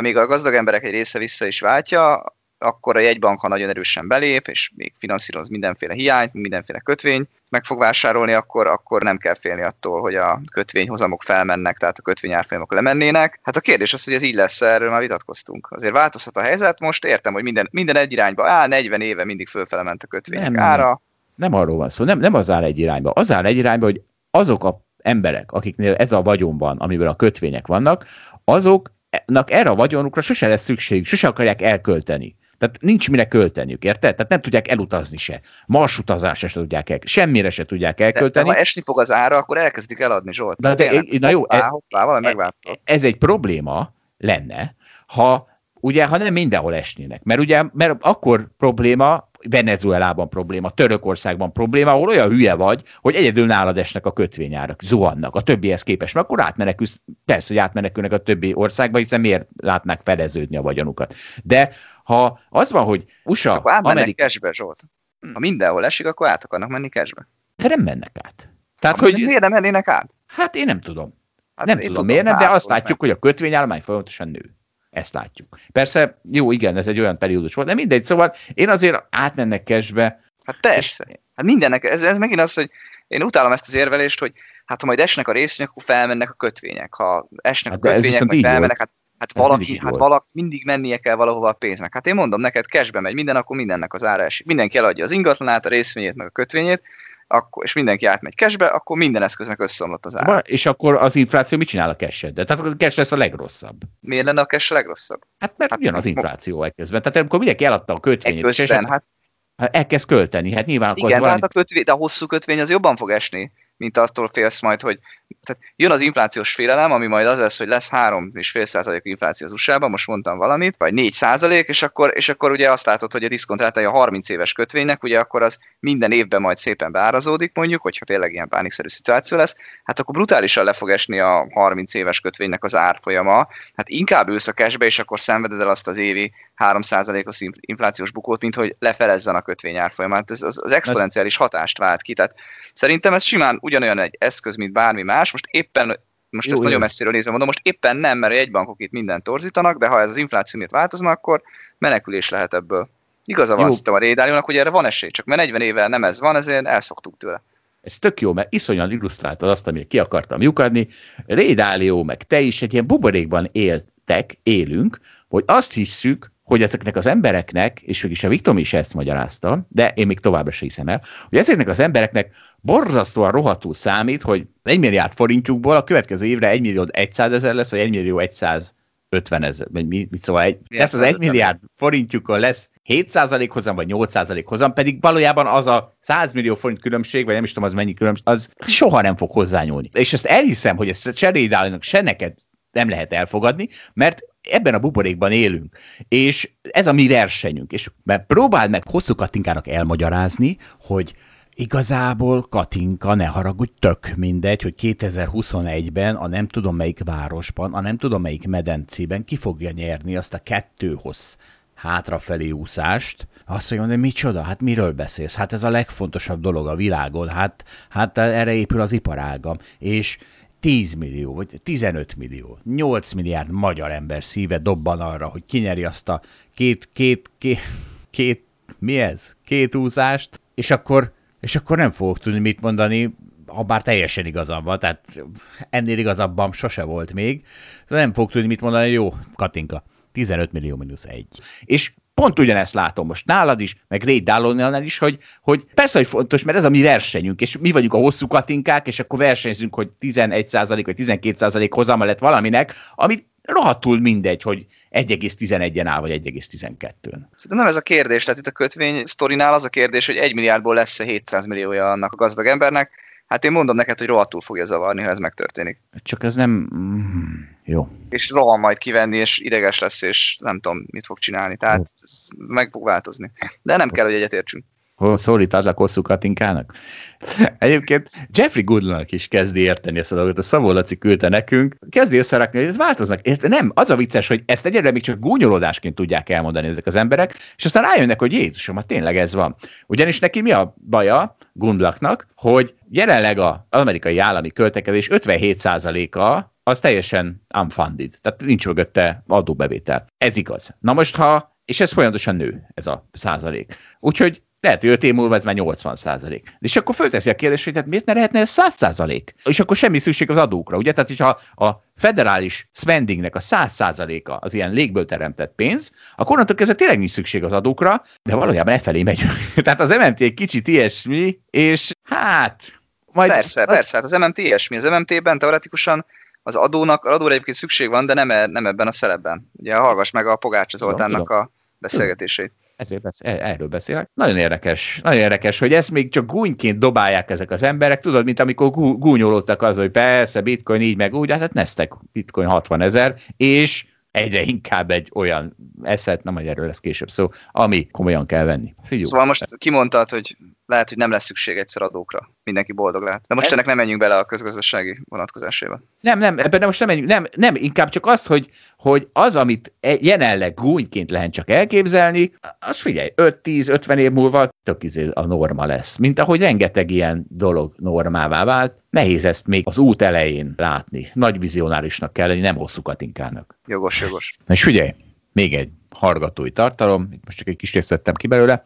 még a gazdag emberek egy része vissza is váltja, akkor a jegybank, ha nagyon erősen belép, és még finanszíroz mindenféle hiányt, mindenféle kötvényt meg fog vásárolni, akkor, akkor nem kell félni attól, hogy a kötvényhozamok felmennek, tehát a kötvényárfolyamok lemennének. Hát a kérdés az, hogy ez így lesz, erről már vitatkoztunk. Azért változhat a helyzet, most értem, hogy minden, minden egy irányba, á, 40 éve mindig fölfele ment a kötvények nem, ára. Nem, nem arról van szó, nem, nem az áll egy irányba. Az áll egy irányba, hogy azok a emberek, akiknél ez a vagyon van, amiből a kötvények vannak, azoknak erre a vagyonukra sose lesz szükség, sose akarják elkölteni. Tehát nincs mire költeniük, érted? Tehát nem tudják elutazni se. Marsutazásra se tudják el, semmire se tudják elkölteni. De, de ha esni fog az ára, akkor elkezdik eladni, Zsolt. De, de, de na jó, hoppá, hoppá, e, ez egy probléma lenne, ha ugye, ha nem mindenhol esnének. Mert ugye, mert akkor probléma, Venezuelában probléma, Törökországban probléma, ahol olyan hülye vagy, hogy egyedül nálad esnek a kötvényárak, zuhannak a többihez képest, mert akkor átmenekülsz, persze, hogy átmenekülnek a többi országba, hiszen miért látnák fedeződni a vagyonukat. De ha az van, hogy USA, akkor Amerika... cashbe, Zsolt. Ha mindenhol esik, akkor át akarnak menni cashbe. De nem mennek át. Tehát, hogy... Miért nem mennének át? Hát én nem tudom. Hát nem tudom, tudom miért nem, de azt látjuk, meg. hogy a kötvényállomány folyamatosan nő. Ezt látjuk. Persze, jó, igen, ez egy olyan periódus volt, de mindegy, szóval én azért átmennek cashbe. Hát persze. Hát mindennek, ez, ez megint az, hogy én utálom ezt az érvelést, hogy hát ha majd esnek a részvények, akkor felmennek a kötvények. Ha esnek hát a kötvények, majd felmennek, hát, hát valaki, hát valaki mindig mennie kell valahova a pénznek. Hát én mondom neked, cashbe megy minden, akkor mindennek az ára esik. Mindenki eladja az ingatlanát, a részvényét, meg a kötvényét, akkor, és mindenki átmegy cashbe, akkor minden eszköznek összeomlott az ára. És akkor az infláció mit csinál a cash De Tehát a cash lesz a legrosszabb. Miért lenne a cash a legrosszabb? Hát mert hát, jön az infláció ekközben. Tehát amikor mindenki eladta a kötvényét. Ekközben, hát, hát elkezd költeni, hát nyilván akkor Igen, valami... hát a kötvény, de a hosszú kötvény az jobban fog esni mint attól félsz majd, hogy tehát jön az inflációs félelem, ami majd az lesz, hogy lesz 3,5% infláció az USA-ban, most mondtam valamit, vagy 4 és akkor, és akkor ugye azt látod, hogy a diszkontrátája a 30 éves kötvénynek, ugye akkor az minden évben majd szépen beárazódik mondjuk, hogyha tényleg ilyen pánikszerű szituáció lesz, hát akkor brutálisan le fog esni a 30 éves kötvénynek az árfolyama, hát inkább ülsz a cashbe, és akkor szenveded el azt az évi 3%-os inflációs bukót, mint hogy lefelezzen a kötvény árfolyamát. Ez az, az exponenciális hatást vált ki, tehát szerintem ez simán ugyanolyan egy eszköz, mint bármi más. Most éppen, most jó, ezt jó. nagyon messziről nézem, mondom, most éppen nem, mert egy bankok itt mindent torzítanak, de ha ez az infláció miatt változna, akkor menekülés lehet ebből. Igaza van azt a Rédáliónak, hogy erre van esély, csak mert 40 éve nem ez van, ezért elszoktuk tőle. Ez tök jó, mert iszonyan illusztráltad azt, amit ki akartam lyukadni. Rédálió, meg te is egy ilyen buborékban éltek, élünk, hogy azt hisszük, hogy ezeknek az embereknek, és mégis a Viktor is ezt magyarázta, de én még továbbra sem hiszem el, hogy ezeknek az embereknek borzasztóan rohadtul számít, hogy 1 milliárd forintjukból a következő évre 1 millió 100 ezer lesz, vagy 1 millió 150 ezer, vagy mi, mit szóval egy, lesz az 1 milliárd forintjukon lesz 7% hozam, vagy 8% hozam, pedig valójában az a 100 millió forint különbség, vagy nem is tudom az mennyi különbség, az soha nem fog hozzányúlni. És ezt elhiszem, hogy ezt se Rédálinak, se neked nem lehet elfogadni, mert ebben a buborékban élünk, és ez a mi versenyünk, és mert próbáld meg hosszú Katinkának elmagyarázni, hogy Igazából Katinka, ne haragudj, tök mindegy, hogy 2021-ben a nem tudom melyik városban, a nem tudom melyik medencében ki fogja nyerni azt a kettőhoz hátrafelé úszást, azt mondja, hogy micsoda, hát miről beszélsz? Hát ez a legfontosabb dolog a világon, hát, hát erre épül az iparágam. És 10 millió, vagy 15 millió, 8 milliárd magyar ember szíve dobban arra, hogy kinyeri azt a két, két, két, két, mi ez? Két úszást, és akkor, és akkor nem fogok tudni mit mondani, ha bár teljesen igazam van, tehát ennél igazabbam sose volt még, de nem fog tudni mit mondani, jó, Katinka, 15 millió mínusz egy. És pont ugyanezt látom most nálad is, meg Ray Dallonnál is, hogy, hogy persze, hogy fontos, mert ez a mi versenyünk, és mi vagyunk a hosszú katinkák, és akkor versenyzünk, hogy 11% vagy 12% hozama lett valaminek, amit rohadtul mindegy, hogy 1,11-en áll, vagy 1,12-n. Szerintem nem ez a kérdés, tehát itt a kötvény sztorinál az a kérdés, hogy 1 milliárdból lesz-e 700 milliója annak a gazdag embernek, Hát én mondom neked, hogy rohadtul fogja zavarni, ha ez megtörténik. Csak ez nem... Mm, jó. És rohan majd kivenni, és ideges lesz, és nem tudom, mit fog csinálni. Tehát ez meg fog változni. De nem kell, hogy egyetértsünk a hosszú Katinkának. Egyébként Jeffrey Goodlanak is kezdi érteni ezt a dolgot. A Szabó Laci küldte nekünk, kezdi összerakni, hogy ez változnak. Érte? Nem, az a vicces, hogy ezt egyre még csak gúnyolódásként tudják elmondani ezek az emberek, és aztán rájönnek, hogy Jézusom, hát tényleg ez van. Ugyanis neki mi a baja Gundlaknak, hogy jelenleg az amerikai állami költekezés 57%-a az teljesen unfunded, tehát nincs mögötte adóbevétel. Ez igaz. Na most, ha és ez folyamatosan nő, ez a százalék. Úgyhogy lehet, hogy 5 év múlva ez már 80 százalék. És akkor fölteszi a kérdést, hogy tehát miért ne lehetne ez 100 százalék? És akkor semmi szükség az adókra, ugye? Tehát, hogyha a federális spendingnek a 100 százaléka az ilyen légből teremtett pénz, akkor onnantól kezdve tényleg nincs szükség az adókra, de valójában e felé megyünk. tehát az MMT egy kicsit ilyesmi, és hát... Majd... Persze, persze, hát az MMT ilyesmi. Az MMT-ben teoretikusan az adónak, az adóra egyébként szükség van, de nem, e, nem ebben a szelepben. Ugye hallgass meg a Pogács Zoltánnak a beszélgetését. Ezért beszél, erről beszélek. Nagyon érdekes, nagyon érdekes, hogy ezt még csak gúnyként dobálják ezek az emberek. Tudod, mint amikor gúnyolódtak az, hogy persze, bitcoin így meg úgy, hát nesztek bitcoin 60 ezer, és egyre inkább egy olyan eszet, nem hogy erről lesz később szó, ami komolyan kell venni. Figyelj. Szóval most kimondtad, hogy lehet, hogy nem lesz szükség egyszer adókra. Mindenki boldog lehet. De most ennek nem menjünk bele a közgazdasági vonatkozásába. Nem, nem, ebben most nem menjünk. Nem, nem, inkább csak az, hogy, hogy az, amit e- jelenleg gúnyként lehet csak elképzelni, az figyelj, 5-10-50 év múlva tök izé a norma lesz. Mint ahogy rengeteg ilyen dolog normává vált, nehéz ezt még az út elején látni. Nagy vizionárisnak kell lenni, nem hosszú katinkának. Jogos, jogos. És figyelj, még egy hargatói tartalom, itt most csak egy kis részt vettem ki belőle.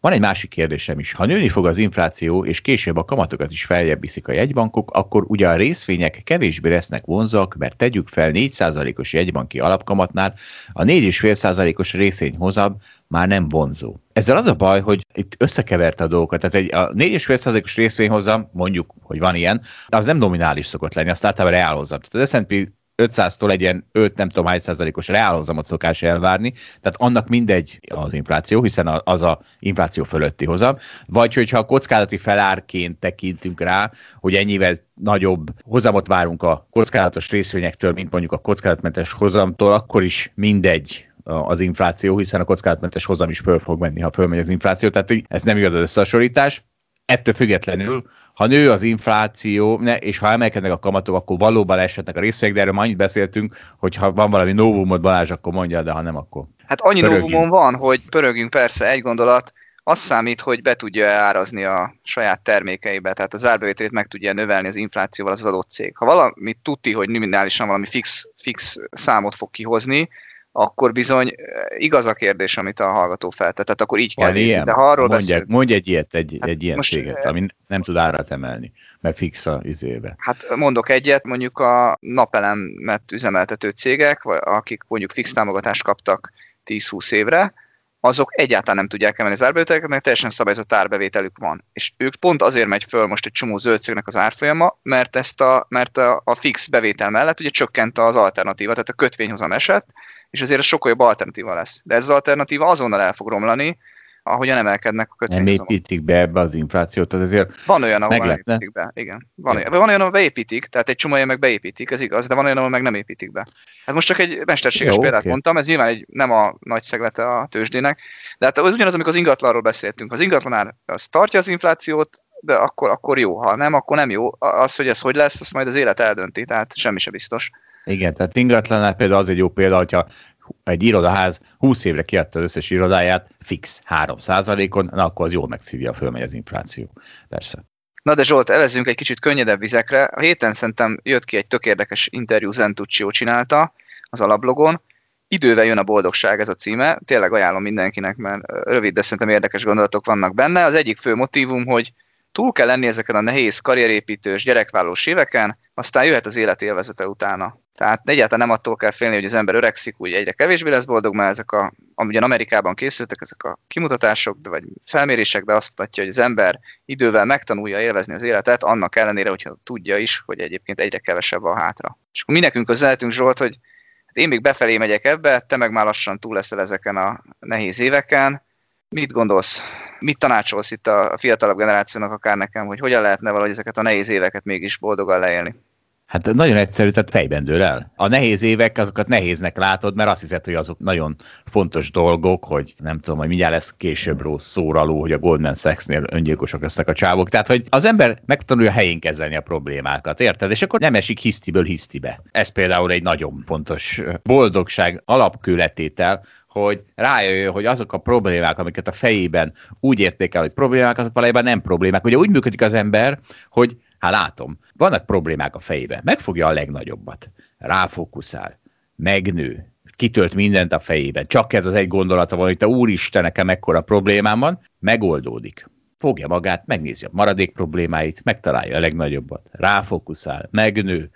Van egy másik kérdésem is. Ha nőni fog az infláció, és később a kamatokat is feljebb viszik a jegybankok, akkor ugye a részvények kevésbé lesznek vonzak, mert tegyük fel 4%-os jegybanki alapkamatnál, a 4,5%-os részvényhozam már nem vonzó. Ezzel az a baj, hogy itt összekeverte a dolgokat. Tehát egy, a 4,5%-os részvényhozam, mondjuk, hogy van ilyen, az nem nominális szokott lenni, azt általában reálhozam. Tehát az S&P 500-tól egy ilyen 5 nem tudom hány százalékos reálhozamot szokás elvárni, tehát annak mindegy az infláció, hiszen az a infláció fölötti hozam, vagy hogyha a kockázati felárként tekintünk rá, hogy ennyivel nagyobb hozamot várunk a kockázatos részvényektől, mint mondjuk a kockázatmentes hozamtól, akkor is mindegy az infláció, hiszen a kockázatmentes hozam is föl fog menni, ha fölmegy az infláció, tehát ez nem igaz az összehasonlítás. Ettől függetlenül, ha nő az infláció, ne, és ha emelkednek a kamatok, akkor valóban esetnek a részvények, de erről már annyit beszéltünk, hogy ha van valami novumod Balázs, akkor mondja, de ha nem, akkor Hát annyi pörögjünk. novumon van, hogy pörögjünk persze, egy gondolat, az számít, hogy be tudja árazni a saját termékeibe, tehát az árbevételét meg tudja növelni az inflációval az adott cég. Ha valamit tudti, hogy nominálisan valami fix, fix számot fog kihozni, akkor bizony igaz a kérdés, amit a hallgató feltett. Tehát akkor így kell nézni. De ha arról Mondják, Mondj egy ilyet, egy, hát egy ilyen most, céget, ami nem tud árat emelni, mert fix a izébe. Hát mondok egyet, mondjuk a napelemet üzemeltető cégek, akik mondjuk fix támogatást kaptak 10-20 évre, azok egyáltalán nem tudják emelni az árbevételeket, mert teljesen szabályozott árbevételük van. És ők pont azért megy föl most egy csomó zöld az árfolyama, mert, ezt a, mert a, a fix bevétel mellett ugye csökkent az alternatíva, tehát a kötvényhozam esett, és azért ez sokkal jobb alternatíva lesz. De ez az alternatíva azonnal el fog romlani, ahogyan emelkednek a kötvények. Nem építik be ebbe az inflációt, az azért Van olyan, ahol nem építik be, igen. Van, olyan, van olyan, ahol beépítik, tehát egy csomó meg beépítik, ez igaz, de van olyan, ahol meg nem építik be. Hát most csak egy mesterséges Jó, példát okay. mondtam, ez nyilván egy, nem a nagy szeglete a tőzsdének, de hát az ugyanaz, amikor az ingatlanról beszéltünk. Az ingatlanár az tartja az inflációt, de akkor, akkor jó, ha nem, akkor nem jó. Az, hogy ez hogy lesz, azt majd az élet eldönti, tehát semmi se biztos. Igen, tehát ingatlanál például az egy jó példa, hogyha egy irodaház 20 évre kiadta az összes irodáját fix 3%-on, na akkor az jól megszívja, fölmegy az infláció. Persze. Na de Zsolt, evezzünk egy kicsit könnyedebb vizekre. A héten szerintem jött ki egy tök érdekes interjú Zentuccio csinálta az alablogon. Idővel jön a boldogság ez a címe, tényleg ajánlom mindenkinek, mert rövid, de szerintem érdekes gondolatok vannak benne. Az egyik fő motivum, hogy túl kell lenni ezeken a nehéz karrierépítős, gyerekvállós éveken, aztán jöhet az élet élvezete utána. Tehát egyáltalán nem attól kell félni, hogy az ember öregszik, úgy egyre kevésbé lesz boldog, mert ezek a, amilyen Amerikában készültek, ezek a kimutatások, de vagy felmérések, de azt mutatja, hogy az ember idővel megtanulja élvezni az életet, annak ellenére, hogyha tudja is, hogy egyébként egyre kevesebb a hátra. És akkor mi nekünk közelhetünk, Zsolt, hogy hát én még befelé megyek ebbe, te meg már lassan túl leszel ezeken a nehéz éveken. Mit gondolsz? Mit tanácsolsz itt a fiatalabb generációnak, akár nekem, hogy hogyan lehetne valahogy ezeket a nehéz éveket mégis boldogan leélni? Hát nagyon egyszerű, tehát fejben dől el. A nehéz évek, azokat nehéznek látod, mert azt hiszed, hogy azok nagyon fontos dolgok, hogy nem tudom, hogy mindjárt lesz később rossz szóraló, hogy a Goldman Sachs-nél öngyilkosok lesznek a csávok. Tehát, hogy az ember megtanulja helyén kezelni a problémákat, érted? És akkor nem esik hisztiből hisztibe. Ez például egy nagyon fontos boldogság alapkőletétel, hogy rájöjjön, hogy azok a problémák, amiket a fejében úgy értékel, hogy problémák, azok valójában nem problémák. Ugye úgy működik az ember, hogy Hát látom, vannak problémák a fejében, megfogja a legnagyobbat, ráfókuszál, megnő, kitölt mindent a fejében, csak ez az egy gondolata van, hogy te úristen, nekem mekkora problémám van, megoldódik. Fogja magát, megnézi a maradék problémáit, megtalálja a legnagyobbat, ráfókuszál, megnő,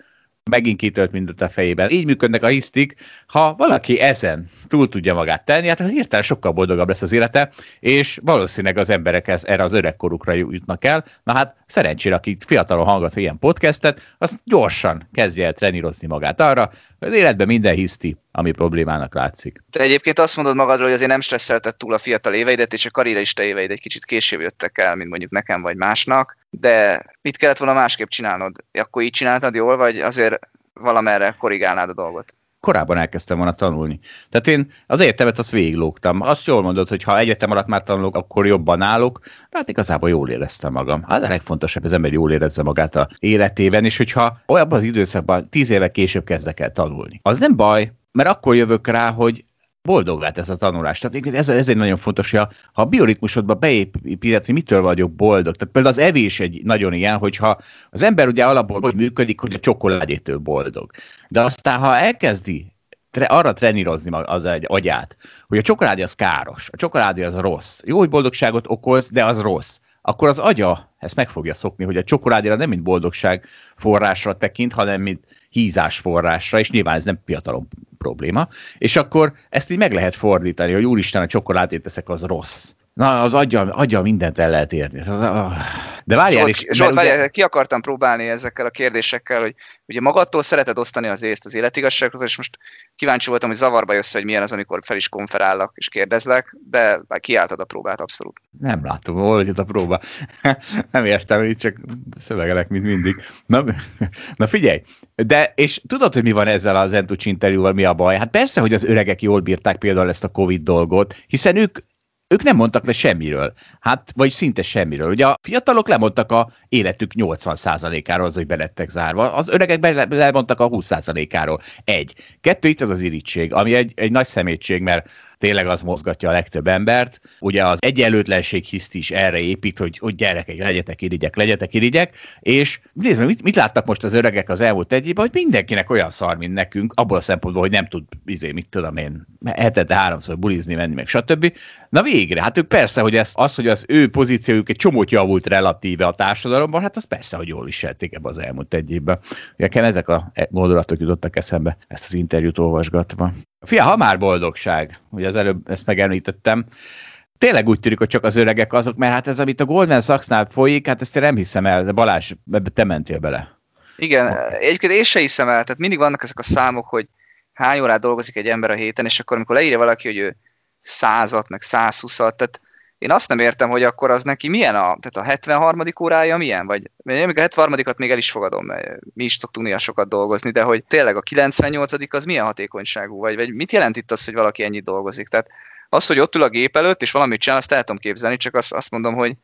megint kitölt mindent a fejében. Így működnek a hisztik. Ha valaki ezen túl tudja magát tenni, hát hirtelen sokkal boldogabb lesz az élete, és valószínűleg az emberek ez, erre az öregkorukra jutnak el. Na hát szerencsére, aki fiatalon hallgat ilyen podcastet, az gyorsan kezdje el trenírozni magát arra, hogy az életben minden hiszti, ami problémának látszik. De egyébként azt mondod magadról, hogy azért nem stresszelted túl a fiatal éveidet, és a karrierista éveid egy kicsit később jöttek el, mint mondjuk nekem vagy másnak, de mit kellett volna másképp csinálnod? Akkor így csináltad jól, vagy azért valamerre korrigálnád a dolgot? korábban elkezdtem volna tanulni. Tehát én az egyetemet azt végiglógtam. Azt jól mondod, hogy ha egyetem alatt már tanulok, akkor jobban állok. Hát igazából jól éreztem magam. Az a legfontosabb, az ember jól érezze magát a életében, és hogyha olyan az időszakban tíz éve később kezdek el tanulni. Az nem baj, mert akkor jövök rá, hogy boldog lett ez a tanulás. Tehát ez, ez egy nagyon fontos, hogy ha a bioritmusodba beépített, mitől vagyok boldog. Tehát például az evés egy nagyon ilyen, hogyha az ember ugye alapból hogy működik, hogy a csokoládétől boldog. De aztán, ha elkezdi tre, arra trenírozni az egy agyát, hogy a csokoládé az káros, a csokoládé az rossz. Jó, hogy boldogságot okoz, de az rossz akkor az agya ezt meg fogja szokni, hogy a csokoládéra nem mint boldogság forrásra tekint, hanem mint hízás forrásra, és nyilván ez nem fiatalom probléma, és akkor ezt így meg lehet fordítani, hogy úristen, a csokoládét teszek, az rossz. Na, az adja, adja mindent el lehet érni. De várjál is. Zsolt, várjál, ugye... ki akartam próbálni ezekkel a kérdésekkel, hogy ugye magadtól szereted osztani az észt az életigassághoz, és most kíváncsi voltam, hogy zavarba jössz, hogy milyen az, amikor fel is konferállak és kérdezlek, de kiálltad a próbát abszolút. Nem látom, hol a próba. Nem értem, így csak szövegelek, mint mindig. Na, na figyelj, de és tudod, hogy mi van ezzel az Entucs interjúval, mi a baj? Hát persze, hogy az öregek jól bírták például ezt a Covid dolgot, hiszen ők ők nem mondtak le semmiről. Hát, vagy szinte semmiről. Ugye a fiatalok lemondtak a életük 80%-áról, az, hogy belettek zárva. Az öregek lemondtak a 20%-áról. Egy. Kettő, itt az az irítség, ami egy, egy nagy szemétség, mert tényleg az mozgatja a legtöbb embert. Ugye az egyenlőtlenség hiszt is erre épít, hogy, hogy gyerekek, legyetek irigyek, legyetek irigyek, és nézd meg, mit, mit láttak most az öregek az elmúlt egy évben, hogy mindenkinek olyan szar, mint nekünk, abból a szempontból, hogy nem tud, izé, mit tudom én, hetente háromszor bulizni, menni, meg stb. Na végre, hát ők persze, hogy ez, az, hogy az ő pozíciójuk egy csomót javult relatíve a társadalomban, hát az persze, hogy jól viselték ebbe az elmúlt egy évben. Nekem ezek a gondolatok jutottak eszembe ezt az interjút olvasgatva. Fia, ha már boldogság, ugye az előbb ezt megemlítettem, tényleg úgy tűnik, hogy csak az öregek azok, mert hát ez, amit a Goldman Sachsnál folyik, hát ezt én nem hiszem el, de Balázs, ebbe te mentél bele. Igen, egyébként én se hiszem el, tehát mindig vannak ezek a számok, hogy hány órát dolgozik egy ember a héten, és akkor amikor leírja valaki, hogy ő százat, meg 120 tehát én azt nem értem, hogy akkor az neki milyen a, tehát a 73. órája milyen, vagy én még a 73-at még el is fogadom, mert mi is szoktunk néha sokat dolgozni, de hogy tényleg a 98. az milyen hatékonyságú, vagy, vagy mit jelent itt az, hogy valaki ennyit dolgozik? Tehát az, hogy ott ül a gép előtt, és valamit csinál, azt el tudom képzelni, csak azt, azt mondom, hogy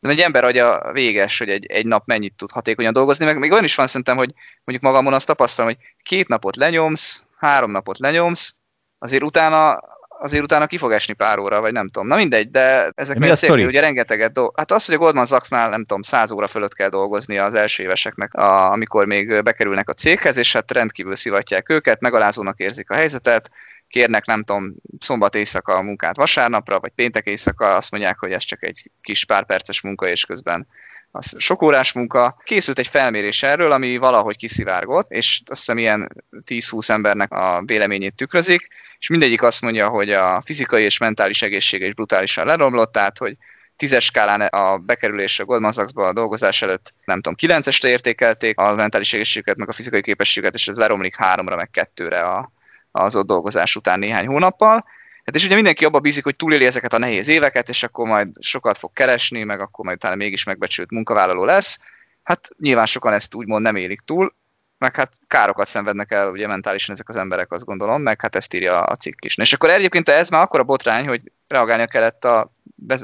de egy ember agya véges, hogy egy, egy nap mennyit tud hatékonyan dolgozni, meg még olyan is van szerintem, hogy mondjuk magamon azt tapasztalom, hogy két napot lenyomsz, három napot lenyomsz, azért utána azért utána ki fog esni pár óra, vagy nem tudom. Na mindegy, de ezek mi a sztori? ugye rengeteget dolg... Hát az, hogy a Goldman Sachsnál nem tudom, száz óra fölött kell dolgozni az első éveseknek, a, amikor még bekerülnek a céghez, és hát rendkívül szivatják őket, megalázónak érzik a helyzetet, kérnek, nem tudom, szombat éjszaka a munkát vasárnapra, vagy péntek éjszaka, azt mondják, hogy ez csak egy kis pár perces munka, és közben az sok órás munka. Készült egy felmérés erről, ami valahogy kiszivárgott, és azt hiszem ilyen 10-20 embernek a véleményét tükrözik, és mindegyik azt mondja, hogy a fizikai és mentális egészsége is brutálisan leromlott, tehát hogy tízes skálán a bekerülés a Goldman Sachsba a dolgozás előtt, nem tudom, kilencesre értékelték a mentális egészséget, meg a fizikai képességet, és ez leromlik háromra, meg kettőre a, az ott dolgozás után néhány hónappal. Hát és ugye mindenki abba bízik, hogy túléli ezeket a nehéz éveket, és akkor majd sokat fog keresni, meg akkor majd utána mégis megbecsült munkavállaló lesz. Hát nyilván sokan ezt úgymond nem élik túl, meg hát károkat szenvednek el ugye mentálisan ezek az emberek, azt gondolom, meg hát ezt írja a cikk is. És akkor egyébként ez már akkor a botrány, hogy reagálnia kellett a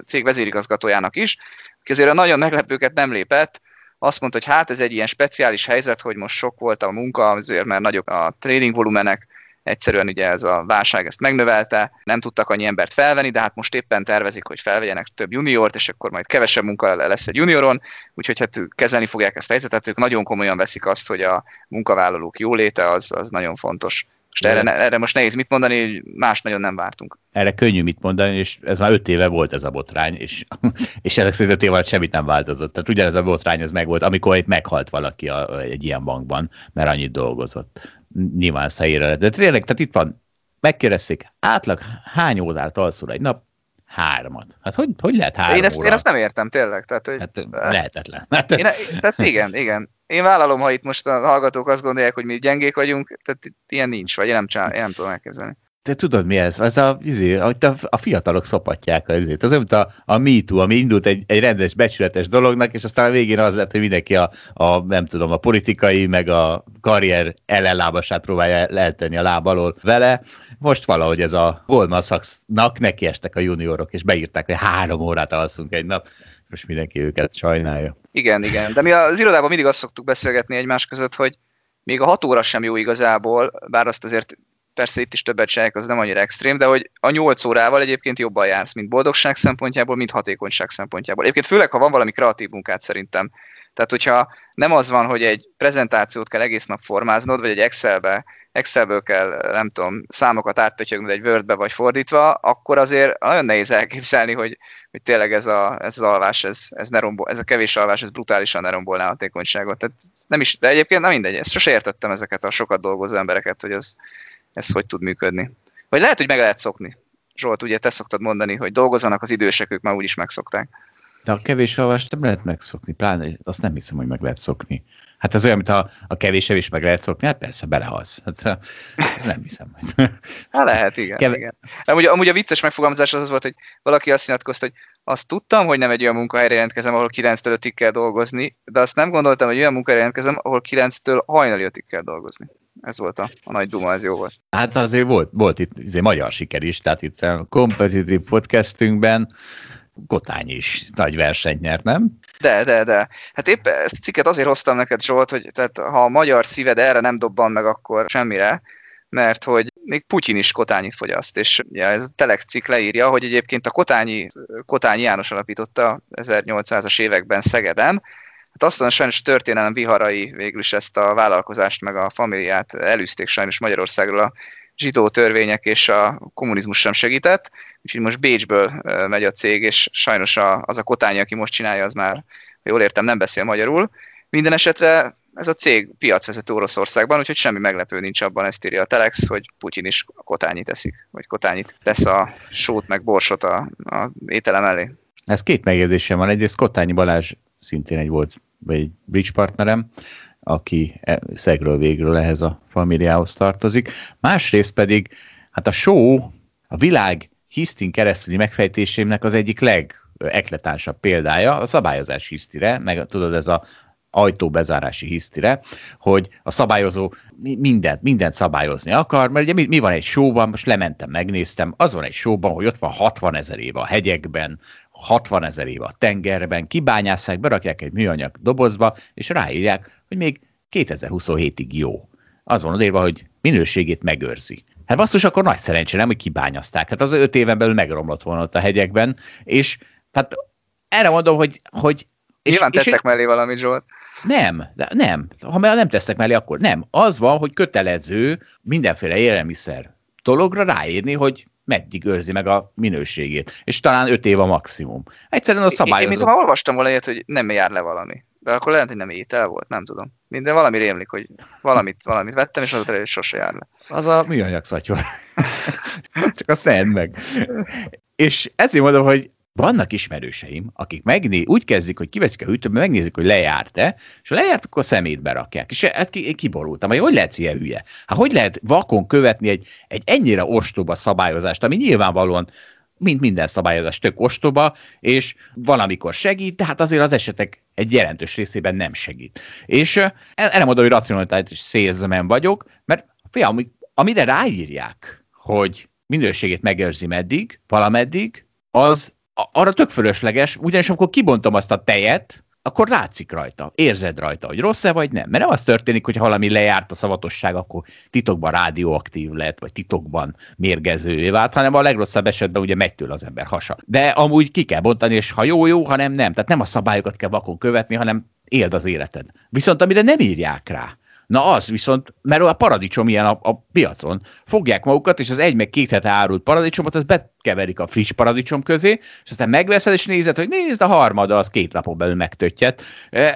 cég vezérigazgatójának is, aki azért a nagyon meglepőket nem lépett, azt mondta, hogy hát ez egy ilyen speciális helyzet, hogy most sok volt a munka, azért mert nagyok a trading volumenek, Egyszerűen ugye ez a válság ezt megnövelte, nem tudtak annyi embert felvenni, de hát most éppen tervezik, hogy felvegyenek több juniort, és akkor majd kevesebb munka lesz egy junioron, úgyhogy hát kezelni fogják ezt a helyzetet, ők nagyon komolyan veszik azt, hogy a munkavállalók jóléte az, az nagyon fontos. Most erre, erre most nehéz mit mondani, hogy más nagyon nem vártunk. Erre könnyű mit mondani, és ez már öt éve volt ez a botrány, és, és ezek szerint öt év alatt semmit nem változott. Tehát ugyanez a botrány ez megvolt, amikor itt meghalt valaki a, egy ilyen bankban, mert annyit dolgozott nyilván ezt helyére. De tényleg, tehát itt van, megkérdezték, átlag hány órát alszol egy nap? Hármat. Hát hogy, hogy lehet három én ezt, óra? én ezt nem értem, tényleg. Tehát, hogy, hát, lehetetlen. Hát, én, tehát igen, igen. Én vállalom, ha itt most a hallgatók azt gondolják, hogy mi gyengék vagyunk, tehát ilyen nincs, vagy én nem, csinál, én nem tudom elképzelni. Te tudod mi ez? Ez a, izé, a, a fiatalok szopatják ezért. Az mint a, a MeToo, ami indult egy, egy rendes, becsületes dolognak, és aztán a végén az lett, hogy mindenki a, a nem tudom, a politikai, meg a karrier ellenlábasát próbálja lehetni a láb alól vele. Most valahogy ez a Goldman Sachs-nak nekiestek a juniorok, és beírták, hogy három órát alszunk egy nap. Most mindenki őket sajnálja. Igen, igen. De mi az irodában mindig azt szoktuk beszélgetni egymás között, hogy még a hat óra sem jó igazából, bár azt azért persze itt is többet csinálják, az nem annyira extrém, de hogy a 8 órával egyébként jobban jársz, mint boldogság szempontjából, mint hatékonyság szempontjából. Egyébként főleg, ha van valami kreatív munkát szerintem. Tehát, hogyha nem az van, hogy egy prezentációt kell egész nap formáznod, vagy egy Excelbe, Excelből kell, nem tudom, számokat átpötyögnöd egy Wordbe, vagy fordítva, akkor azért nagyon nehéz elképzelni, hogy, hogy tényleg ez, a, ez az alvás, ez, ez, ne rombol, ez a kevés alvás, ez brutálisan ne rombolná hatékonyságot. Tehát nem is, de egyébként nem mindegy, ezt sose értettem ezeket a sokat dolgozó embereket, hogy az, ez hogy tud működni. Vagy lehet, hogy meg lehet szokni. Zsolt, ugye te szoktad mondani, hogy dolgozzanak az idősek, ők már úgyis megszokták. De a kevés alvást nem lehet megszokni, pláne azt nem hiszem, hogy meg lehet szokni. Hát ez olyan, mint a, a kevés is meg lehet szokni, hát persze belehalsz. Hát, ez nem hiszem. Hogy... Hát lehet, igen. Keve... igen. Amúgy, amúgy a vicces megfogalmazás az az volt, hogy valaki azt nyilatkozta, hogy azt tudtam, hogy nem egy olyan munkahelyre jelentkezem, ahol 9-től 5 kell dolgozni, de azt nem gondoltam, hogy olyan munkahelyre jelentkezem, ahol 9-től hajnali 5 kell dolgozni. Ez volt a, a nagy duma, ez jó volt. Hát azért volt, volt itt azért magyar siker is, tehát itt a Competitive Podcastünkben Kotány is nagy versenyt nyert, nem? De, de, de. Hát épp ezt a cikket azért hoztam neked, Zsolt, hogy tehát, ha a magyar szíved erre nem dobban meg, akkor semmire, mert hogy még Putyin is Kotányit fogyaszt, és ja, ez a Telex cikk leírja, hogy egyébként a Kotányi, Kotányi János alapította 1800-as években Szegeden, Hát aztán sajnos a történelem viharai végül is ezt a vállalkozást meg a familiát elűzték sajnos Magyarországról a zsidó törvények és a kommunizmus sem segített, úgyhogy most Bécsből megy a cég, és sajnos az a Kotányi, aki most csinálja, az már, ha jól értem, nem beszél magyarul. Minden esetre ez a cég piacvezető Oroszországban, úgyhogy semmi meglepő nincs abban, ezt írja a Telex, hogy Putyin is Kotányit teszik, vagy Kotányit tesz a sót meg borsot a, a ételem elé. Ez két megjegyzésem van. Egyrészt Kotányi Balázs szintén egy volt, vagy bridge partnerem, aki e, szegről végről ehhez a familiához tartozik. Másrészt pedig, hát a show, a világ hisztin keresztüli megfejtésének az egyik legekletánsabb példája a szabályozás hisztire, meg tudod, ez a ajtóbezárási hisztire, hogy a szabályozó mindent, mindent szabályozni akar, mert ugye mi, mi van egy showban, most lementem, megnéztem, az van egy showban, hogy ott van 60 ezer év a hegyekben, 60 ezer év a tengerben, kibányásszák, berakják egy műanyag dobozba, és ráírják, hogy még 2027-ig jó. Az van odaírva, hogy minőségét megőrzi. Hát basszus, akkor nagy szerencsé nem, hogy kibányazták. Hát az öt éven belül megromlott volna ott a hegyekben, és hát erre mondom, hogy, hogy és, Nyilván tettek és mellé valamit, Zsolt. Nem, nem. Ha nem tesznek mellé, akkor nem. Az van, hogy kötelező mindenféle élelmiszer dologra ráírni, hogy meddig őrzi meg a minőségét. És talán öt év a maximum. Egyszerűen a szabályozó... Én, én én olvastam volna ilyet, hogy nem jár le valami. De akkor lehet, hogy nem étel volt, nem tudom. Minden valami rémlik, hogy valamit, valamit vettem, és azóta is sose jár le. Az a műanyag szatyor. Csak a szent meg. És ezért mondom, hogy vannak ismerőseim, akik megné, úgy kezdik, hogy kiveszik a hűtőbe, megnézik, hogy lejárt-e, és ha lejárt, akkor szemétbe rakják. És hát ki, kiborultam, hogy hogy lehet ilyen hülye? Hát hogy lehet vakon követni egy, egy ennyire ostoba szabályozást, ami nyilvánvalóan mint minden szabályozás tök ostoba, és valamikor segít, tehát azért az esetek egy jelentős részében nem segít. És erre mondom, hogy racionalitált és szélzemen vagyok, mert fiam, amire ráírják, hogy minőségét megőrzi meddig, valameddig, az arra tök fölösleges, ugyanis amikor kibontom azt a tejet, akkor látszik rajta, érzed rajta, hogy rossz-e vagy nem. Mert nem az történik, hogy ha valami lejárt a szavatosság, akkor titokban rádióaktív lett, vagy titokban mérgezővé vált, hanem a legrosszabb esetben ugye megy tőle az ember hasa. De amúgy ki kell bontani, és ha jó, jó, ha nem, nem. Tehát nem a szabályokat kell vakon követni, hanem éld az életed. Viszont amire nem írják rá, Na az viszont, mert a paradicsom ilyen a, a piacon, fogják magukat, és az egy meg két hete árult paradicsomot, az bekeverik a friss paradicsom közé, és aztán megveszed, és nézed, hogy nézd, a harmada az két napon belül megtöttyet.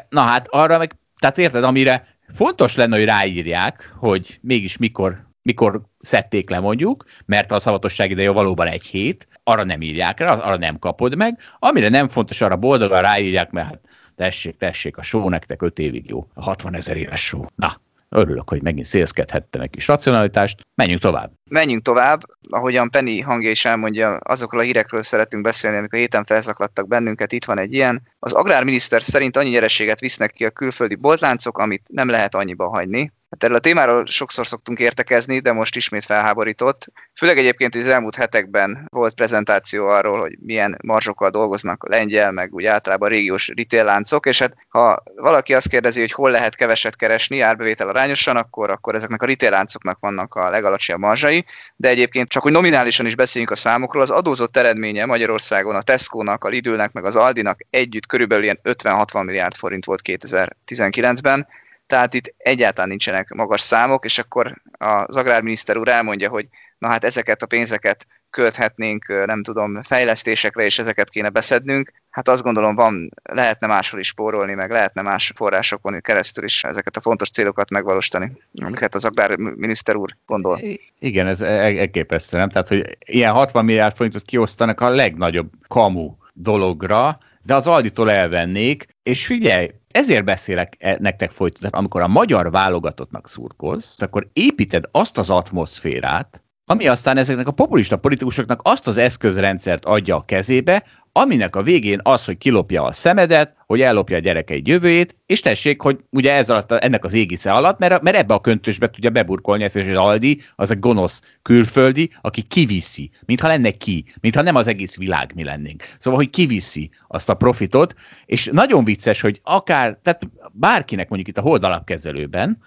Na hát arra meg, tehát érted, amire fontos lenne, hogy ráírják, hogy mégis mikor mikor szedték le mondjuk, mert a szavatosság ideje valóban egy hét, arra nem írják rá, arra nem kapod meg, amire nem fontos, arra boldogan ráírják, mert hát tessék, tessék, a show nektek öt évig jó, a 60 ezer éves show. Na, Örülök, hogy megint szélszkedhettem egy kis racionalitást. Menjünk tovább. Menjünk tovább. Ahogyan Penny hangja is elmondja, azokról a hírekről szeretünk beszélni, amik a héten felzaklattak bennünket. Itt van egy ilyen. Az agrárminiszter szerint annyi nyereséget visznek ki a külföldi boltláncok, amit nem lehet annyiba hagyni. Hát erről a témáról sokszor szoktunk értekezni, de most ismét felháborított. Főleg egyébként az elmúlt hetekben volt prezentáció arról, hogy milyen marzsokkal dolgoznak a lengyel, meg úgy általában régiós retail láncok, és hát ha valaki azt kérdezi, hogy hol lehet keveset keresni árbevétel arányosan, akkor, akkor ezeknek a retail láncoknak vannak a legalacsonyabb marzsai, de egyébként csak hogy nominálisan is beszéljünk a számokról, az adózott eredménye Magyarországon a Tesco-nak, a Lidlnek, meg az Aldinak együtt körülbelül ilyen 50-60 milliárd forint volt 2019-ben, tehát itt egyáltalán nincsenek magas számok, és akkor az agrárminiszter úr elmondja, hogy na hát ezeket a pénzeket költhetnénk, nem tudom, fejlesztésekre, és ezeket kéne beszednünk. Hát azt gondolom, van, lehetne máshol is spórolni, meg lehetne más forrásokon keresztül is ezeket a fontos célokat megvalósítani, amiket az agrárminiszter úr gondol. Igen, ez e-, elképesztő, nem? Tehát, hogy ilyen 60 milliárd forintot kiosztanak a legnagyobb kamu dologra, de az Alditól elvennék, és figyelj, ezért beszélek e- nektek folyton, amikor a magyar válogatottnak szurkolsz, akkor építed azt az atmoszférát, ami aztán ezeknek a populista politikusoknak azt az eszközrendszert adja a kezébe, aminek a végén az, hogy kilopja a szemedet, hogy ellopja a gyerekeid jövőjét, és tessék, hogy ugye ez alatt, ennek az égisze alatt, mert, mert ebbe a köntösbe tudja beburkolni ezt, hogy az Aldi az a gonosz külföldi, aki kiviszi, mintha lenne ki, mintha nem az egész világ mi lennénk. Szóval, hogy kiviszi azt a profitot, és nagyon vicces, hogy akár, tehát bárkinek mondjuk itt a holdalapkezelőben,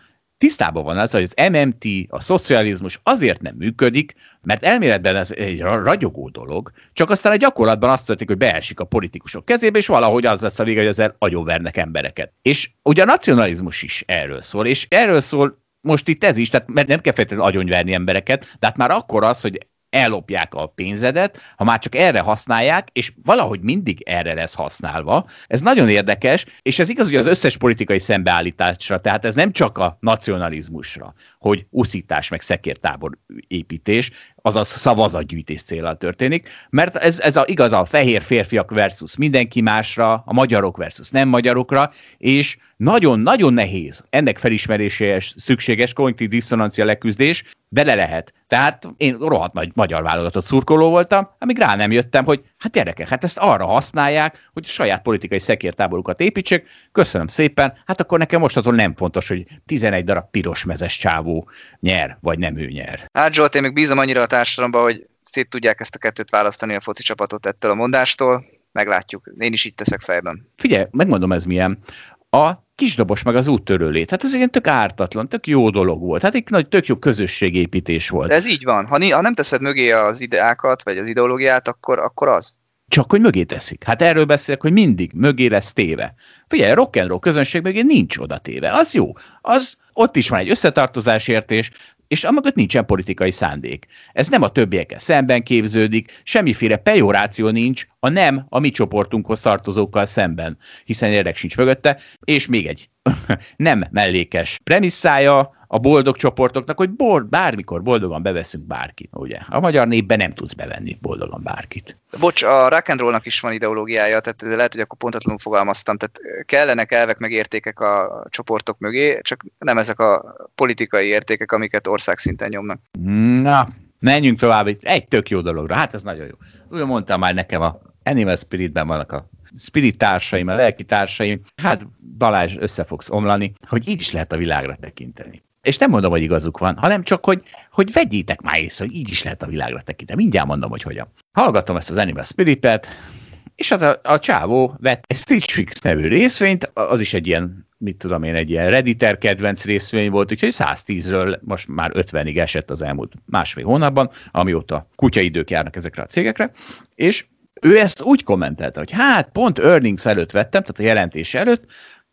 tisztában van az, hogy az MMT, a szocializmus azért nem működik, mert elméletben ez egy ragyogó dolog, csak aztán a gyakorlatban azt történik, hogy beesik a politikusok kezébe, és valahogy az lesz a vége, hogy ezzel agyonvernek embereket. És ugye a nacionalizmus is erről szól, és erről szól most itt ez is, tehát mert nem kell feltétlenül agyonverni embereket, de hát már akkor az, hogy ellopják a pénzedet, ha már csak erre használják, és valahogy mindig erre lesz használva. Ez nagyon érdekes, és ez igaz ugye az összes politikai szembeállításra, tehát ez nem csak a nacionalizmusra, hogy uszítás meg szekértábor építés, azaz szavazatgyűjtés célral történik, mert ez, ez a, igaz a fehér férfiak versus mindenki másra, a magyarok versus nem magyarokra, és nagyon-nagyon nehéz ennek felismeréséhez szükséges kognitív diszonancia leküzdés, bele lehet. Tehát én rohadt nagy magyar válogatott szurkoló voltam, amíg rá nem jöttem, hogy hát gyerekek, hát ezt arra használják, hogy saját politikai szekértáborukat építsék. Köszönöm szépen, hát akkor nekem mostatól nem fontos, hogy 11 darab piros mezes csávó nyer, vagy nem ő nyer. Hát Zsolt, én még bízom annyira a társadalomban, hogy szét tudják ezt a kettőt választani a foci csapatot ettől a mondástól. Meglátjuk. Én is így teszek fejben. Figyelj, megmondom ez milyen. A kisdobos meg az úttörőlét. Hát ez egy tök ártatlan, tök jó dolog volt. Hát egy nagy, tök jó közösségépítés volt. De ez így van. Ha, ha nem teszed mögé az ideákat, vagy az ideológiát, akkor, akkor az. Csak hogy mögé teszik. Hát erről beszélek, hogy mindig mögé lesz téve. Figyelj, rock and roll közönség mögé nincs oda téve. Az jó. Az ott is van egy összetartozás értés, és amögött nincsen politikai szándék. Ez nem a többiekkel szemben képződik, semmiféle pejoráció nincs a nem a mi csoportunkhoz tartozókkal szemben, hiszen érdek sincs mögötte, és még egy nem mellékes premisszája a boldog csoportoknak, hogy bold, bármikor boldogan beveszünk bárkit, ugye? A magyar népben nem tudsz bevenni boldogan bárkit. Bocs, a rock and rollnak is van ideológiája, tehát lehet, hogy akkor pontatlanul fogalmaztam, tehát kellenek elvek meg értékek a csoportok mögé, csak nem ezek a politikai értékek, amiket országszinten nyomnak. Na, menjünk tovább, egy tök jó dologra, hát ez nagyon jó. Úgy mondtam már nekem a Animal Spiritben vannak a spirit társaim, a lelki társaim, hát Balázs össze fogsz omlani, hogy így is lehet a világra tekinteni. És nem mondom, hogy igazuk van, hanem csak, hogy, hogy vegyétek már észre, hogy így is lehet a világra tekinteni. Mindjárt mondom, hogy hogyan. Hallgatom ezt az Animal Spirit-et, és az a, a csávó vett egy Stitch Fix nevű részvényt, az is egy ilyen, mit tudom én, egy ilyen Redditor kedvenc részvény volt, úgyhogy 110-ről most már 50-ig esett az elmúlt másfél hónapban, amióta kutyaidők járnak ezekre a cégekre, és ő ezt úgy kommentelte, hogy hát pont earnings előtt vettem, tehát a jelentés előtt,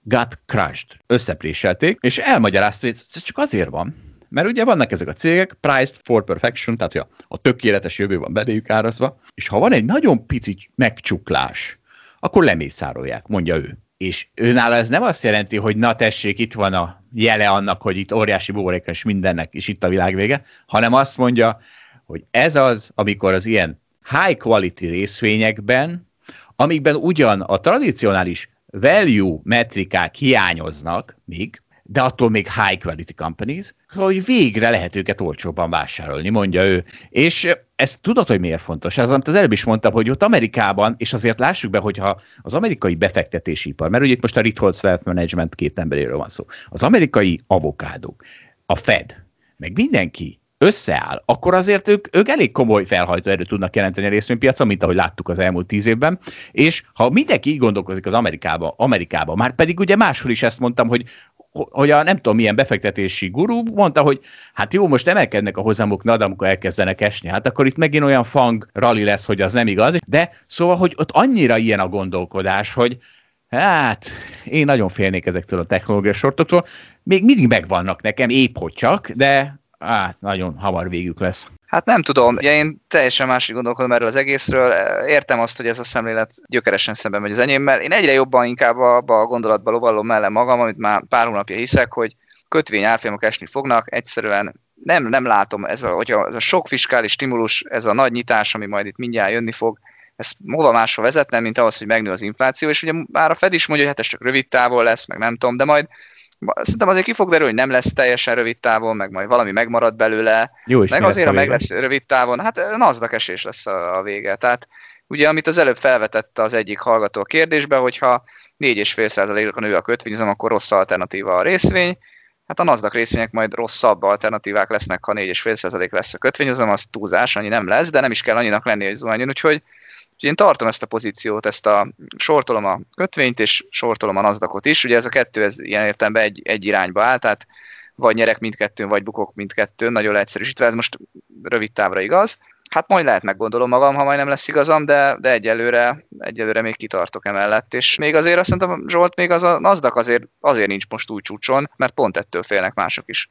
got crushed, összepréselték, és elmagyarázta, hogy ez csak azért van, mert ugye vannak ezek a cégek, priced for perfection, tehát hogy a, a tökéletes jövő van beléjük árazva, és ha van egy nagyon pici megcsuklás, akkor lemészárolják, mondja ő. És őnála ez nem azt jelenti, hogy na tessék, itt van a jele annak, hogy itt óriási buboréka és mindennek, és itt a világ vége, hanem azt mondja, hogy ez az, amikor az ilyen high quality részvényekben, amikben ugyan a tradicionális value metrikák hiányoznak még, de attól még high quality companies, hogy végre lehet őket olcsóbban vásárolni, mondja ő. És ez tudod, hogy miért fontos? Ez, amit az előbb is mondtam, hogy ott Amerikában, és azért lássuk be, hogyha az amerikai befektetési ipar, mert ugye itt most a Ritholtz Wealth Management két emberéről van szó, az amerikai avokádók, a Fed, meg mindenki összeáll, akkor azért ők, ők elég komoly felhajtó erőt tudnak jelenteni a részvénypiacon, mint ahogy láttuk az elmúlt tíz évben, és ha mindenki így gondolkozik az Amerikába, Amerikába, már pedig ugye máshol is ezt mondtam, hogy hogy a nem tudom milyen befektetési gurú mondta, hogy hát jó, most emelkednek a hozamok, de amikor elkezdenek esni, hát akkor itt megint olyan fang rally lesz, hogy az nem igaz, de szóval, hogy ott annyira ilyen a gondolkodás, hogy hát én nagyon félnék ezektől a technológiai sortoktól, még mindig megvannak nekem, épp hogy csak, de hát nagyon hamar végük lesz. Hát nem tudom, ugye én teljesen másik gondolkodom erről az egészről, értem azt, hogy ez a szemlélet gyökeresen szemben megy az enyémmel. Én egyre jobban inkább abba a gondolatba lovallom mellem magam, amit már pár hónapja hiszek, hogy kötvény árfolyamok esni fognak, egyszerűen nem, nem látom, ez a, hogyha ez a sok fiskális stimulus, ez a nagy nyitás, ami majd itt mindjárt jönni fog, ez hova másra vezetne, mint ahhoz, hogy megnő az infláció, és ugye már a Fed is mondja, hogy hát ez csak rövid távol lesz, meg nem tudom, de majd Szerintem azért ki fog derülni, hogy nem lesz teljesen rövid távon, meg majd valami megmarad belőle. Jó, meg azért, ha meg lesz rövid távon, hát nazdak esés lesz a, a vége. Tehát ugye, amit az előbb felvetette az egyik hallgató a kérdésbe, hogyha 4,5%-ra nő a kötvényzem, akkor rossz alternatíva a részvény. Hát a NASDAQ részvények majd rosszabb alternatívák lesznek, ha 4,5% lesz a kötvényhozam, az túlzás, annyi nem lesz, de nem is kell annyinak lenni, hogy úgyhogy Úgyhogy én tartom ezt a pozíciót, ezt a sortolom a kötvényt, és sortolom a nasdaq is. Ugye ez a kettő ez ilyen értelemben egy, egy irányba áll, tehát vagy nyerek mindkettőn, vagy bukok mindkettőn, nagyon leegyszerűsítve, ez most rövid távra igaz. Hát majd lehet meggondolom magam, ha majd nem lesz igazam, de, de egyelőre, egyelőre még kitartok emellett. És még azért azt mondtam, Zsolt, még az a NASDAQ azért, azért nincs most új csúcson, mert pont ettől félnek mások is.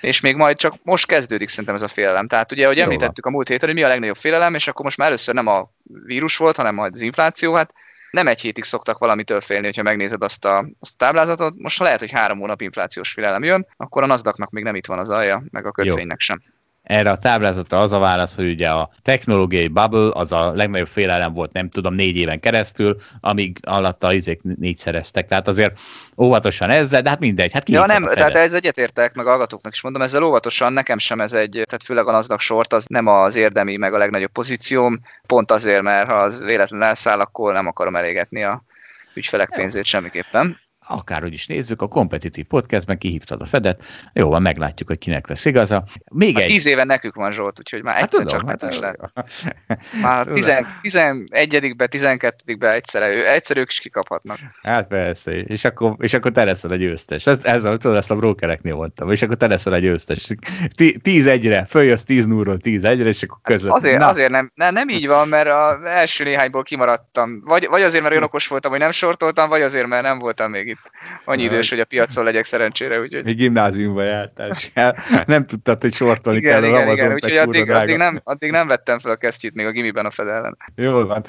És még majd csak most kezdődik szerintem ez a félelem. Tehát ugye, ahogy említettük a múlt héten, hogy mi a legnagyobb félelem, és akkor most már először nem a vírus volt, hanem majd az infláció, hát nem egy hétig szoktak valamitől félni, hogyha megnézed azt a, azt a táblázatot. Most lehet, hogy három hónap inflációs félelem jön, akkor a nasdaq még nem itt van az alja, meg a kötvénynek Jó. sem. Erre a táblázatra az a válasz, hogy ugye a technológiai bubble az a legnagyobb félelem volt, nem tudom, négy éven keresztül, amíg alatta izék négyszereztek. Tehát azért óvatosan ezzel, de hát mindegy. Hát ja, nem, tehát ez egyetértek, meg hallgatóknak is mondom, ezzel óvatosan nekem sem ez egy, tehát főleg a NASDAQ sort, az nem az érdemi, meg a legnagyobb pozícióm, pont azért, mert ha az véletlenül elszáll, akkor nem akarom elégetni a ügyfelek pénzét semmiképpen akárhogy is nézzük, a kompetitív podcastben kihívtad a Fedet, jó van, meglátjuk, hogy kinek lesz igaza. Még egy... Tíz éve nekük van Zsolt, úgyhogy már hát egyszer tudom, csak hát lehet. Már 11-be, 12-be egyszer, egyszer ők is kikaphatnak. Hát persze, és akkor, és akkor te leszel a győztes. Ez, ez a, tudod, ezt a brokereknél mondtam, és akkor te leszel a győztes. 10-1-re, följössz 10 0 10-1-re, és akkor. Hát azért, azért nem, nem, nem, így van, mert az első néhányból kimaradtam. Vagy, vagy azért, mert olyan okos voltam, hogy nem sortoltam, vagy azért, mert nem voltam még itt annyi idős, hogy a piacon legyek szerencsére. Úgyhogy... Egy gimnáziumba jártál, nem tudtad, hogy sortolni igen, kell igen, az igen, úgyhogy addig, addig, nem, addig nem vettem fel a kesztyűt még a gimiben a fedelen. Jó van.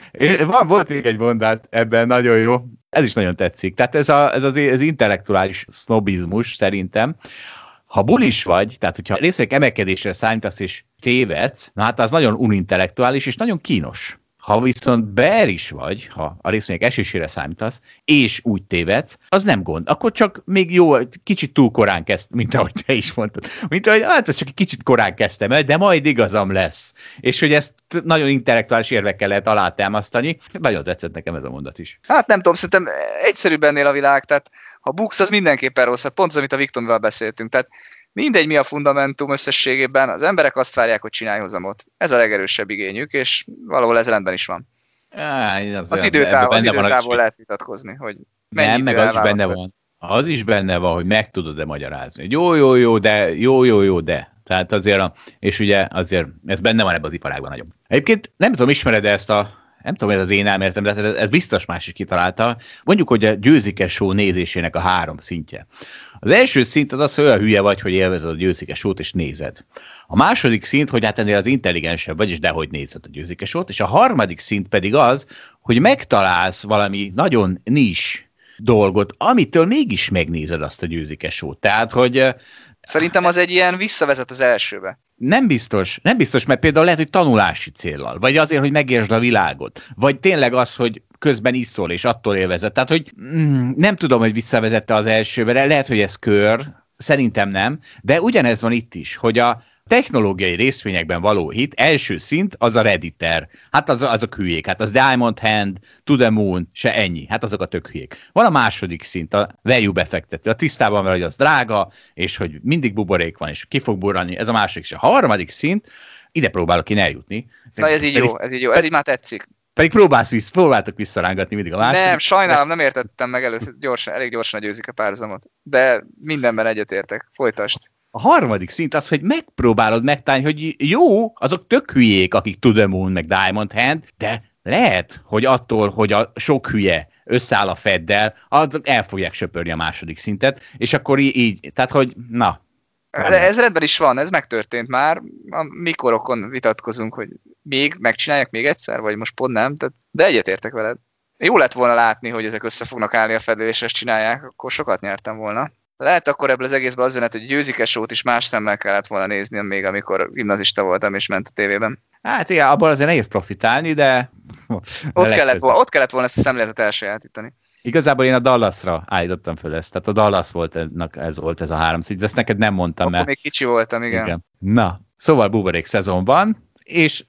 van. Volt még egy mondát ebben, nagyon jó. Ez is nagyon tetszik. Tehát ez, a, ez az, az intellektuális sznobizmus szerintem, ha bulis vagy, tehát hogyha részvények emelkedésre számítasz és tévedsz, na hát az nagyon unintellektuális és nagyon kínos. Ha viszont beer is vagy, ha a részvények esésére számítasz, és úgy tévedsz, az nem gond. Akkor csak még jó, kicsit túl korán kezd, mint ahogy te is mondtad. Mint ahogy, hát ez csak egy kicsit korán kezdtem el, de majd igazam lesz. És hogy ezt nagyon intellektuális érvekkel lehet alátámasztani. Nagyon tetszett nekem ez a mondat is. Hát nem tudom, szerintem egyszerűbb ennél a világ, tehát ha buksz, az mindenképpen rossz. Hát pont az, amit a Viktorval beszéltünk. Tehát Mindegy, mi a fundamentum összességében, az emberek azt várják, hogy csinálj hozamot. Ez a legerősebb igényük, és valahol ez rendben is van. Á, az, az időtáv, az időtávol lehet vitatkozni, hogy nem, meg az is benne van. Az is benne van, hogy meg tudod-e magyarázni. Jó, jó, jó, de, jó, jó, jó, de. Tehát azért, a, és ugye azért ez benne van ebben az iparágban nagyon. Egyébként nem tudom, ismered -e ezt a nem tudom, ez az én elméletem, de hát ez biztos más is kitalálta. Mondjuk, hogy a győzike show nézésének a három szintje. Az első szint az az, hogy olyan hülye vagy, hogy élvezed a győzike show és nézed. A második szint, hogy hát ennél az intelligensebb vagy, és dehogy nézed a győzike show és a harmadik szint pedig az, hogy megtalálsz valami nagyon nis dolgot, amitől mégis megnézed azt a győzike show Tehát, hogy Szerintem az egy ilyen visszavezet az elsőbe. Nem biztos, nem biztos, mert például lehet, hogy tanulási céllal, vagy azért, hogy megértsd a világot, vagy tényleg az, hogy közben iszol, és attól élvezett. Tehát, hogy mm, nem tudom, hogy visszavezette az elsőbe, lehet, hogy ez kör, szerintem nem, de ugyanez van itt is, hogy a technológiai részvényekben való hit első szint az a Redditor. Hát az, azok hülyék. Hát az Diamond Hand, To the Moon, se ennyi. Hát azok a tök hülyék. Van a második szint, a value befektető. A tisztában van, hogy az drága, és hogy mindig buborék van, és ki fog burrani. Ez a második. És a harmadik szint, ide próbálok én eljutni. Na ez így pedig, jó, ez így jó, ez így már tetszik. Pedig próbálsz vissza, próbáltok visszarángatni mindig a második. Nem, sajnálom, nem értettem meg először, gyorsan, elég gyorsan győzik a párhuzamot. De mindenben egyetértek. Folytasd. A harmadik szint az, hogy megpróbálod megtalálni, hogy jó, azok tök hülyék, akik To The Moon, meg Diamond Hand, de lehet, hogy attól, hogy a sok hülye összeáll a Feddel, az el fogják söpörni a második szintet, és akkor így, így tehát hogy na. De ez rendben is van, ez megtörtént már. A mikorokon vitatkozunk, hogy még megcsinálják még egyszer, vagy most pont nem, tehát, de egyetértek veled. Jó lett volna látni, hogy ezek össze fognak állni a Feddel, és ezt csinálják, akkor sokat nyertem volna. Lehet akkor ebből az egészben az jönhet, hogy győzike sót is más szemmel kellett volna nézni, még amikor gimnazista voltam és ment a tévében. Hát igen, abból azért nehéz profitálni, de... Ott kellett, volna, ott kellett volna ezt a szemléletet elsajátítani. Igazából én a Dallasra állítottam föl ezt, tehát a Dallas volt, ez volt ez a három szint, de ezt neked nem mondtam, Akkor mert... még kicsi voltam, igen. igen. Na, szóval buborék szezon van, és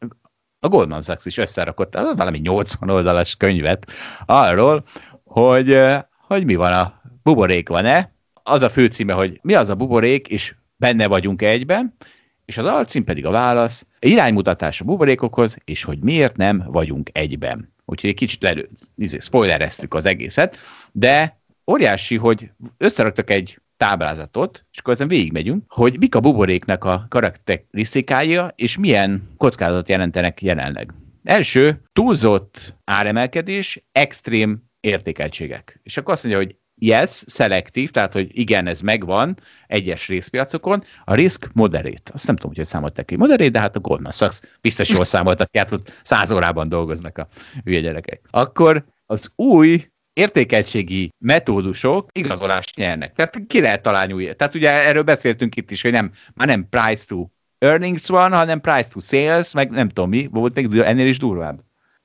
a Goldman Sachs is összerakott az valami 80 oldalas könyvet arról, hogy, hogy mi van a buborék van-e, az a főcíme, hogy mi az a buborék, és benne vagyunk egyben, és az alcím pedig a válasz, iránymutatás a buborékokhoz, és hogy miért nem vagyunk egyben. Úgyhogy egy kicsit elő, izé, spoilereztük az egészet, de óriási, hogy összeraktak egy táblázatot, és akkor ezen végigmegyünk, hogy mik a buboréknak a karakterisztikája, és milyen kockázatot jelentenek jelenleg. Első, túlzott áremelkedés, extrém értékeltségek. És akkor azt mondja, hogy yes, szelektív, tehát hogy igen, ez megvan egyes részpiacokon, a risk moderate. Azt nem tudom, hogy számoltak ki moderate, de hát a Goldman Sachs biztos jól számoltak ki, hát ott száz órában dolgoznak a hülye gyerekek. Akkor az új értékeltségi metódusok igazolást nyernek. Tehát ki lehet találni új. Tehát ugye erről beszéltünk itt is, hogy nem, már nem price to earnings van, hanem price to sales, meg nem tudom mi, volt még ennél is durvább.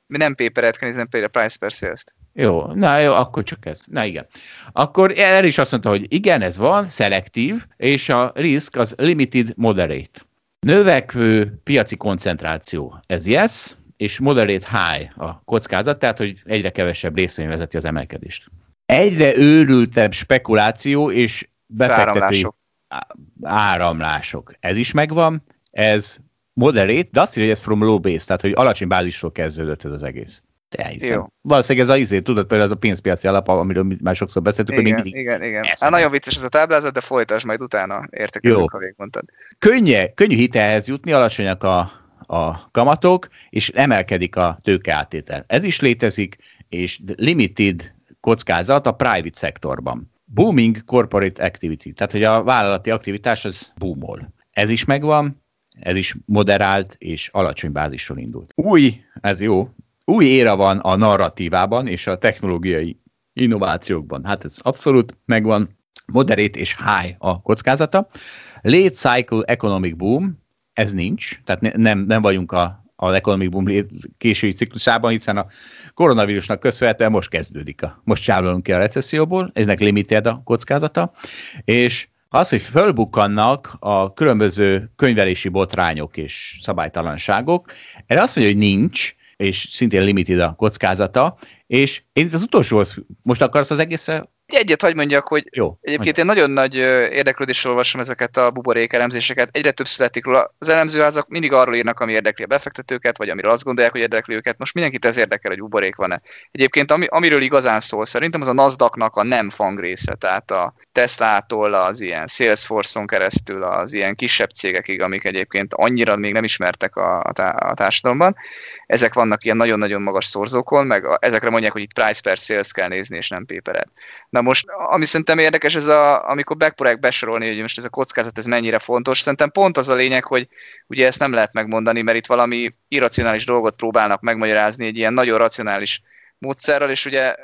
Mi nem paper-et kell nézni, price per sales-t. Jó, na jó, akkor csak ez. Na igen. Akkor el is azt mondta, hogy igen, ez van, szelektív, és a risk az limited moderate. Növekvő piaci koncentráció, ez yes, és moderate high a kockázat, tehát hogy egyre kevesebb részvény vezeti az emelkedést. Egyre őrültebb spekuláció és befektetői áramlások. áramlások. Ez is megvan, ez moderate, de azt írja, hogy ez from low base, tehát hogy alacsony bázisról kezdődött ez az egész. Elhiszem. Jó. Valószínűleg ez a izé, tudod, például ez a pénzpiaci alap, amiről már sokszor beszéltük, igen, hogy még mindig. Igen, igen. Hát nagyon vicces ez a táblázat, de folytasd, majd utána értekezünk, ha végigmondtad. Könnye, könnyű hitelhez jutni, alacsonyak a, a kamatok, és emelkedik a tőkeátétel. Ez is létezik, és limited kockázat a private szektorban. Booming corporate activity, tehát hogy a vállalati aktivitás az boomol. Ez is megvan, ez is moderált és alacsony bázisról indult. Új, ez jó, új éra van a narratívában és a technológiai innovációkban. Hát ez abszolút megvan, moderate és high a kockázata. Late cycle economic boom, ez nincs, tehát ne, nem, nem vagyunk a, a economic boom késői ciklusában, hiszen a koronavírusnak köszönhetően most kezdődik, a, most csávolunk ki a recesszióból, eznek limited a kockázata, és az, hogy fölbukkannak a különböző könyvelési botrányok és szabálytalanságok, erre azt mondja, hogy nincs, és szintén limited a kockázata, és én itt az utolsóhoz, most akarsz az egészre Egyet hagyd mondjak, hogy Jó, egyébként én nagyon nagy érdeklődéssel olvasom ezeket a buborék elemzéseket, egyre több születik róla. Az elemzőházak mindig arról írnak, ami érdekli a befektetőket, vagy amiről azt gondolják, hogy érdekli őket. Most mindenkit ez érdekel, hogy buborék van-e. Egyébként ami, amiről igazán szól, szerintem az a Nasdaqnak a nem fang része, tehát a Tesla-tól az ilyen Salesforce-on keresztül az ilyen kisebb cégekig, amik egyébként annyira még nem ismertek a, a társadalomban. Ezek vannak ilyen nagyon-nagyon magas szorzókon, meg a, ezekre mondják, hogy itt price per sales kell nézni, és nem paper Na most, ami szerintem érdekes, ez a, amikor megpróbálják besorolni, hogy most ez a kockázat ez mennyire fontos, szerintem pont az a lényeg, hogy ugye ezt nem lehet megmondani, mert itt valami irracionális dolgot próbálnak megmagyarázni egy ilyen nagyon racionális módszerrel, és ugye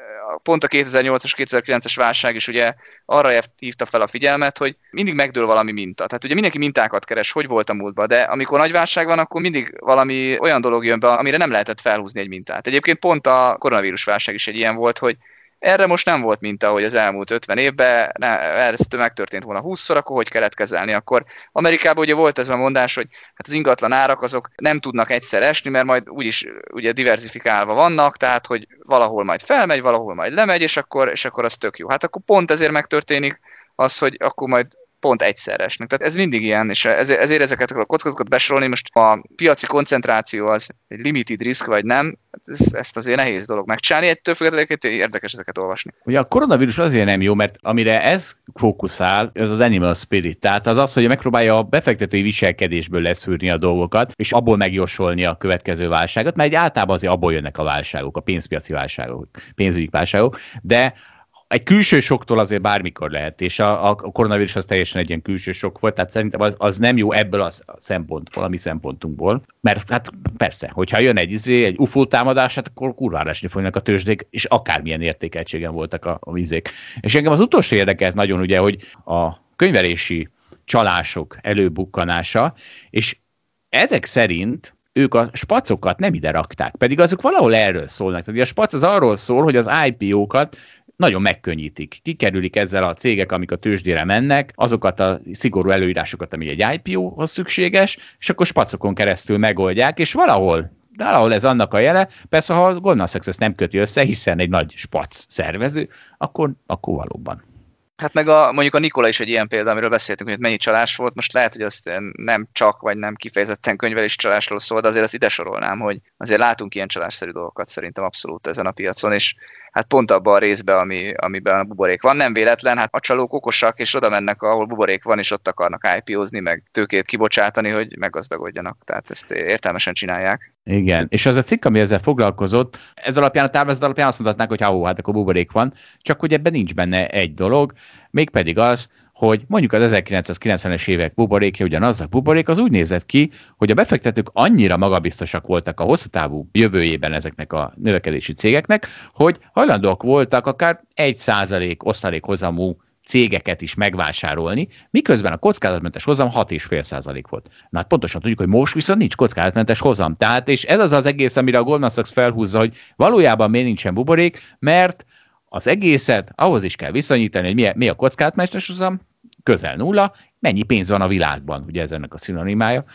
pont a 2008-as, 2009-es válság is ugye arra hívta fel a figyelmet, hogy mindig megdől valami minta. Tehát ugye mindenki mintákat keres, hogy volt a múltban, de amikor nagy válság van, akkor mindig valami olyan dolog jön be, amire nem lehetett felhúzni egy mintát. Egyébként pont a koronavírus válság is egy ilyen volt, hogy erre most nem volt minta, hogy az elmúlt 50 évben ez megtörtént volna 20-szor, akkor hogy kellett kezelni? Akkor Amerikában ugye volt ez a mondás, hogy hát az ingatlan árak azok nem tudnak egyszer esni, mert majd úgyis ugye diversifikálva vannak, tehát hogy valahol majd felmegy, valahol majd lemegy, és akkor, és akkor az tök jó. Hát akkor pont ezért megtörténik az, hogy akkor majd pont egyszer esnek. Tehát ez mindig ilyen, és ezért, ezért ezeket a kockázatokat besorolni, most a piaci koncentráció az egy limited risk vagy nem, ez, ezt azért nehéz dolog megcsinálni, ettől függetlenül érdekes ezeket olvasni. Ugye a koronavírus azért nem jó, mert amire ez fókuszál, ez az animal spirit. Tehát az az, hogy megpróbálja a befektetői viselkedésből leszűrni a dolgokat, és abból megjósolni a következő válságot, mert egy általában azért abból jönnek a válságok, a pénzpiaci válságok, pénzügyi válságok, de egy külső soktól azért bármikor lehet, és a, a koronavírus az teljesen egy ilyen külső sok volt, tehát szerintem az, az nem jó ebből a szempontból, a mi szempontunkból, mert hát persze, hogyha jön egy, izé, egy UFO támadás, hát akkor kurvára esni fognak a tőzsdék, és akármilyen értékeltségen voltak a, a vizék. És engem az utolsó érdekelt nagyon ugye, hogy a könyvelési csalások előbukkanása, és ezek szerint ők a spacokat nem ide rakták, pedig azok valahol erről szólnak. Tehát a spac az arról szól, hogy az IPO-kat nagyon megkönnyítik. Kikerülik ezzel a cégek, amik a tőzsdére mennek, azokat a szigorú előírásokat, ami egy IPO-hoz szükséges, és akkor spacokon keresztül megoldják, és valahol de valahol ez annak a jele. Persze, ha a Goldman Sachs ezt nem köti össze, hiszen egy nagy spac szervező, akkor, akkor valóban. Hát meg a, mondjuk a Nikola is egy ilyen példa, amiről beszéltünk, hogy mennyi csalás volt. Most lehet, hogy azt nem csak, vagy nem kifejezetten könyvelés csalásról szól, de azért azt ide sorolnám, hogy azért látunk ilyen csalásszerű dolgokat szerintem abszolút ezen a piacon, és hát pont abban a részben, ami, amiben a buborék van. Nem véletlen, hát a csalók okosak, és oda mennek, ahol buborék van, és ott akarnak IPO-zni, meg tőkét kibocsátani, hogy meggazdagodjanak. Tehát ezt értelmesen csinálják. Igen, és az a cikk, ami ezzel foglalkozott, ez alapján a táblázat alapján azt mondhatnánk, hogy ha hát akkor buborék van, csak hogy ebben nincs benne egy dolog, mégpedig az, hogy mondjuk az 1990-es évek buborékja, ugyanaz a buborék, az úgy nézett ki, hogy a befektetők annyira magabiztosak voltak a hosszú távú jövőjében ezeknek a növekedési cégeknek, hogy hajlandóak voltak akár 1% osztalékhozamú cégeket is megvásárolni, miközben a kockázatmentes hozam 6,5% volt. Na hát pontosan tudjuk, hogy most viszont nincs kockázatmentes hozam. Tehát, és ez az az egész, amire a Goldman Sachs felhúzza, hogy valójában miért nincsen buborék, mert az egészet ahhoz is kell viszonyítani, hogy mi, mi a kockázatmentes hozam, közel nulla, mennyi pénz van a világban, ugye ez ennek a szinonimája.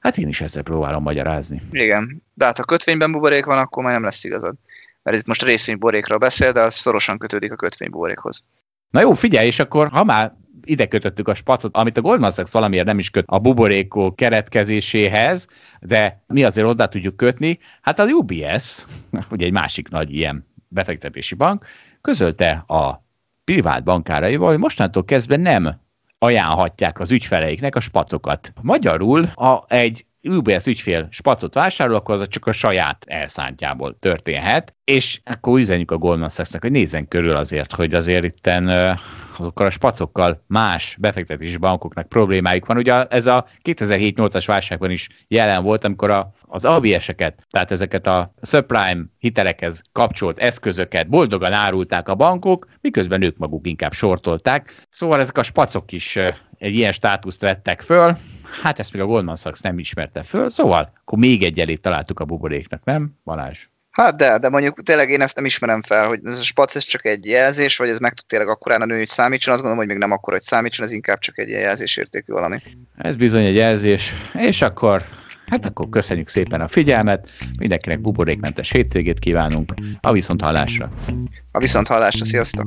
Hát én is ezzel próbálom magyarázni. Igen, de hát ha kötvényben buborék van, akkor már nem lesz igazad. Mert itt most részvénybuborékról beszél, de az szorosan kötődik a kötvénybuborékhoz. Na jó, figyelj, és akkor ha már ide kötöttük a spacot, amit a Goldman Sachs valamiért nem is köt a buborékok keretkezéséhez, de mi azért oda tudjuk kötni. Hát az UBS, ugye egy másik nagy ilyen befektetési bank, közölte a privát bankáraival, hogy mostantól kezdve nem ajánlhatják az ügyfeleiknek a spacokat. Magyarul, ha egy UBS ügyfél spacot vásárol, akkor az csak a saját elszántjából történhet, és akkor üzenjük a Goldman Sachsnak, hogy nézzen körül azért, hogy azért itten azokkal a spacokkal más befektetési bankoknak problémájuk van. Ugye ez a 2007-8-as válságban is jelen volt, amikor a, az ABS-eket, tehát ezeket a subprime hitelekhez kapcsolt eszközöket boldogan árulták a bankok, miközben ők maguk inkább sortolták. Szóval ezek a spacok is egy ilyen státuszt vettek föl, hát ezt még a Goldman Sachs nem ismerte föl, szóval akkor még egy elét találtuk a buboréknak, nem, Balázs? Hát de, de mondjuk tényleg én ezt nem ismerem fel, hogy ez a spac ez csak egy jelzés, vagy ez meg tud tényleg akkorán nő, hogy számítson, azt gondolom, hogy még nem akkor, hogy számítson, ez inkább csak egy jelzésértékű valami. Ez bizony egy jelzés, és akkor Hát akkor köszönjük szépen a figyelmet, mindenkinek buborékmentes hétvégét kívánunk, a viszonthallásra. A viszonthallásra, sziasztok!